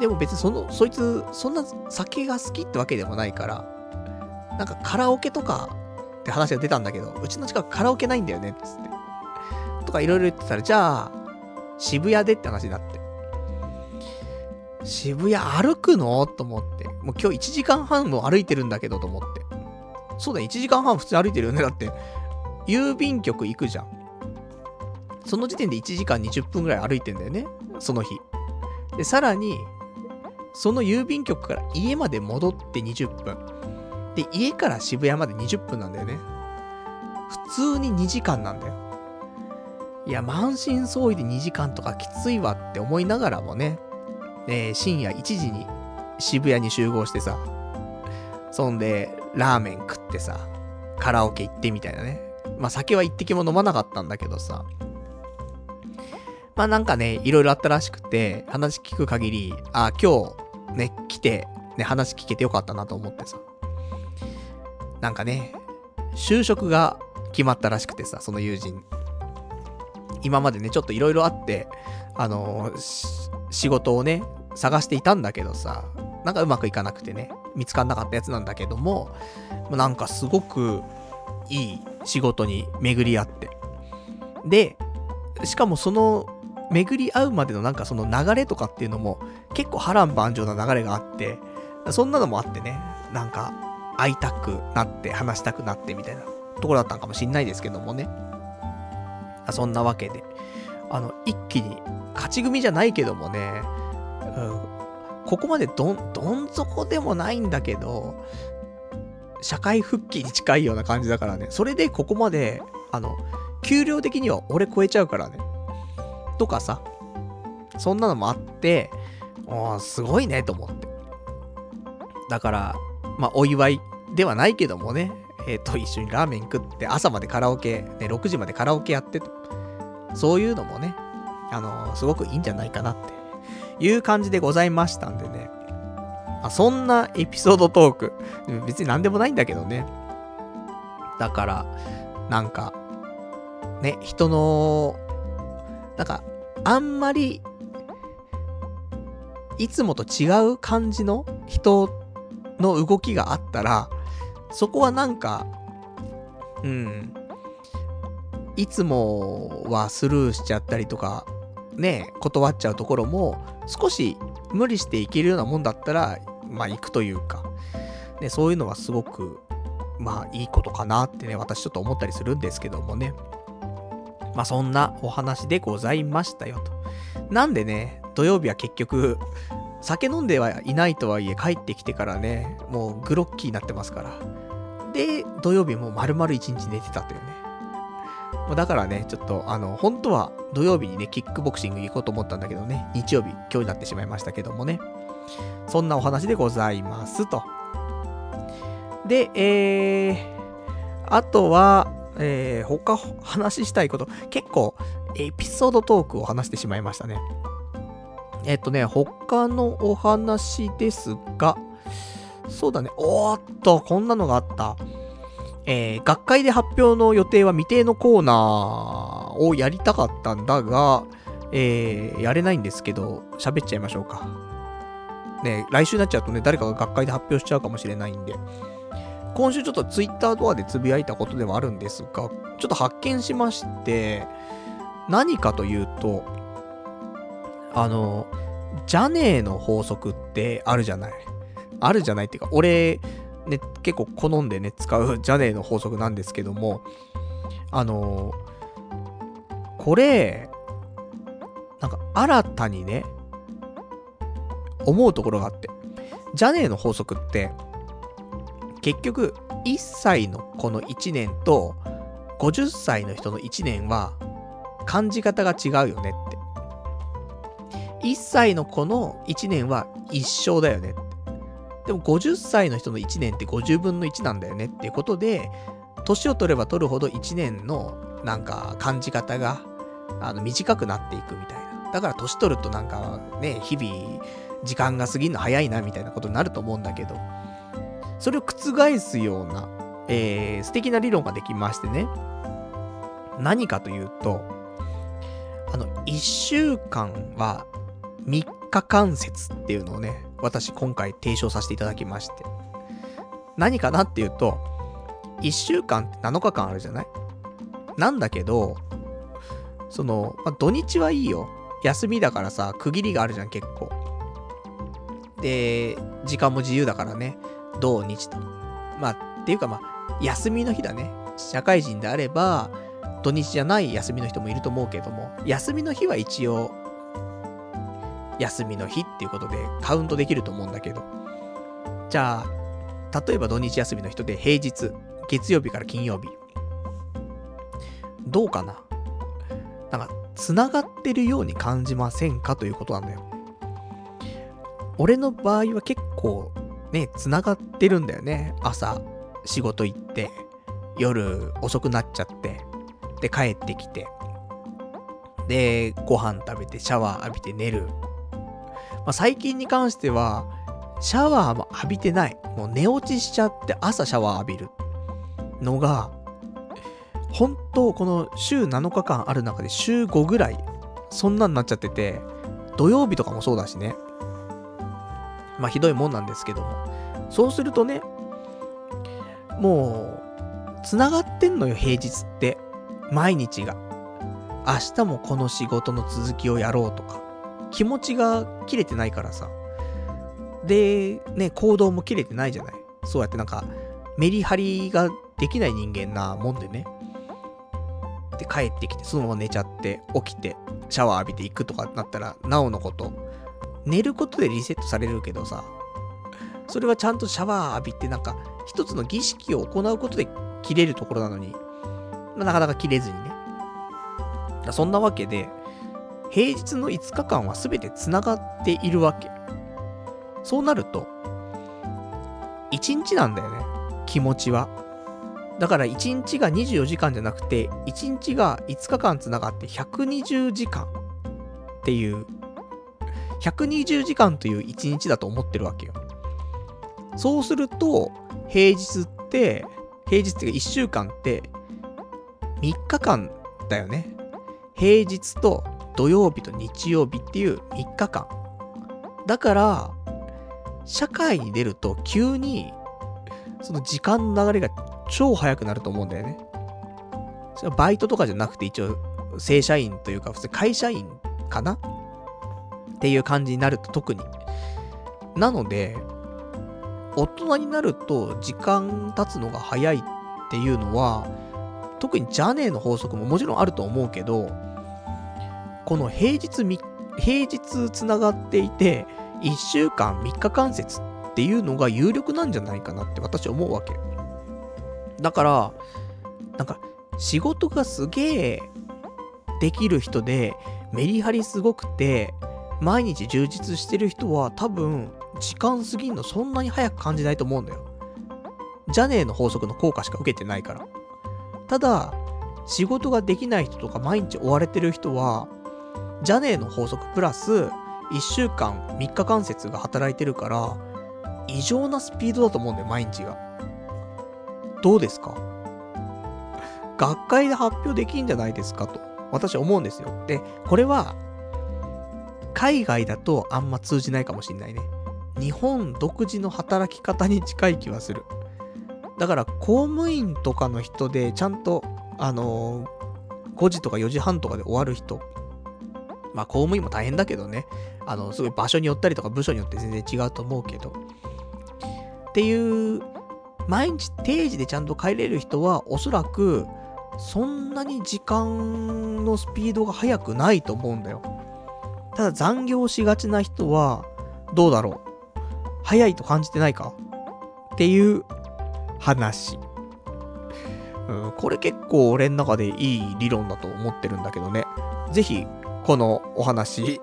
でも別にその、そいつ、そんな酒が好きってわけでもないから、なんかカラオケとかって話が出たんだけど、うちの近くカラオケないんだよね、つって。とかいろいろ言ってたら、じゃあ、渋谷でって話になって。渋谷歩くの？と思って。もう今日1時間半も歩いてるんだけどと思って。そうだ、1時間半普通歩いてるよね。だって、郵便局行くじゃん。その時点で1時間20分ぐらい歩いてんだよね。その日。で、さらに、その郵便局から家まで戻って20分。で、家から渋谷まで20分なんだよね。普通に2時間なんだよ。いや、満身創痍で2時間とかきついわって思いながらもね、えー、深夜1時に渋谷に集合してさ、そんで、ラーメン食ってさ、カラオケ行ってみたいなね。まあ酒は一滴も飲まなかったんだけどさ、まあなんかね、いろいろあったらしくて、話聞く限り、あ、今日ね、来て、ね、話聞けてよかったなと思ってさ。なんかね、就職が決まったらしくてさ、その友人。今までね、ちょっといろいろあって、あのー、仕事をね、探していたんだけどさ、なんかうまくいかなくてね、見つかんなかったやつなんだけども、なんかすごくいい仕事に巡り合って。で、しかもその、巡り合うまでのなんかその流れとかっていうのも結構波乱万丈な流れがあって、そんなのもあってね、なんか会いたくなって話したくなってみたいなところだったのかもしんないですけどもね。そんなわけで、あの、一気に勝ち組じゃないけどもね、ここまでどん、どん底でもないんだけど、社会復帰に近いような感じだからね。それでここまで、あの、給料的には俺超えちゃうからね。とかさ、そんなのもあって、おすごいね、と思って。だから、まあ、お祝いではないけどもね、えっ、ー、と、一緒にラーメン食って、朝までカラオケ、ね、6時までカラオケやってと。そういうのもね、あのー、すごくいいんじゃないかなっていう感じでございましたんでね。あそんなエピソードトーク。別に何でもないんだけどね。だから、なんか、ね、人の、なんか、あんまり、いつもと違う感じの人の動きがあったら、そこはなんか、うん、いつもはスルーしちゃったりとか、ね、断っちゃうところも、少し無理していけるようなもんだったら、まあ行くというか、ね、そういうのはすごく、まあいいことかなってね、私ちょっと思ったりするんですけどもね。まあそんなお話でございましたよと。なんでね、土曜日は結局、酒飲んではいないとはいえ帰ってきてからね、もうグロッキーになってますから。で、土曜日も丸々一日寝てたというね。だからね、ちょっと、あの、本当は土曜日にね、キックボクシング行こうと思ったんだけどね、日曜日、今日になってしまいましたけどもね。そんなお話でございますと。で、えー、あとは、えー、他話したいこと、結構エピソードトークを話してしまいましたね。えっとね、他のお話ですが、そうだね、おーっと、こんなのがあった。えー、学会で発表の予定は未定のコーナーをやりたかったんだが、えー、やれないんですけど、喋っちゃいましょうか。ね、来週になっちゃうとね、誰かが学会で発表しちゃうかもしれないんで、今週ちょっとツイッターとかでつぶやいたことではあるんですが、ちょっと発見しまして、何かというと、あの、ジャネーの法則ってあるじゃない。あるじゃないっていうか、俺、ね、結構好んでね、使うジャネーの法則なんですけども、あの、これ、なんか新たにね、思うところがあって。ジャネーの法則って、結局、1歳の子の1年と、50歳の人の1年は、感じ方が違うよねって。1歳の子の1年は一生だよねって。でも50歳の人の1年って50分の1なんだよねっていうことで、年を取れば取るほど1年のなんか感じ方があの短くなっていくみたいな。だから年取るとなんかね、日々時間が過ぎるの早いなみたいなことになると思うんだけど、それを覆すような、えー、素敵な理論ができましてね。何かというと、あの、1週間は3日間説っていうのをね、私今回提唱させていただきまして。何かなっていうと、1週間って7日間あるじゃない？なんだけど、その、まあ、土日はいいよ。休みだからさ、区切りがあるじゃん、結構。で、時間も自由だからね、土日と。まあ、っていうかまあ、休みの日だね。社会人であれば、土日じゃない休みの人もいると思うけども、休みの日は一応、休みの日っていうことでカウントできると思うんだけど。じゃあ、例えば土日休みの人で平日、月曜日から金曜日。どうかな？なんか、繋がってるように感じませんかということなんだよ。俺の場合は結構ね、繋がってるんだよね。朝、仕事行って、夜遅くなっちゃって、で、帰ってきて、で、ご飯食べて、シャワー浴びて寝る。まあ、最近に関しては、シャワーも浴びてない。もう寝落ちしちゃって朝シャワー浴びるのが、本当この週7日間ある中で週5ぐらい、そんなんなっちゃってて、土曜日とかもそうだしね。まあひどいもんなんですけども。そうするとね、もう、繋がってんのよ、平日って。毎日が。明日もこの仕事の続きをやろうとか、気持ちが切れてないからさ。で、ね、行動も切れてないじゃない。そうやってなんか、メリハリができない人間なもんでね。で、帰ってきて、そのまま寝ちゃって、起きて、シャワー浴びていくとかなったら、なおのこと、寝ることでリセットされるけどさ、それはちゃんとシャワー浴びて、なんか、一つの儀式を行うことで切れるところなのに、まあ、なかなか切れずにね。そんなわけで、平日の5日間は全て繋がっているわけ。そうなると、1日なんだよね。気持ちは。だから1日が24時間じゃなくて、1日が5日間繋がって120時間っていう、120時間という1日だと思ってるわけよ。そうすると、平日って、平日っていうか1週間って3日間だよね。平日と土曜日と日曜日っていう3日間。だから、社会に出ると急に、その時間の流れが超早くなると思うんだよね。それバイトとかじゃなくて一応正社員というか普通会社員かな？っていう感じになると特に。なので、大人になると時間経つのが早いっていうのは、特にジャネーの法則ももちろんあると思うけど、この平日み、平日つながっていて、1週間3日間節っていうのが有力なんじゃないかなって私思うわけ。だから、なんか、仕事がすげえできる人で、メリハリすごくて、毎日充実してる人は多分、時間過ぎんのそんなに早く感じないと思うんだよ。ジャネーの法則の効果しか受けてないから。ただ、仕事ができない人とか毎日追われてる人は、ジャネーの法則プラス、1週間3日間節が働いてるから、異常なスピードだと思うんだよ、毎日が。どうですか？学会で発表できんじゃないですか？と、私は思うんですよ。で、これは、海外だとあんま通じないかもしんないね。日本独自の働き方に近い気はする。だから公務員とかの人でちゃんと、あのー、5時とか4時半とかで終わる人。まあ公務員も大変だけどね。あの、すごい場所によったりとか部署によって全然違うと思うけど。っていう毎日定時でちゃんと帰れる人は、おそらく、そんなに時間のスピードが速くないと思うんだよ。ただ残業しがちな人は、どうだろう早いと感じてないかっていう話。うん、これ結構俺の中でいい理論だと思ってるんだけどね。ぜひ、このお話、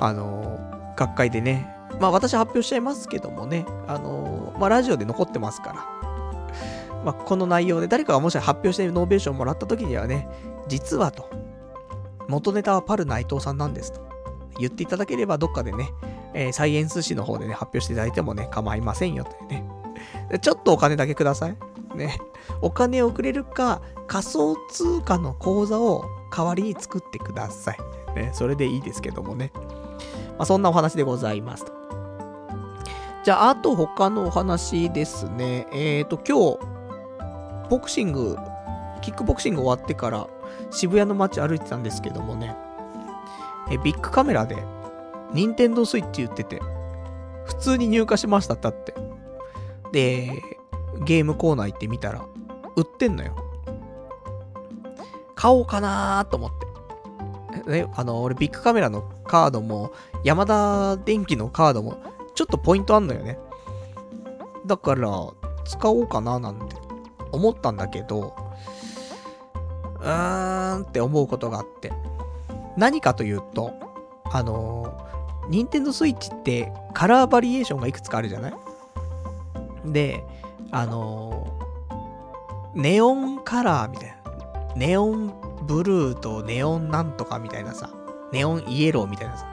あの学会でね、まあ私発表しちゃいますけどもね、あの、まあラジオで残ってますから、まあこの内容で誰かがもし発表してノーベル賞をもらった時にはね、実はと、元ネタはパル内藤さんなんですと言っていただければどっかでね、えー、サイエンス誌の方でね、発表していただいてもね、構いませんよというね。ちょっとお金だけください。ね。お金をくれるか、仮想通貨の口座を代わりに作ってください。ね。それでいいですけどもね。まあ、そんなお話でございますと。じゃあ、あと他のお話ですね。えっ、ー、と、今日、ボクシング、キックボクシング終わってから渋谷の街歩いてたんですけどもね、えビッグカメラで、任天堂スイッチ売ってて、普通に入荷しましたってって。で、ゲームコーナー行ってみたら、売ってんのよ。買おうかなと思って。ね、あの、俺ビッグカメラのカードも、ヤマダ電機のカードも、ちょっとポイントあんのよね。だから、使おうかななんて思ったんだけど、うーんって思うことがあって。何かというと、あのー、ニンテンドスイッチってカラーバリエーションがいくつかあるじゃない？で、あの、ネオンカラーみたいな。ネオンブルーとネオンなんとかみたいなさ。ネオンイエローみたいなさ。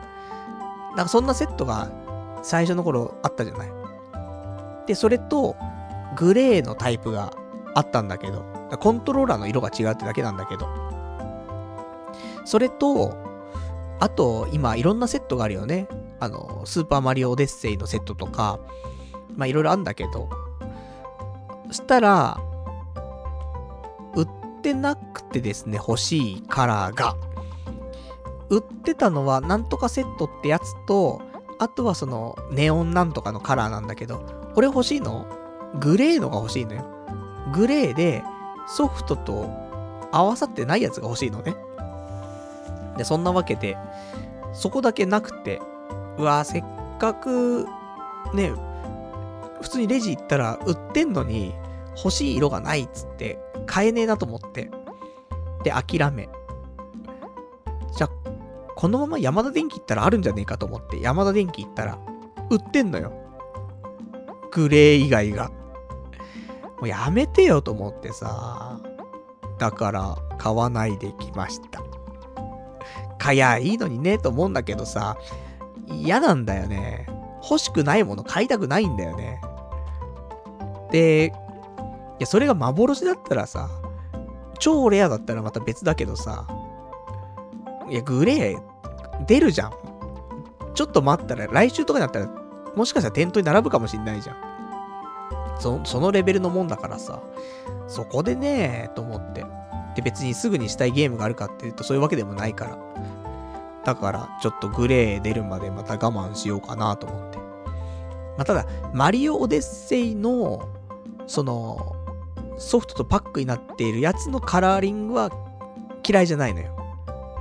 なんかそんなセットが最初の頃あったじゃない。で、それと、グレーのタイプがあったんだけど、コントローラーの色が違うってだけなんだけど、それと、あと、今、いろんなセットがあるよね。あの、スーパーマリオオデッセイのセットとか、まあ、いろいろあるんだけど、そしたら、ってなくてですね、欲しいカラーが。売ってたのは、なんとかセットってやつと、あとはその、ネオンなんとかのカラーなんだけど、俺欲しいの？グレーのが欲しいのよ。グレーで、ソフトと合わさってないやつが欲しいのね。で、そんなわけで、そこだけなくて、うわせっかく、ね、普通にレジ行ったら売ってんのに、欲しい色がないっつって、買えねえなと思って。で、諦め。じゃ、このまま山田電機行ったらあるんじゃねえかと思って、山田電機行ったら、売ってんのよ。グレー以外が。もうやめてよと思ってさ。だから、買わないできました。買やいいのにね、と思うんだけどさ、嫌なんだよね。欲しくないもの買いたくないんだよね。で、や、それが幻だったらさ、超レアだったらまた別だけどさ、いや、グレー、出るじゃん。ちょっと待ったら、来週とかになったら、もしかしたら店頭に並ぶかもしんないじゃん。そそのレベルのもんだからさ、そこでね、と思って。で、別にすぐにしたいゲームがあるかっていうと、そういうわけでもないから。だから、ちょっとグレー出るまでまた我慢しようかなと思って。まあ、ただ、マリオオデッセイの、その、ソフトとパックになっているやつのカラーリングは嫌いじゃないのよ。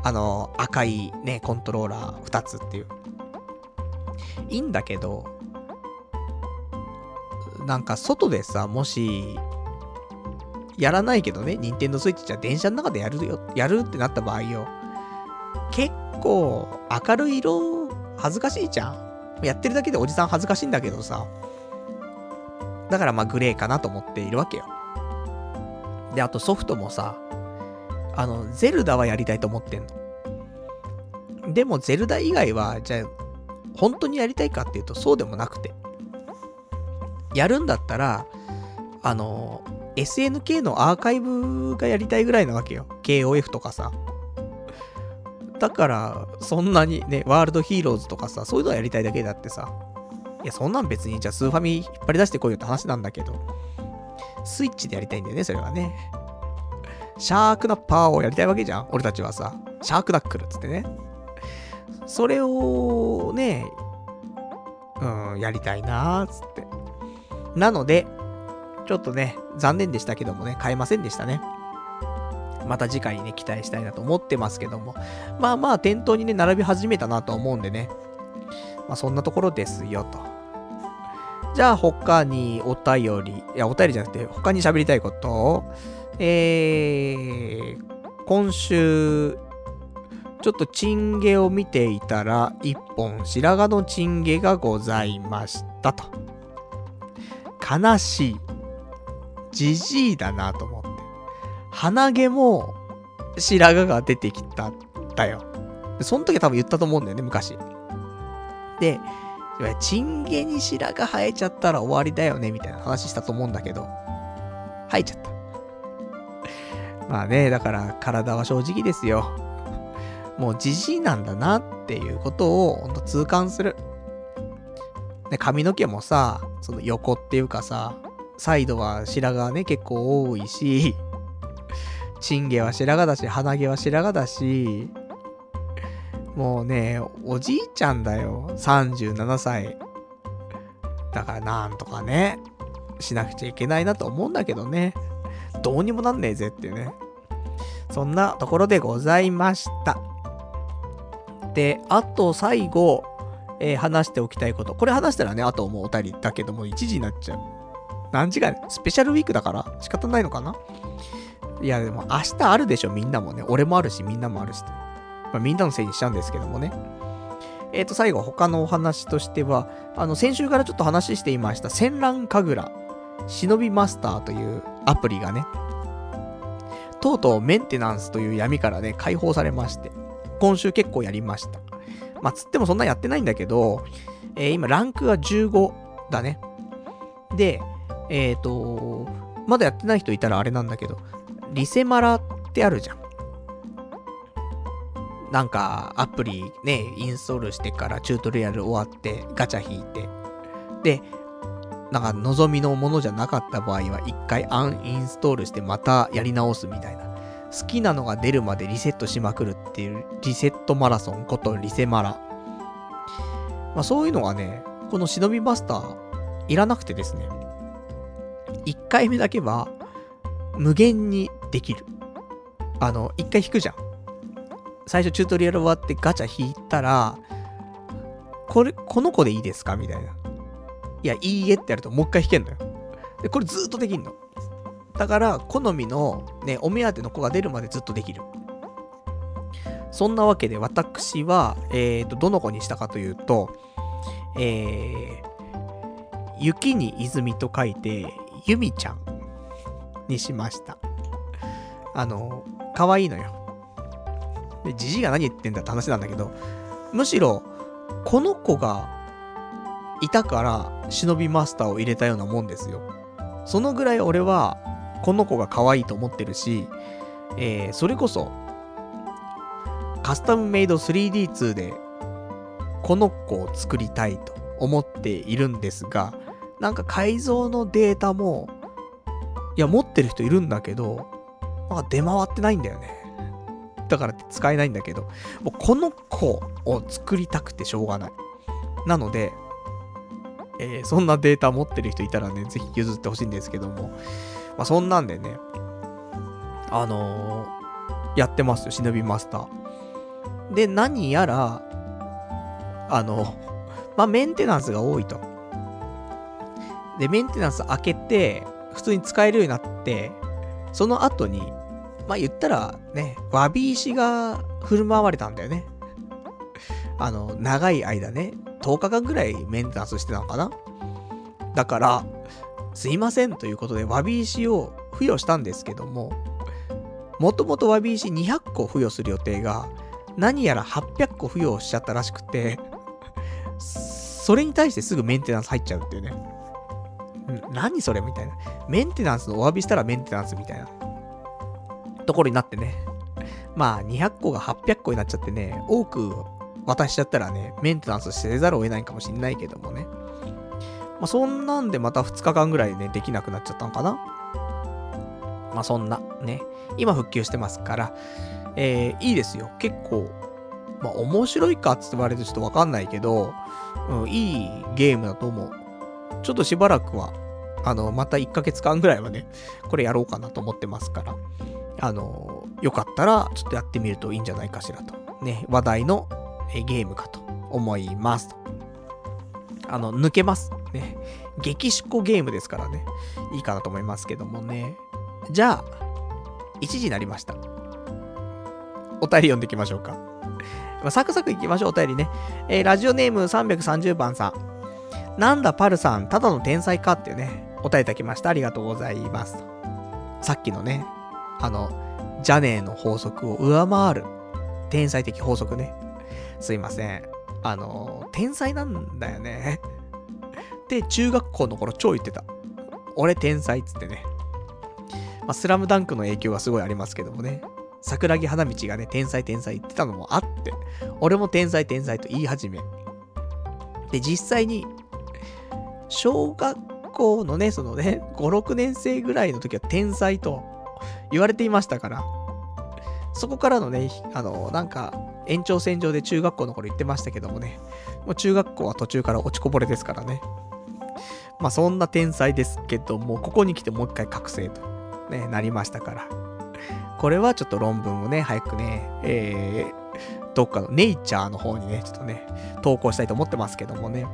あの、赤いね、コントローラー2つっていう。いいんだけど、なんか外でさ、もし、やらないけどね、ニンテンドスイッチじゃ電車の中でやるよ、やるってなった場合よ。結構、明るい色、恥ずかしいじゃん。やってるだけでおじさん恥ずかしいんだけどさ。だからまあグレーかなと思っているわけよ。で、あとソフトもさ、あの、ゼルダはやりたいと思ってんの。でもゼルダ以外は、じゃあ、本当にやりたいかっていうとそうでもなくて。やるんだったら、あの、SNK のアーカイブがやりたいぐらいなわけよ。KOF とかさ。だから、そんなにね、ワールドヒーローズとかさ、そういうのはやりたいだけだってさ。いや、そんなん別に、じゃあスーファミ引っ張り出してこいよって話なんだけど。スイッチでやりたいんだよね、それはね。シャークナッパーをやりたいわけじゃん俺たちはさ。シャークナックルっつってね。それをね、うん、やりたいなーつって。なので、ちょっとね、残念でしたけどもね、買えませんでしたね。また次回にね、期待したいなと思ってますけども。まあまあ、店頭にね、並び始めたなと思うんでね。まあそんなところですよ、と。じゃあ他にお便り、いや、お便りじゃなくて、他に喋りたいこと、えー、今週、ちょっとチンゲを見ていたら、一本白髪のチンゲがございましたと。悲しい。じじいだなと思って。鼻毛も白髪が出てきたんだよ。その時は多分言ったと思うんだよね、昔。で、チンゲに白髪生えちゃったら終わりだよね、みたいな話したと思うんだけど、生えちゃった。まあね、だから体は正直ですよ。もうじじいなんだなっていうことをほんと痛感する。ね、髪の毛もさ、その横っていうかさ、サイドは白髪ね、結構多いし、チンゲは白髪だし、鼻毛は白髪だし、もうね、おじいちゃんだよ。37歳。だからなんとかね、しなくちゃいけないなと思うんだけどね。どうにもなんねえぜってね。そんなところでございました。で、あと最後、えー、話しておきたいこと。これ話したらね、あともうお便りだけども1時になっちゃう。何時間スペシャルウィークだから仕方ないのかな？いや、でも明日あるでしょ、みんなもね。俺もあるし、みんなもあるし。まあ、みんなのせいにしちゃうんですけどもね。えっ、ー、と、最後、他のお話としては、あの、先週からちょっと話していました、戦乱神楽、忍びマスターというアプリがね、とうとうメンテナンスという闇からね、解放されまして、今週結構やりました。まあ、つってもそんなやってないんだけど、えー、今、ランクが15だね。で、えっ、ー、と、まだやってない人いたらあれなんだけど、リセマラってあるじゃん。なんか、アプリね、インストールしてからチュートリアル終わって、ガチャ引いて。で、なんか望みのものじゃなかった場合は、一回アンインストールしてまたやり直すみたいな。好きなのが出るまでリセットしまくるっていうリセットマラソンことリセマラ。まあそういうのがね、この忍びマスターいらなくてですね。1回目だけは無限にできる。あの、1回引くじゃん。最初チュートリアル終わってガチャ引いたら、これ、この子でいいですか？みたいな。いや、いいえってやるともう一回引けんのよ。で、これずっとできんの。だから、好みのね、お目当ての子が出るまでずっとできる。そんなわけで私は、えーと、どの子にしたかというと、えー、雪に泉と書いて、ゆみちゃんにしました。あの、可愛いのよ。で、じじいが何言ってんだって話なんだけど、むしろ、この子がいたから、忍びマスターを入れたようなもんですよ。そのぐらい俺は、この子が可愛いと思ってるし、えー、それこそ、カスタムメイド 3D2 で、この子を作りたいと思っているんですが、なんか改造のデータも、いや、持ってる人いるんだけど、なんか出回ってないんだよね。だからって使えないんだけど、もうこの子を作りたくてしょうがない。なので、えー、そんなデータ持ってる人いたらね、ぜひ譲ってほしいんですけども、まあ、そんなんでね、あのー、やってますよ、忍びマスター。で、何やら、あの、まあ、メンテナンスが多いと。で、メンテナンス開けて、普通に使えるようになって、その後に、まあ言ったらね、わび石が振る舞われたんだよね。あの、長い間ね、10日間ぐらいメンテナンスしてたのかなだから、すいませんということで、わび石を付与したんですけども、もともとわび石200個付与する予定が、何やら800個付与しちゃったらしくて、それに対してすぐメンテナンス入っちゃうっていうね。何それみたいな。メンテナンスのお詫びしたらメンテナンスみたいなところになってね。まあ、200個が800個になっちゃってね、多く渡しちゃったらね、メンテナンスせざるを得ないかもしんないけどもね。まあ、そんなんでまた2日間ぐらいね、できなくなっちゃったのかな。まあ、そんな、ね。今復旧してますから、えー、いいですよ。結構、まあ、面白いかって言われるとちょっとわかんないけど、うん、いいゲームだと思う。ちょっとしばらくは、あの、また1ヶ月間ぐらいはね、これやろうかなと思ってますから、あの、よかったら、ちょっとやってみるといいんじゃないかしらと。ね、話題のゲームかと思います。あの、抜けます。ね。激シコゲームですからね。いいかなと思いますけどもね。じゃあ、1時になりました。お便り読んでいきましょうか。ま、サクサクいきましょう、お便りね。えー、ラジオネーム330番さん。なんだパルさん、ただの天才かっていうね、お答えいただきました。ありがとうございます。さっきのね、あの、ジャネーの法則を上回る天才的法則ね。すいません。あの、天才なんだよね。で、中学校の頃超言ってた。俺天才っつってね。まあ、スラムダンクの影響はすごいありますけどもね。桜木花道がね、天才天才言ってたのもあって、俺も天才天才と言い始め。で、実際に、小学校のね、そのね、5、6年生ぐらいの時は天才と言われていましたから、そこからのね、あの、なんか、延長線上で中学校の頃言ってましたけどもね、もう中学校は途中から落ちこぼれですからね。まあそんな天才ですけども、ここに来てもう一回覚醒と、ね、なりましたから。これはちょっと論文をね、早くね、えー、どっかのネイチャーの方にね、ちょっとね、投稿したいと思ってますけどもね。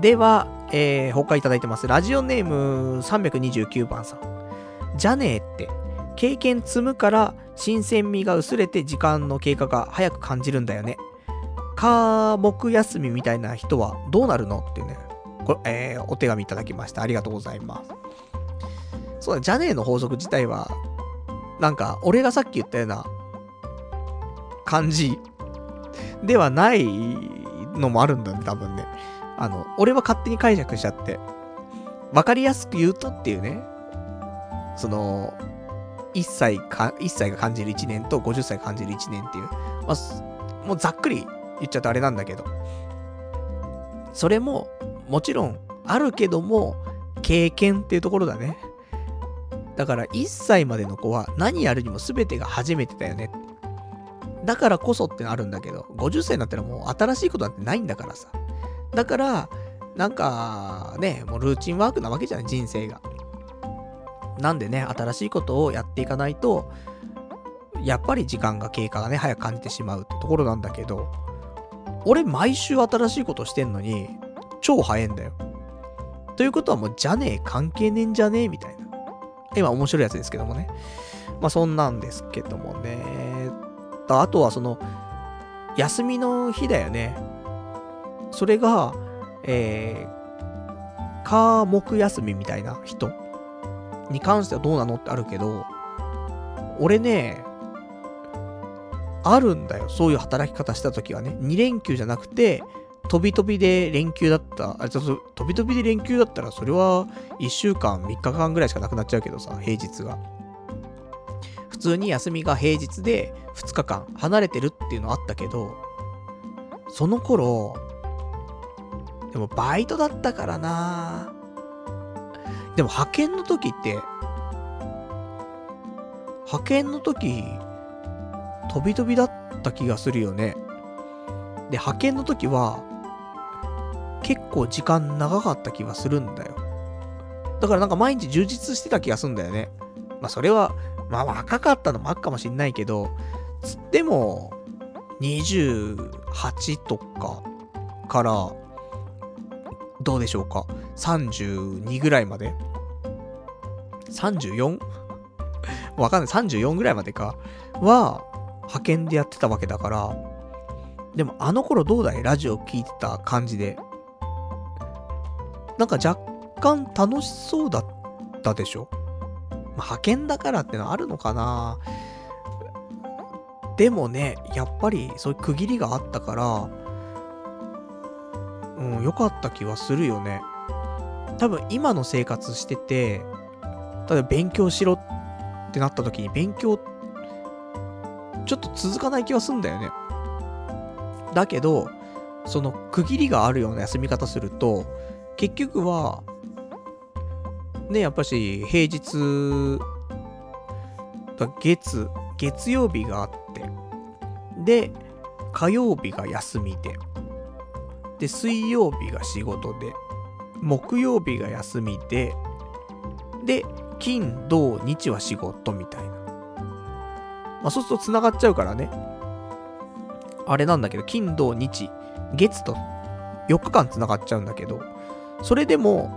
では、えー、他いただいてます。ラジオネーム329番さん。じゃねえって、経験積むから新鮮味が薄れて時間の経過が早く感じるんだよね。科目休みみたいな人はどうなるのってね、これ、えー、お手紙いただきました。ありがとうございます。そうだ、じゃねえの法則自体は、なんか、俺がさっき言ったような感じではないのもあるんだね、多分ね。あの、俺は勝手に解釈しちゃって、わかりやすく言うとっていうね、その、1歳か、1歳が感じる1年と50歳が感じる1年っていう、まあ、もうざっくり言っちゃうとあれなんだけど、それも、もちろんあるけども、経験っていうところだね。だから1歳までの子は何やるにも全てが初めてだよね。だからこそってあるんだけど、50歳になったらもう新しいことなんてないんだからさ。だから、なんかね、もうルーチンワークなわけじゃない、人生が。なんでね、新しいことをやっていかないと、やっぱり時間が経過がね、早く感じてしまうってところなんだけど、俺毎週新しいことしてんのに、超早いんだよ。ということはもう、じゃねえ、関係ねえんじゃねえ、みたいな。今面白いやつですけどもね。まあそんなんですけどもね。あとはその、休みの日だよね。それが、えー、科目休みみたいな人に関してはどうなのってあるけど、俺ね、あるんだよ。そういう働き方した時はね。2連休じゃなくて、飛び飛びで連休だった。あ、ちょっと飛び飛びで連休だったら、それは1週間、3日間ぐらいしかなくなっちゃうけどさ、平日が。普通に休みが平日で2日間離れてるっていうのあったけど、その頃、でもバイトだったからなでも派遣の時って、派遣の時、飛び飛びだった気がするよね。で、派遣の時は、結構時間長かった気がするんだよ。だからなんか毎日充実してた気がすんだよね。まあそれは、まあ若かったのもあるかもしんないけど、つっても、28とかから、どうでしょうか。32ぐらいまで ?34? わかんない。34ぐらいまでか。は、派遣でやってたわけだから、でもあの頃どうだい？ラジオ聞いてた感じで。なんか若干楽しそうだったでしょ、ま、派遣だからってのはあるのかなでもね、やっぱりそういう区切りがあったから、うん、良かった気はするよね。多分今の生活してて、例えば勉強しろってなった時に勉強ちょっと続かない気はすんだよね。だけど、その区切りがあるような休み方すると、結局は、ね、やっぱし平日、月、月曜日があって、で、火曜日が休みで、で、水曜日が仕事で、木曜日が休みで、で、金、土、日は仕事みたいな。まあ、そうすると繋がっちゃうからね。あれなんだけど、金、土、日、月と4日間繋がっちゃうんだけど、それでも、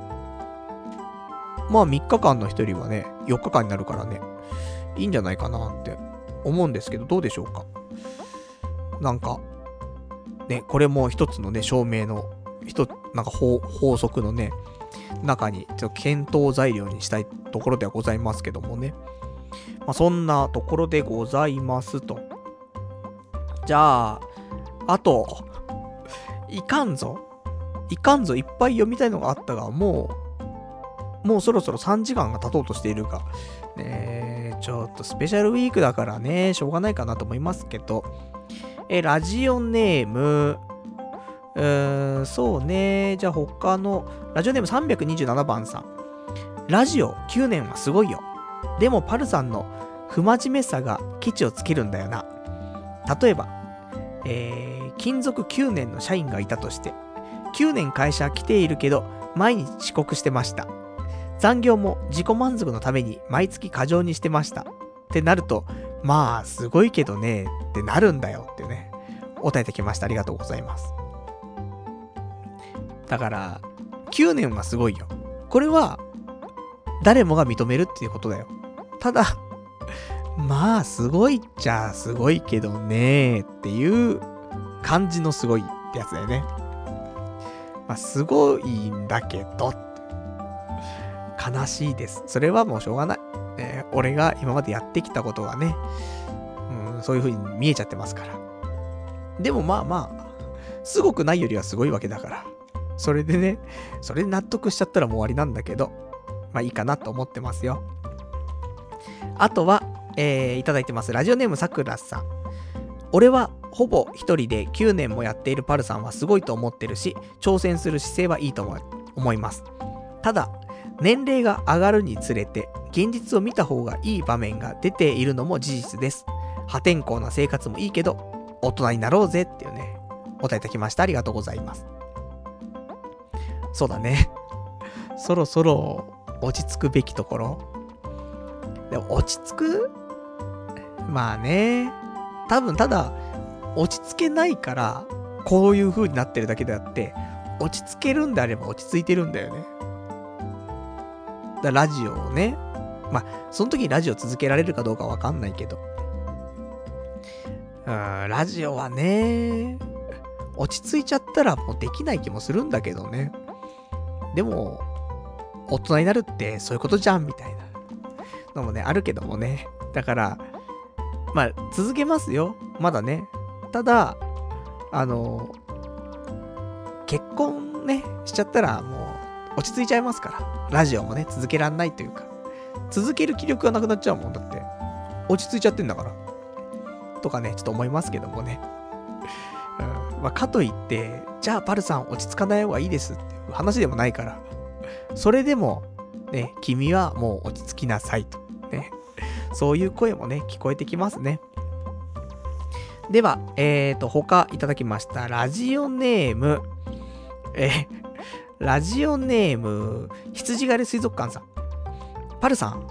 まあ3日間の1人はね、4日間になるからね、いいんじゃないかなって思うんですけど、どうでしょうか？なんか、ね、これも一つのね、証明の、一なんか法法則のね、中に、ちょっと検討材料にしたいところではございますけどもね。まあ、そんなところでございますと。じゃあ、あと、いかんぞ。いかんぞ。いっぱい読みたいのがあったが、もう、もうそろそろ3時間が経とうとしているが、ねちょっとスペシャルウィークだからね、しょうがないかなと思いますけど、え、ラジオネーム、ーん、そうね。じゃあ他の、ラジオネーム327番さん。ラジオ9年はすごいよ。でもパルさんの不真面目さが基地をつけるんだよな。例えば、えー、勤続9年の社員がいたとして、9年会社来ているけど、毎日遅刻してました。残業も自己満足のために毎月過剰にしてました。ってなると、まあ、すごいけどね、ってなるんだよってね、答えてきました。ありがとうございます。だから、9年はすごいよ。これは、誰もが認めるっていうことだよ。ただ、まあ、すごいっちゃすごいけどねっていう感じのすごいってやつだよね。まあ、すごいんだけど、悲しいです。それはもうしょうがない。えー、俺が今までやってきたことがね、うん、そういう風に見えちゃってますから。でもまあまあ、すごくないよりはすごいわけだから。それでね、それで納得しちゃったらもう終わりなんだけど、まあいいかなと思ってますよ。あとは、えー、いただいてます。ラジオネームさくらさん。俺はほぼ一人で9年もやっているパルさんはすごいと思ってるし、挑戦する姿勢はいいと思います。ただ、年齢が上がるにつれて、現実を見た方がいい場面が出ているのも事実です。破天荒な生活もいいけど、大人になろうぜっていうね、答えいたきました。ありがとうございます。そうだね。そろそろ落ち着くべきところ。でも落ち着く？まあね。多分ただ、落ち着けないから、こういう風になってるだけであって、落ち着けるんであれば落ち着いてるんだよね。だラジオをね、まあ、その時にラジオ続けられるかどうかわかんないけど。うん、ラジオはね、落ち着いちゃったらもうできない気もするんだけどね。でも、大人になるってそういうことじゃんみたいなのもね、あるけどもね。だから、まあ、続けますよ。まだね。ただ、あの、結婚ね、しちゃったらもう落ち着いちゃいますから。ラジオもね、続けらんないというか。続ける気力がなくなっちゃうもんだって。落ち着いちゃってんだから。とかね、ちょっと思いますけどもね。うん。まあ、かといって、じゃあパルさん落ち着かない方がいいですって話でもないから。それでも、ね、君はもう落ち着きなさいと。ね。そういう声もね、聞こえてきますね。では、えーと、他いただきました。ラジオネーム、えラジオネーム、羊狩り水族館さん。パルさん、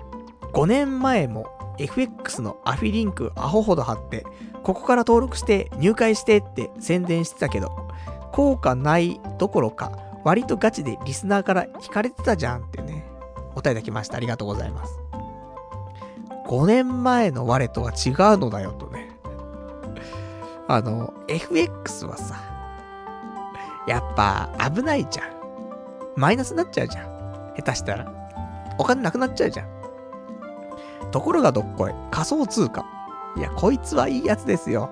5年前も FX のアフィリンクアホほど貼って、ここから登録して入会してって宣伝してたけど、効果ないどころか、割とガチでリスナーから引かれてたじゃんってね、お答えいただきました。ありがとうございます。5年前の我とは違うのだよとね。あの、FX はさ、やっぱ危ないじゃん。マイナスになっちゃうじゃん。下手したら。お金なくなっちゃうじゃん。ところがどっこい。仮想通貨。いや、こいつはいいやつですよ。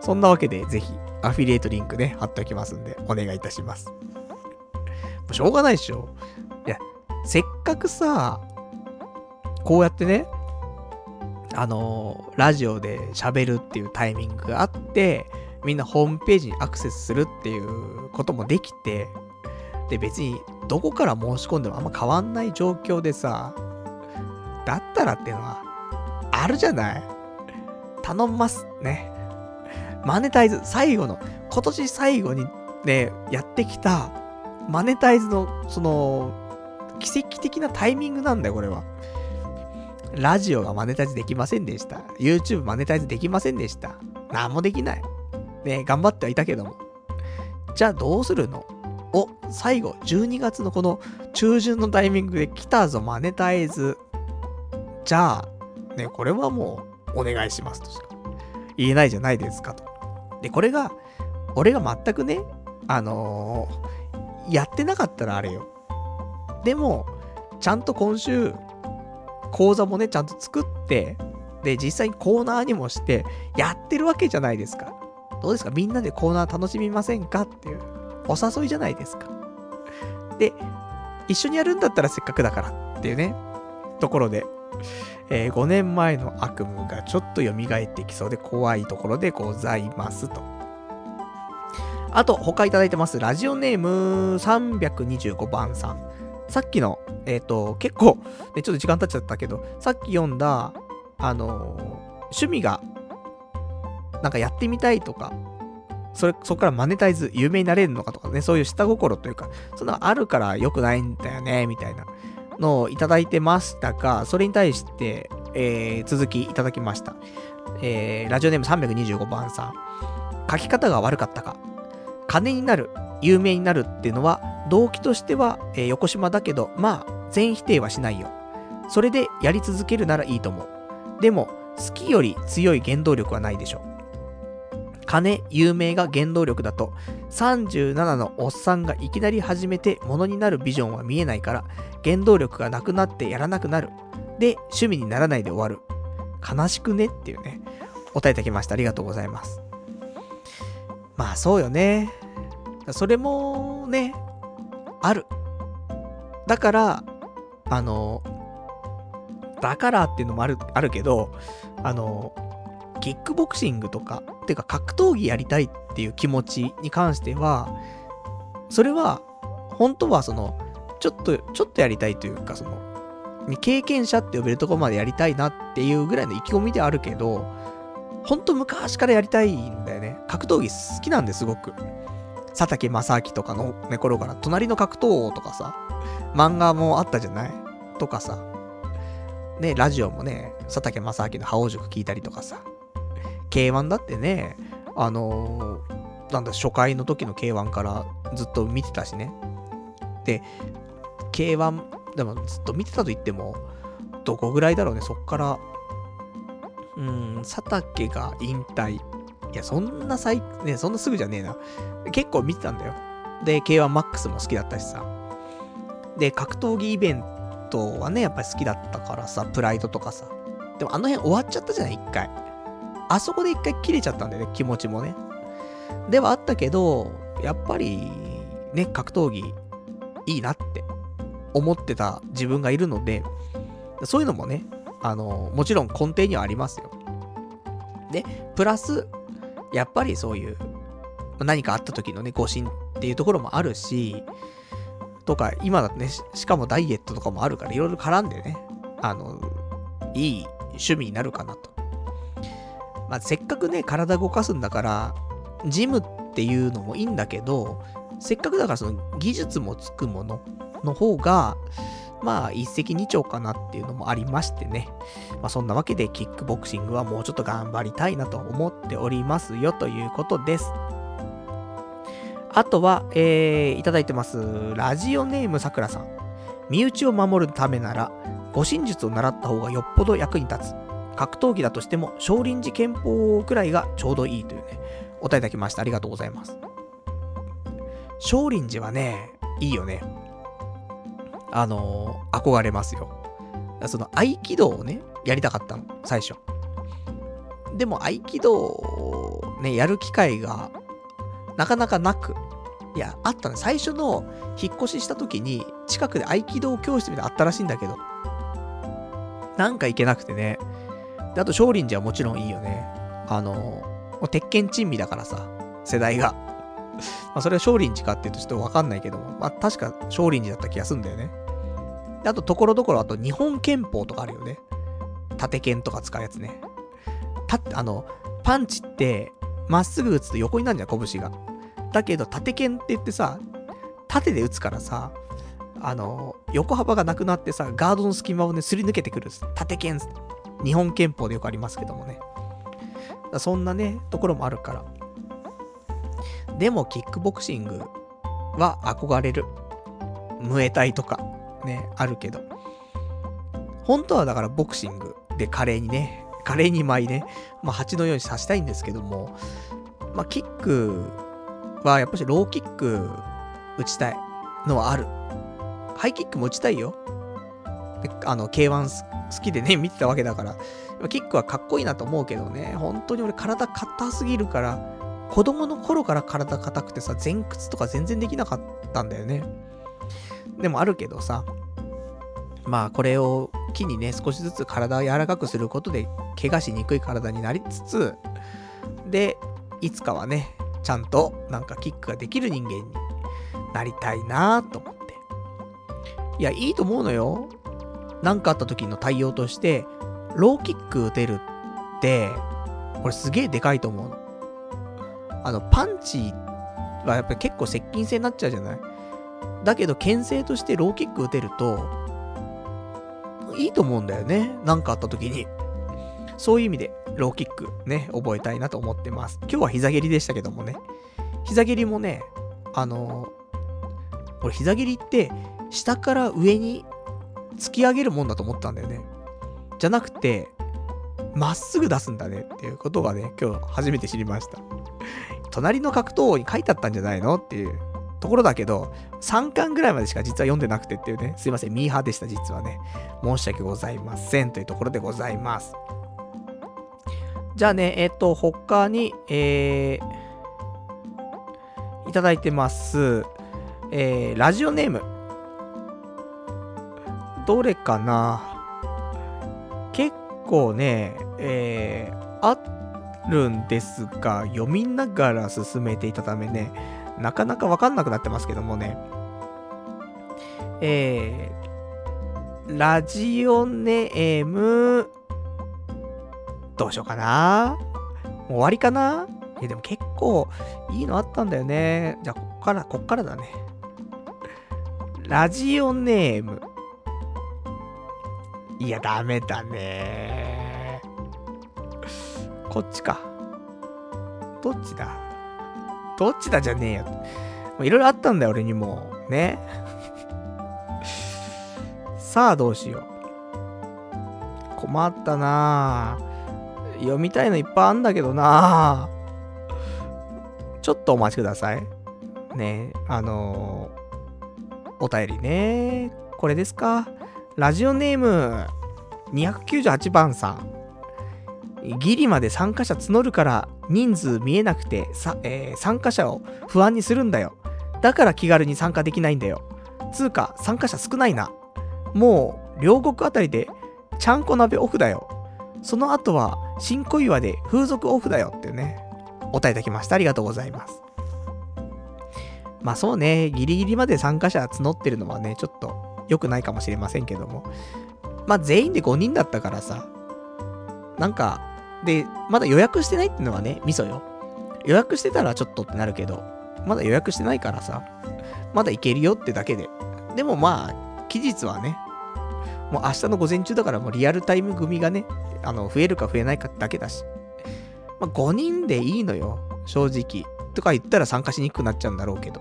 そんなわけで、ぜひ、アフィリエイトリンクね、貼っておきますんで、お願いいたします。しょうがないでしょ。いや、せっかくさ、こうやってね、あのー、ラジオで喋るっていうタイミングがあって、みんなホームページにアクセスするっていうこともできて、で、別にどこから申し込んでもあんま変わんない状況でさ、だったらっていうのは、あるじゃない。頼んますね。マネタイズ、最後の、今年最後にね、やってきた、マネタイズの、その、奇跡的なタイミングなんだよ、これは。ラジオがマネタイズできませんでした。YouTube マネタイズできませんでした。何もできない。ね、頑張ってはいたけども。じゃあどうするの？お、最後、12月のこの中旬のタイミングで来たぞ、マネタイズ。じゃあ、ね、これはもう、お願いしますとしか言えないじゃないですかと。で、これが、俺が全くね、あのー、やってなかったらあれよ。でも、ちゃんと今週、講座もね、ちゃんと作って、で、実際にコーナーにもして、やってるわけじゃないですか。どうですか？みんなでコーナー楽しみませんか？っていう、お誘いじゃないですか。で、一緒にやるんだったらせっかくだからっていうね、ところで、えー、5年前の悪夢がちょっと蘇ってきそうで怖いところでございますと。あと、他いただいてます。ラジオネーム325番さん。さっきの、えっ、ー、と、結構、ね、ちょっと時間経っちゃったけど、さっき読んだ、あの、趣味が、なんかやってみたいとか、それ、そこからマネタイズ、有名になれるのかとかね、そういう下心というか、そんなあるから良くないんだよね、みたいなのをいただいてましたが、それに対して、えー、続きいただきました。えー、ラジオネーム325番さん。書き方が悪かったか？金になる、有名になるっていうのは、動機としては、えー、横島だけど、まあ、全否定はしないよ。それでやり続けるならいいと思う。でも、好きより強い原動力はないでしょ。金、有名が原動力だと、37のおっさんがいきなり始めてものになるビジョンは見えないから、原動力がなくなってやらなくなる。で、趣味にならないで終わる。悲しくね？っていうね、答えいただきました。ありがとうございます。まあそうよね。それもね、ある。だから、あの、だからっていうのもある、あるけど、あの、キックボクシングとか、っていうか格闘技やりたいっていう気持ちに関しては、それは、本当はその、ちょっと、ちょっとやりたいというか、その、経験者って呼べるとこまでやりたいなっていうぐらいの意気込みではあるけど、ほんと昔からやりたいんだよね。格闘技好きなんですごく。佐竹正明とかのね、頃から、隣の格闘王とかさ、漫画もあったじゃない？とかさ、ね、ラジオもね、佐竹正明の覇王塾聞いたりとかさ、K1 だってね、あのー、なんだ、初回の時の K1 からずっと見てたしね。で、K1、でもずっと見てたと言っても、どこぐらいだろうね、そっから、うん、佐竹が引退。いや、そんな最、ね、そんなすぐじゃねえな。結構見てたんだよ。で、K1MAX も好きだったしさ。で、格闘技イベントはね、やっぱり好きだったからさ、プライドとかさ。でもあの辺終わっちゃったじゃない、一回。あそこで一回切れちゃったんだよね、気持ちもね。ではあったけど、やっぱり、ね、格闘技、いいなって思ってた自分がいるので、そういうのもね、あの、もちろん根底にはありますよ。で、プラス、やっぱりそういう、何かあった時のね、誤信っていうところもあるし、とか、今だとね、しかもダイエットとかもあるから、いろいろ絡んでね、あの、いい趣味になるかなと。まあ、せっかくね、体動かすんだから、ジムっていうのもいいんだけど、せっかくだからその技術もつくものの方が、まあ一石二鳥かなっていうのもありましてね。まあそんなわけでキックボクシングはもうちょっと頑張りたいなと思っておりますよということです。あとは、えー、いただいてます。ラジオネームさくらさん。身内を守るためなら、護身術を習った方がよっぽど役に立つ。格闘技だとしても少林寺拳法くらいがちょうどいいというね、お答えいただきました。ありがとうございます。少林寺はね、いいよね。あのー、憧れますよ。その合気道をね、やりたかったの、最初。でも合気道をね、やる機会がなかなかなく。いや、あったね。最初の引っ越しした時に、近くで合気道教室みたいなのあったらしいんだけど、なんか行けなくてね。で、あと少林寺はもちろんいいよね。あの、もう鉄拳珍味だからさ、世代が。まあ、それは少林寺かっていうとちょっとわかんないけども、まあ、確か少林寺だった気がするんだよね。あと、ところどころ、あと、日本拳法とかあるよね。縦剣とか使うやつね。た、あの、パンチって、まっすぐ打つと横になるじゃん、拳が。だけど、縦剣って言ってさ、縦で打つからさ、あの、横幅がなくなってさ、ガードの隙間をね、すり抜けてくる。縦剣、日本拳法でよくありますけどもね。そんなね、ところもあるから。でも、キックボクシングは憧れる。ムエタイとか、ね、あるけど。本当はだからボクシングで華麗にね、華麗に舞いね、まあ蜂のように刺したいんですけども、まあキックはやっぱりローキック打ちたいのはある。ハイキックも打ちたいよ。あの、K1 好きでね、見てたわけだから。キックはかっこいいなと思うけどね、本当に俺体硬すぎるから、子供の頃から体硬くてさ、前屈とか全然できなかったんだよね。でもあるけどさ、まあこれを機にね、少しずつ体を柔らかくすることで、怪我しにくい体になりつつ、で、いつかはね、ちゃんとなんかキックができる人間になりたいなと思って。いや、いいと思うのよ。なんかあった時の対応として、ローキック打てるって、これすげえでかいと思うの。あの、パンチはやっぱり結構接近戦になっちゃうじゃない？だけど、牽制としてローキック打てると、いいと思うんだよね。なんかあった時に。そういう意味で、ローキックね、覚えたいなと思ってます。今日は膝蹴りでしたけどもね。膝蹴りもね、あのー、俺膝蹴りって、下から上に突き上げるもんだと思ったんだよね。じゃなくて、まっすぐ出すんだねっていうことがね、今日初めて知りました。隣の格闘王に書いてあったんじゃないの？っていうところだけど、3巻ぐらいまでしか実は読んでなくてっていうね、すいません、ミーハーでした、実はね。申し訳ございませんというところでございます。じゃあね、えっ、と、他に、えー、いただいてます。えー、ラジオネーム。どれかな結構ね、えー、あるんですが、読みながら進めていたためね、なかなかわかんなくなってますけどもね。えーラジオネーム、どうしようかなもう終わりかなえ、でも結構いいのあったんだよね。じゃあ、こっから、こっからだね。ラジオネーム。いや、ダメだね。こっちか。どっちだ？どっちだじゃねえよ。いろいろあったんだよ、俺にも。ね。さあ、どうしよう。困ったな読みたいのいっぱいあんだけどなちょっとお待ちください。ねあのー、お便りね。これですか。ラジオネーム、298番さん。ギリまで参加者募るから人数見えなくてさ、えー、参加者を不安にするんだよ。だから気軽に参加できないんだよ。つうか、参加者少ないな。もう、両国あたりで、ちゃんこ鍋オフだよ。その後は、新小岩で風俗オフだよってね。お答えいただきました。ありがとうございます。まあそうね、ギリギリまで参加者募ってるのはね、ちょっと良くないかもしれませんけども。まあ全員で5人だったからさ、なんか、で、まだ予約してないっていうのはね、ミソよ。予約してたらちょっとってなるけど、まだ予約してないからさ、まだ行けるよってだけで。でもまあ、期日はね、もう明日の午前中だからもうリアルタイム組がね、あの、増えるか増えないかだけだし。まあ、5人でいいのよ、正直。とか言ったら参加しにくくなっちゃうんだろうけど。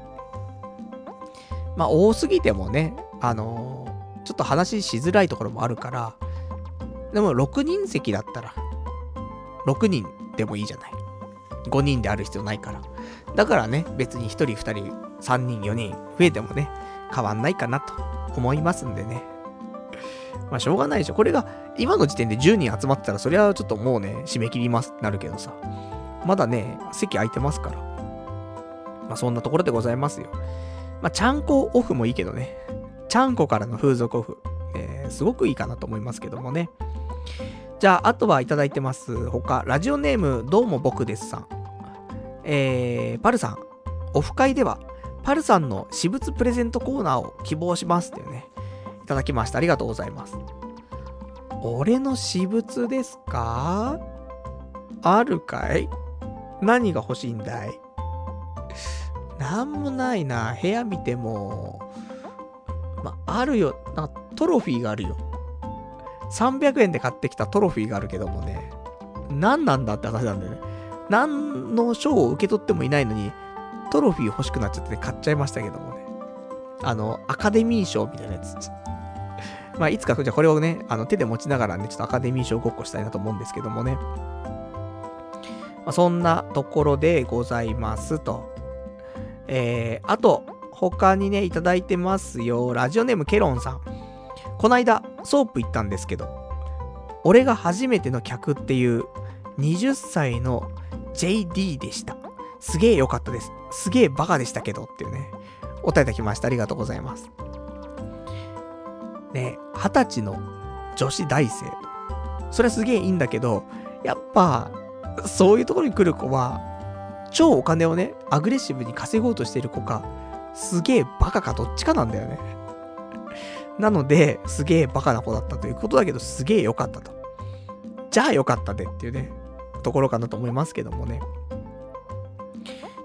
まあ、多すぎてもね、あのー、ちょっと話しづらいところもあるから、でも6人席だったら、6人でもいいじゃない。5人である必要ないから。だからね、別に1人、2人、3人、4人増えてもね、変わんないかなと思いますんでね。まあ、しょうがないでしょ。これが、今の時点で10人集まってたら、それはちょっともうね、締め切りますなるけどさ。まだね、席空いてますから。まあ、そんなところでございますよ。まあ、ちゃんこオフもいいけどね。ちゃんこからの風俗オフ。えー、すごくいいかなと思いますけどもね。じゃあ、あとはいただいてます。他、ラジオネーム、どうも僕ですさん。えー、パルさん、オフ会では、パルさんの私物プレゼントコーナーを希望しますっていうね。いただきました。ありがとうございます。俺の私物ですか？あるかい？何が欲しいんだい？なんもないな。部屋見ても、まあるよ。なんかトロフィーがあるよ。300円で買ってきたトロフィーがあるけどもね。何なんだって話なんだよね。何の賞を受け取ってもいないのに、トロフィー欲しくなっちゃって買っちゃいましたけどもね。あの、アカデミー賞みたいなやつ。まあ、いつか、じゃあこれをね、あの手で持ちながらね、ちょっとアカデミー賞ごっこしたいなと思うんですけどもね。まあ、そんなところでございますと。えー、あと、他にね、いただいてますよ。ラジオネームケロンさん。こないだ、ソープ行ったんですけど、俺が初めての客っていう20歳の JD でした。すげえ良かったです。すげえバカでしたけどっていうね、お答えいただきました。ありがとうございます。ね、二十歳の女子大生。それはすげえいいんだけど、やっぱ、そういうところに来る子は、超お金をね、アグレッシブに稼ごうとしてる子か、すげえバカかどっちかなんだよね。なので、すげえバカな子だったということだけど、すげえ良かったと。じゃあ良かったでっていうね、ところかなと思いますけどもね。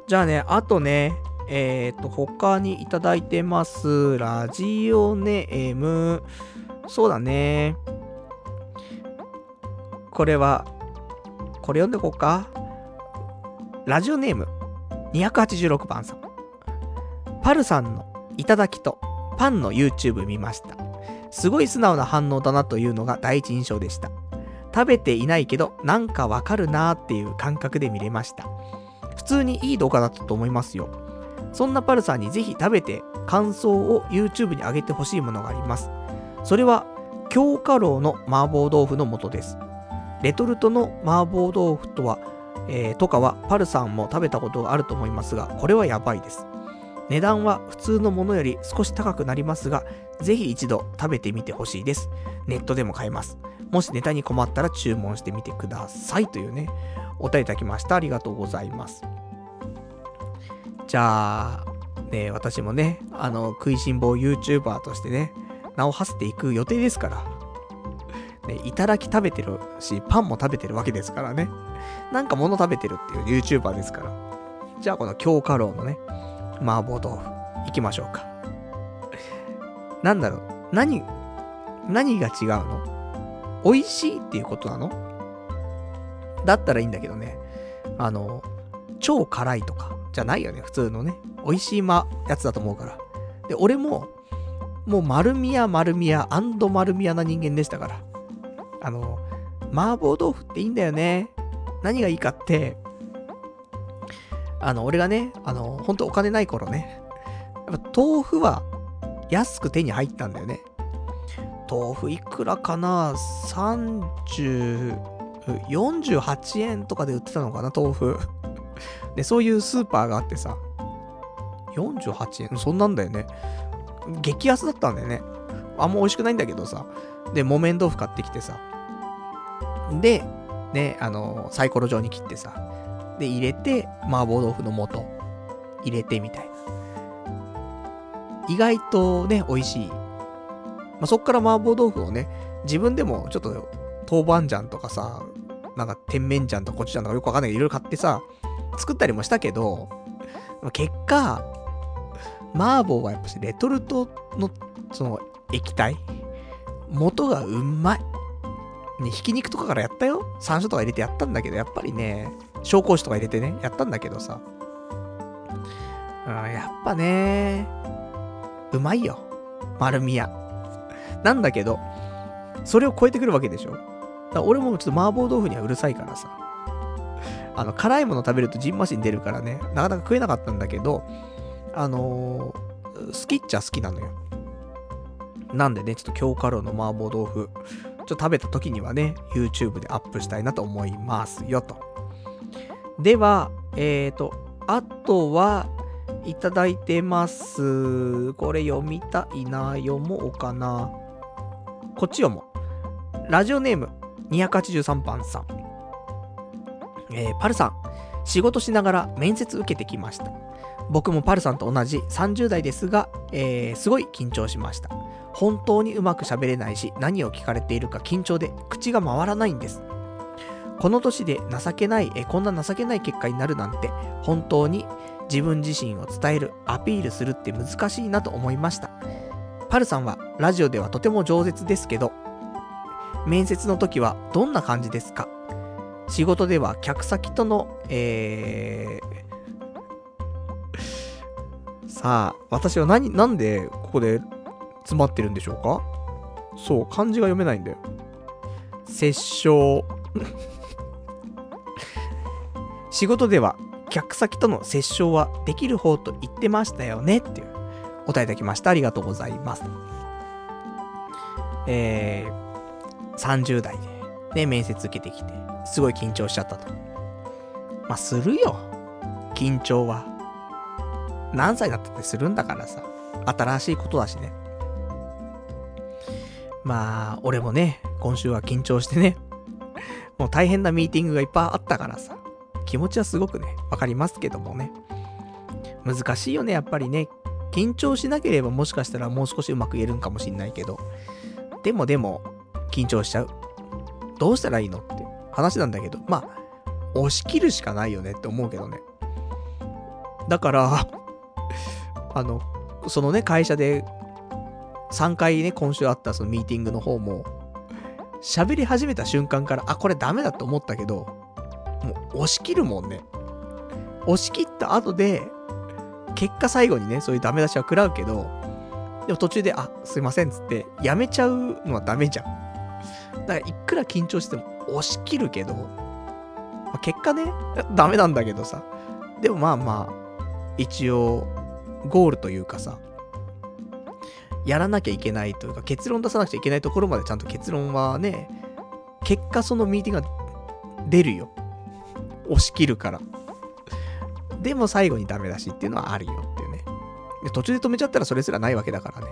じゃあね、あとね、えっ、ー、と、他にいただいてます。ラジオネーム。そうだね。これは、これ読んでこうか。ラジオネーム。286番さん。パルさんのいただきとパンの YouTube 見ました。すごい素直な反応だなというのが第一印象でした。食べていないけど、なんかわかるなーっていう感覚で見れました。普通にいい動画だったと思いますよ。そんなパルさんにぜひ食べて感想を YouTube に上げてほしいものがあります。それは、京華楼の麻婆豆腐の素です。レトルトの麻婆豆腐とは、えー、とかはパルさんも食べたことがあると思いますが、これはやばいです。値段は普通のものより少し高くなりますが、ぜひ一度食べてみてほしいです。ネットでも買えます。もしネタに困ったら注文してみてください。というね、お便りいただきました。ありがとうございます。じゃあ、ね、私もね、あの、食いしん坊 YouTuber としてね、名を馳せていく予定ですから。ね、いただき食べてるし、パンも食べてるわけですからね。なんか物食べてるっていう YouTuber ですから。じゃあこの京華楼のね、麻婆豆腐、行きましょうか。なんだろう、何、何が違うの？美味しいっていうことなの？だったらいいんだけどね。あの、超辛いとか、じゃないよね、普通のね。美味しいま、やつだと思うから。で、俺も、もう丸宮丸宮丸宮な人間でしたから。あの、麻婆豆腐っていいんだよね。何がいいかって、あの、俺がね、あの、本当お金ない頃ね、やっぱ豆腐は安く手に入ったんだよね。豆腐いくらかな ?30、48円とかで売ってたのかな豆腐。で、そういうスーパーがあってさ、48円？そんなんだよね。激安だったんだよね。あんま美味しくないんだけどさ。で、木綿豆腐買ってきてさ。で、ね、あの、サイコロ状に切ってさ。で、入れて、麻婆豆腐の素入れてみたいな。意外とね、美味しい。まあ、そっから麻婆豆腐をね、自分でもちょっと豆板醤とかさ、なんか甜麺醤とかコチュジャンとかよくわかんないけど、いろいろ買ってさ、作ったりもしたけど、結果、麻婆はやっぱしレトルトのその液体元がうまい。ね、ひき肉とかからやったよ。山椒とか入れてやったんだけど、やっぱりね、紹興酒とか入れてね、やったんだけどさ。うん、やっぱね、うまいよ。丸宮。なんだけど、それを超えてくるわけでしょ。だ俺もちょっと麻婆豆腐にはうるさいからさ。あの、辛いもの食べるとジンマシン出るからね、なかなか食えなかったんだけど、あのー、好きっちゃ好きなのよ。なんでね、ちょっと京華楼の麻婆豆腐、ちょっと食べた時にはね、YouTube でアップしたいなと思いますよと。では、えーと、あとは、いただいてます。これ読みたいな。読もうかな。こっち読もう。ラジオネーム283番さん。えー、パルさん、仕事しながら面接受けてきました。僕もパルさんと同じ30代ですが、えー、すごい緊張しました。本当にうまく喋れないし、何を聞かれているか緊張で口が回らないんです。この年で情けない、えこんな情けない結果になるなんて、本当に自分自身を伝える、アピールするって難しいなと思いました。パルさんはラジオではとても饒舌ですけど、面接の時はどんな感じですか？仕事では客先との、えー、さあ、私は何、なんでここで詰まってるんでしょうか？そう、漢字が読めないんだよ。殺傷。仕事では客先との接触はできる方と言ってましたよねっていう答えいただきました。ありがとうございます。えー、30代でね、面接受けてきて、すごい緊張しちゃったと。まあ、するよ。緊張は。何歳だったってするんだからさ。新しいことだしね。まあ、俺もね、今週は緊張してね、もう大変なミーティングがいっぱいあったからさ、気持ちはすごくね、わかりますけどもね。難しいよね、やっぱりね。緊張しなければもしかしたらもう少しうまく言えるんかもしんないけど、でもでも、緊張しちゃう。どうしたらいいのって話なんだけど、まあ、押し切るしかないよねって思うけどね。だから、あの、そのね、会社で3回ね、今週あったそのミーティングの方も、喋り始めた瞬間から、あ、これダメだと思ったけど、もう押し切るもんね。押し切った後で、結果最後にね、そういうダメ出しは食らうけど、でも途中で、あ、すいませんっつって、やめちゃうのはダメじゃん。だから、いくら緊張しても押し切るけど、まあ、結果ね、ダメなんだけどさ。でもまあまあ、一応、ゴールというかさ、やらなきゃいけないというか、結論出さなくちゃいけないところまでちゃんと結論はね、結果そのミーティングが出るよ。押し切るから。でも最後にダメだしっていうのはあるよっていうね。で途中で止めちゃったらそれすらないわけだからね。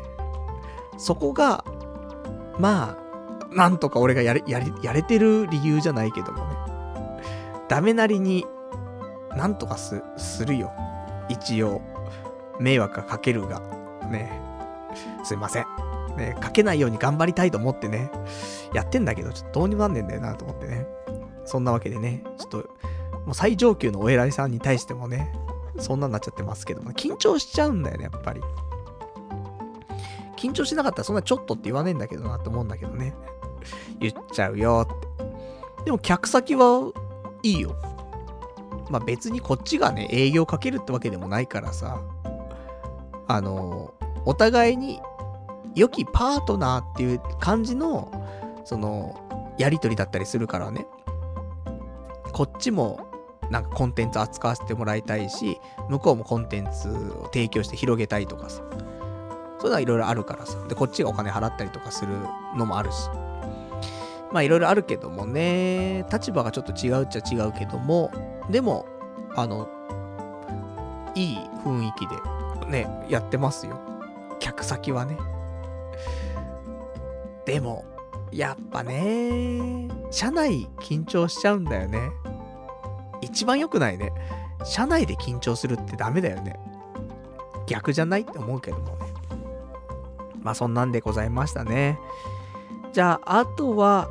そこが、まあ、なんとか俺がやれ、やれ、やれてる理由じゃないけどもね。ダメなりに、なんとかす、するよ。一応。迷惑がかけるが、ね。すいません。ね、かけないように頑張りたいと思ってね、やってんだけど、ちょっとどうにもなんねえんだよなと思ってね。そんなわけでね、ちょっと、もう最上級のお偉いさんに対してもね、そんなになっちゃってますけども、緊張しちゃうんだよね、やっぱり。緊張しなかったらそんなちょっとって言わねえんだけどなって思うんだけどね。言っちゃうよって。でも客先はいいよ。まあ別にこっちがね、営業かけるってわけでもないからさ、あの、お互いに良きパートナーっていう感じの、その、やりとりだったりするからね。こっちも、なんかコンテンツ扱わせてもらいたいし、向こうもコンテンツを提供して広げたいとかさ。そういうのはいろいろあるからさ。で、こっちがお金払ったりとかするのもあるし。まあいろいろあるけどもね、立場がちょっと違うっちゃ違うけども、でも、あの、いい雰囲気でね、やってますよ。客先はね。でも、やっぱね、社内緊張しちゃうんだよね。一番良くないね。社内で緊張するってダメだよね。逆じゃないって思うけどもね。まあそんなんでございましたね。じゃあ、あとは、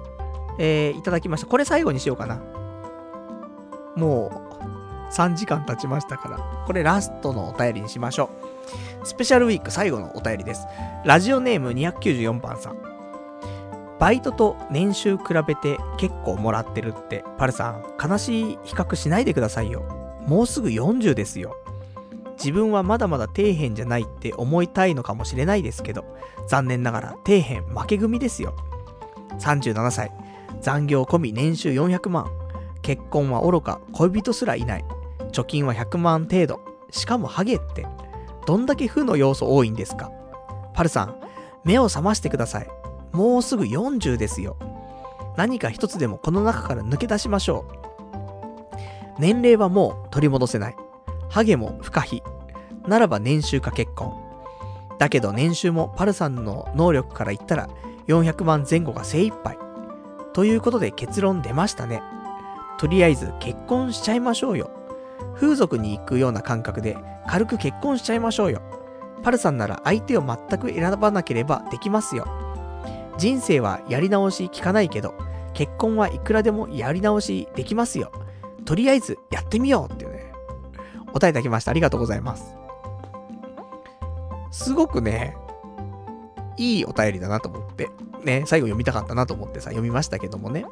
えー、いただきました。これ最後にしようかな。もう、3時間経ちましたから。これラストのお便りにしましょう。スペシャルウィーク最後のお便りです。ラジオネーム294番さん。バイトと年収比べて結構もらってるって、パルさん、悲しい比較しないでくださいよ。もうすぐ40ですよ。自分はまだまだ底辺じゃないって思いたいのかもしれないですけど、残念ながら底辺負け組ですよ。37歳、残業込み年収400万、結婚は愚か、恋人すらいない、貯金は100万程度、しかもハゲって、どんだけ負の要素多いんですかパルさん、目を覚ましてください。もうすぐ40ですよ。何か一つでもこの中から抜け出しましょう。年齢はもう取り戻せない。ハゲも不可避。ならば年収か結婚。だけど年収もパルさんの能力から言ったら400万前後が精一杯。ということで結論出ましたね。とりあえず結婚しちゃいましょうよ。風俗に行くような感覚で軽く結婚しちゃいましょうよ。パルさんなら相手を全く選ばなければできますよ。人生はやり直し聞かないけど、結婚はいくらでもやり直しできますよ。とりあえずやってみようっていうね。お答えいただきました。ありがとうございます。すごくね、いいお便りだなと思って、ね、最後読みたかったなと思ってさ、読みましたけどもね。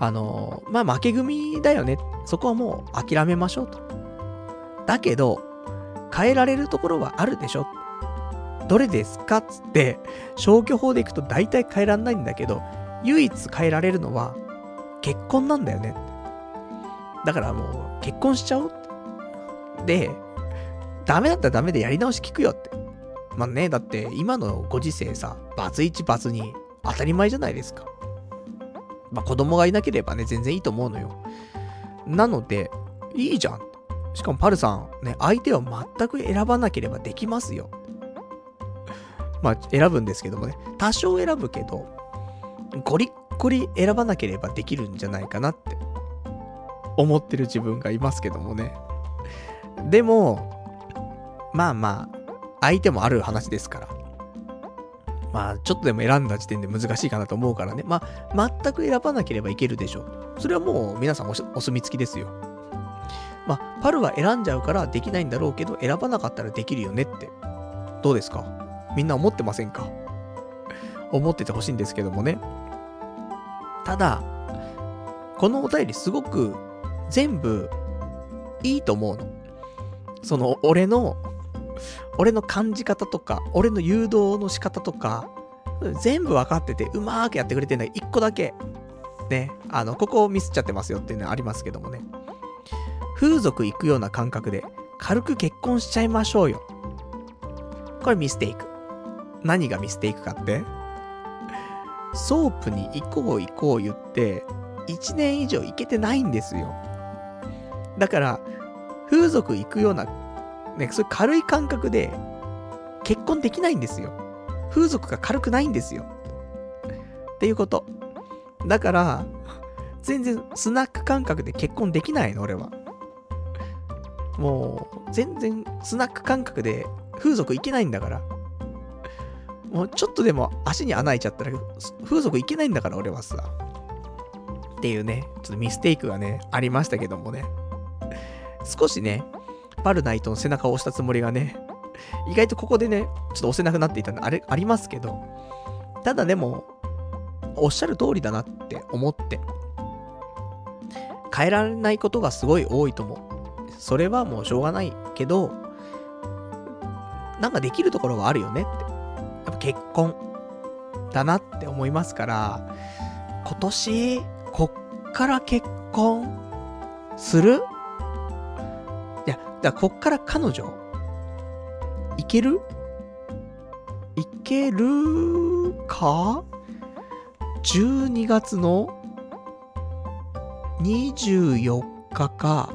あのまあ、負け組だよね。そこはもう諦めましょうと。だけど、変えられるところはあるでしょ。どれですか？っつって、消去法でいくと大体変えらんないんだけど、唯一変えられるのは、結婚なんだよね。だからもう、結婚しちゃおうで、ダメだったらダメでやり直し聞くよって。まあね、だって今のご時世さ、バツ1バツ2当たり前じゃないですか。まあ子供がいなければね、全然いいと思うのよ。なので、いいじゃん。しかもパルさん、ね、相手は全く選ばなければできますよ。まあ選ぶんですけどもね、多少選ぶけど、ゴリッゴリ選ばなければできるんじゃないかなって思ってる自分がいますけどもね。でも、まあまあ、相手もある話ですから。まあ、ちょっとでも選んだ時点で難しいかなと思うからね。まあ、全く選ばなければいけるでしょう。それはもう皆さんお墨付きですよ。まあ、パルは選んじゃうからできないんだろうけど、選ばなかったらできるよねって。どうですか？みんな思ってませんか？思っててほしいんですけどもね。ただ、このお便りすごく全部いいと思うの。その、俺の俺の感じ方とか、俺の誘導の仕方とか、全部分かってて、うまーくやってくれてんだけど、一個だけ、ね、あの、ここをミスっちゃってますよっていうのはありますけどもね。風俗行くような感覚で、軽く結婚しちゃいましょうよ。これミステイク。何がミステイクかって？ソープに行こう行こう言って、1年以上行けてないんですよ。だから、風俗行くようなね、そういう軽い感覚で結婚できないんですよ。風俗が軽くないんですよ。っていうこと。だから、全然スナック感覚で結婚できないの、俺は。もう、全然スナック感覚で風俗行けないんだから。もうちょっとでも足に穴開いちゃったら風俗行けないんだから俺はさ。っていうね、ちょっとミステイクがね、ありましたけどもね。少しね、パルナイトの背中を押したつもりがね、意外とここでね、ちょっと押せなくなっていたんで、あれ、ありますけど、ただでも、おっしゃる通りだなって思って、変えられないことがすごい多いと思う。それはもうしょうがないけど、なんかできるところはあるよねって。っぱ結婚だなって思いますから、今年、こっから結婚する？いや、だこっから彼女いける？いけるか ?12 月の24日か、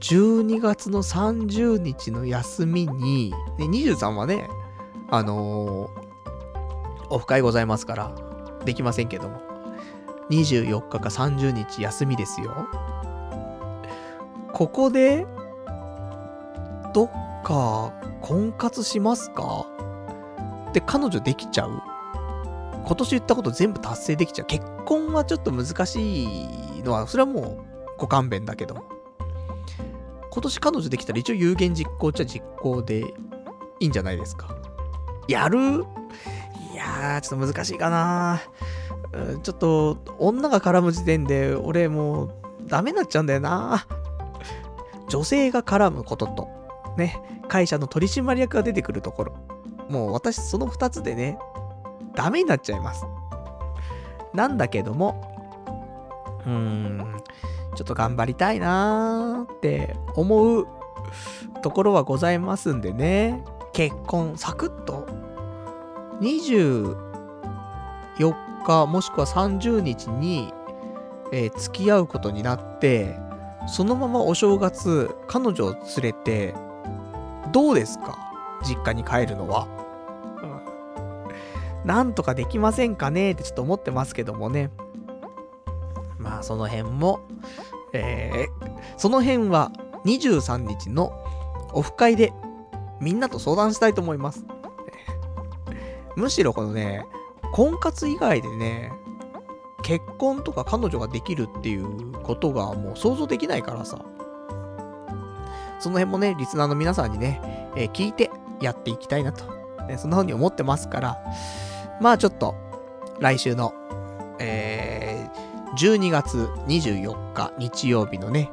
12月の30日の休みに、ね、23はね、あのー、オフ会ございますから、できませんけども、24日か30日休みですよ。ここで、どっか、婚活しますか？で、彼女できちゃう？今年言ったこと全部達成できちゃう？結婚はちょっと難しいのは、それはもうご勘弁だけど。今年彼女できたら一応有言実行っちゃ実行でいいんじゃないですか。やる？いやー、ちょっと難しいかなちょっと、女が絡む時点で、俺もう、ダメになっちゃうんだよな女性が絡むことと、ね、会社の取締役が出てくるところ。もう私、その2つでね、ダメになっちゃいます。なんだけども、うーん、ちょっと頑張りたいなーって思うところはございますんでね、結婚、サクッと、24日もしくは30日に、えー、付き合うことになって、そのままお正月、彼女を連れて、どうですか？実家に帰るのは。うん。なんとかできませんかね？ってちょっと思ってますけどもね。まあ、その辺も、えー、その辺は23日のオフ会でみんなと相談したいと思います。むしろこのね、婚活以外でね、結婚とか彼女ができるっていうことがもう想像できないからさ。その辺もね、リスナーの皆さんにね、えー、聞いてやっていきたいなと、ね、そんな風に思ってますから、まあちょっと、来週の、えー、12月24日日曜日のね、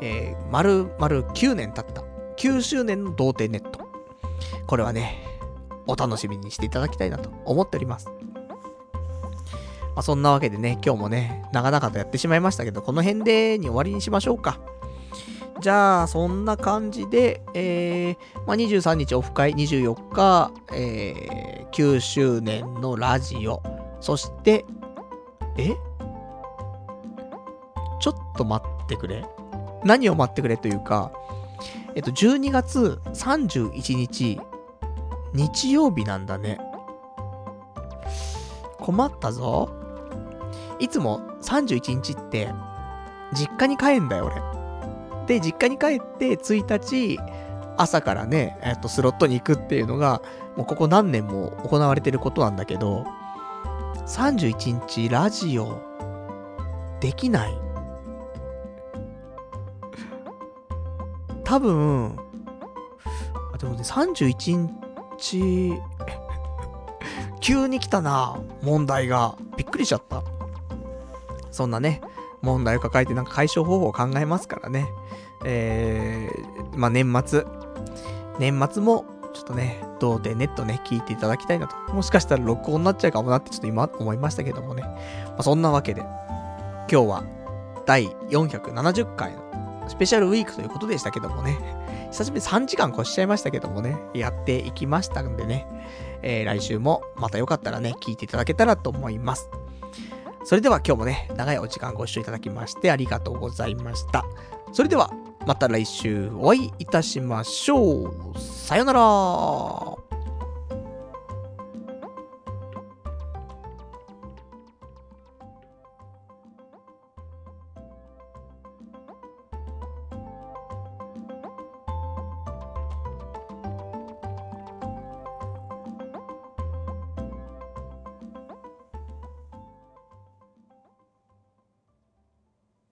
えー、丸々9年経った、9周年の童貞ネット。これはね、お楽しみにしていただきたいなと思っております。まあ、そんなわけでね、今日もね、長々とやってしまいましたけど、この辺でに終わりにしましょうか。じゃあ、そんな感じで、えー、まあ、23日オフ会、24日、えー、9周年のラジオ、そして、え？ちょっと待ってくれ。何を待ってくれというか、えっと、12月31日、日曜日なんだね。困ったぞ。いつも31日って、実家に帰んだよ、俺。で、実家に帰って1日、朝からね、えっと、スロットに行くっていうのが、もうここ何年も行われてることなんだけど、31日ラジオ、できない。多分、あ、でもね、31日、急に来たな、問題が。びっくりしちゃった。そんなね、問題を抱えてなんか解消方法を考えますからね。えー、まあ、年末。年末も、ちょっとね、童貞ネットね、聞いていただきたいなと。もしかしたら録音になっちゃうかもなってちょっと今思いましたけどもね。まあ、そんなわけで、今日は第470回のスペシャルウィークということでしたけどもね。久しぶり3時間越しちゃいましたけどもね、やっていきましたんでね。えー、来週もまたよかったらね、聞いていただけたらと思います。それでは今日もね、長いお時間ご視聴いただきましてありがとうございました。それでは、また来週お会いいたしましょう。さよなら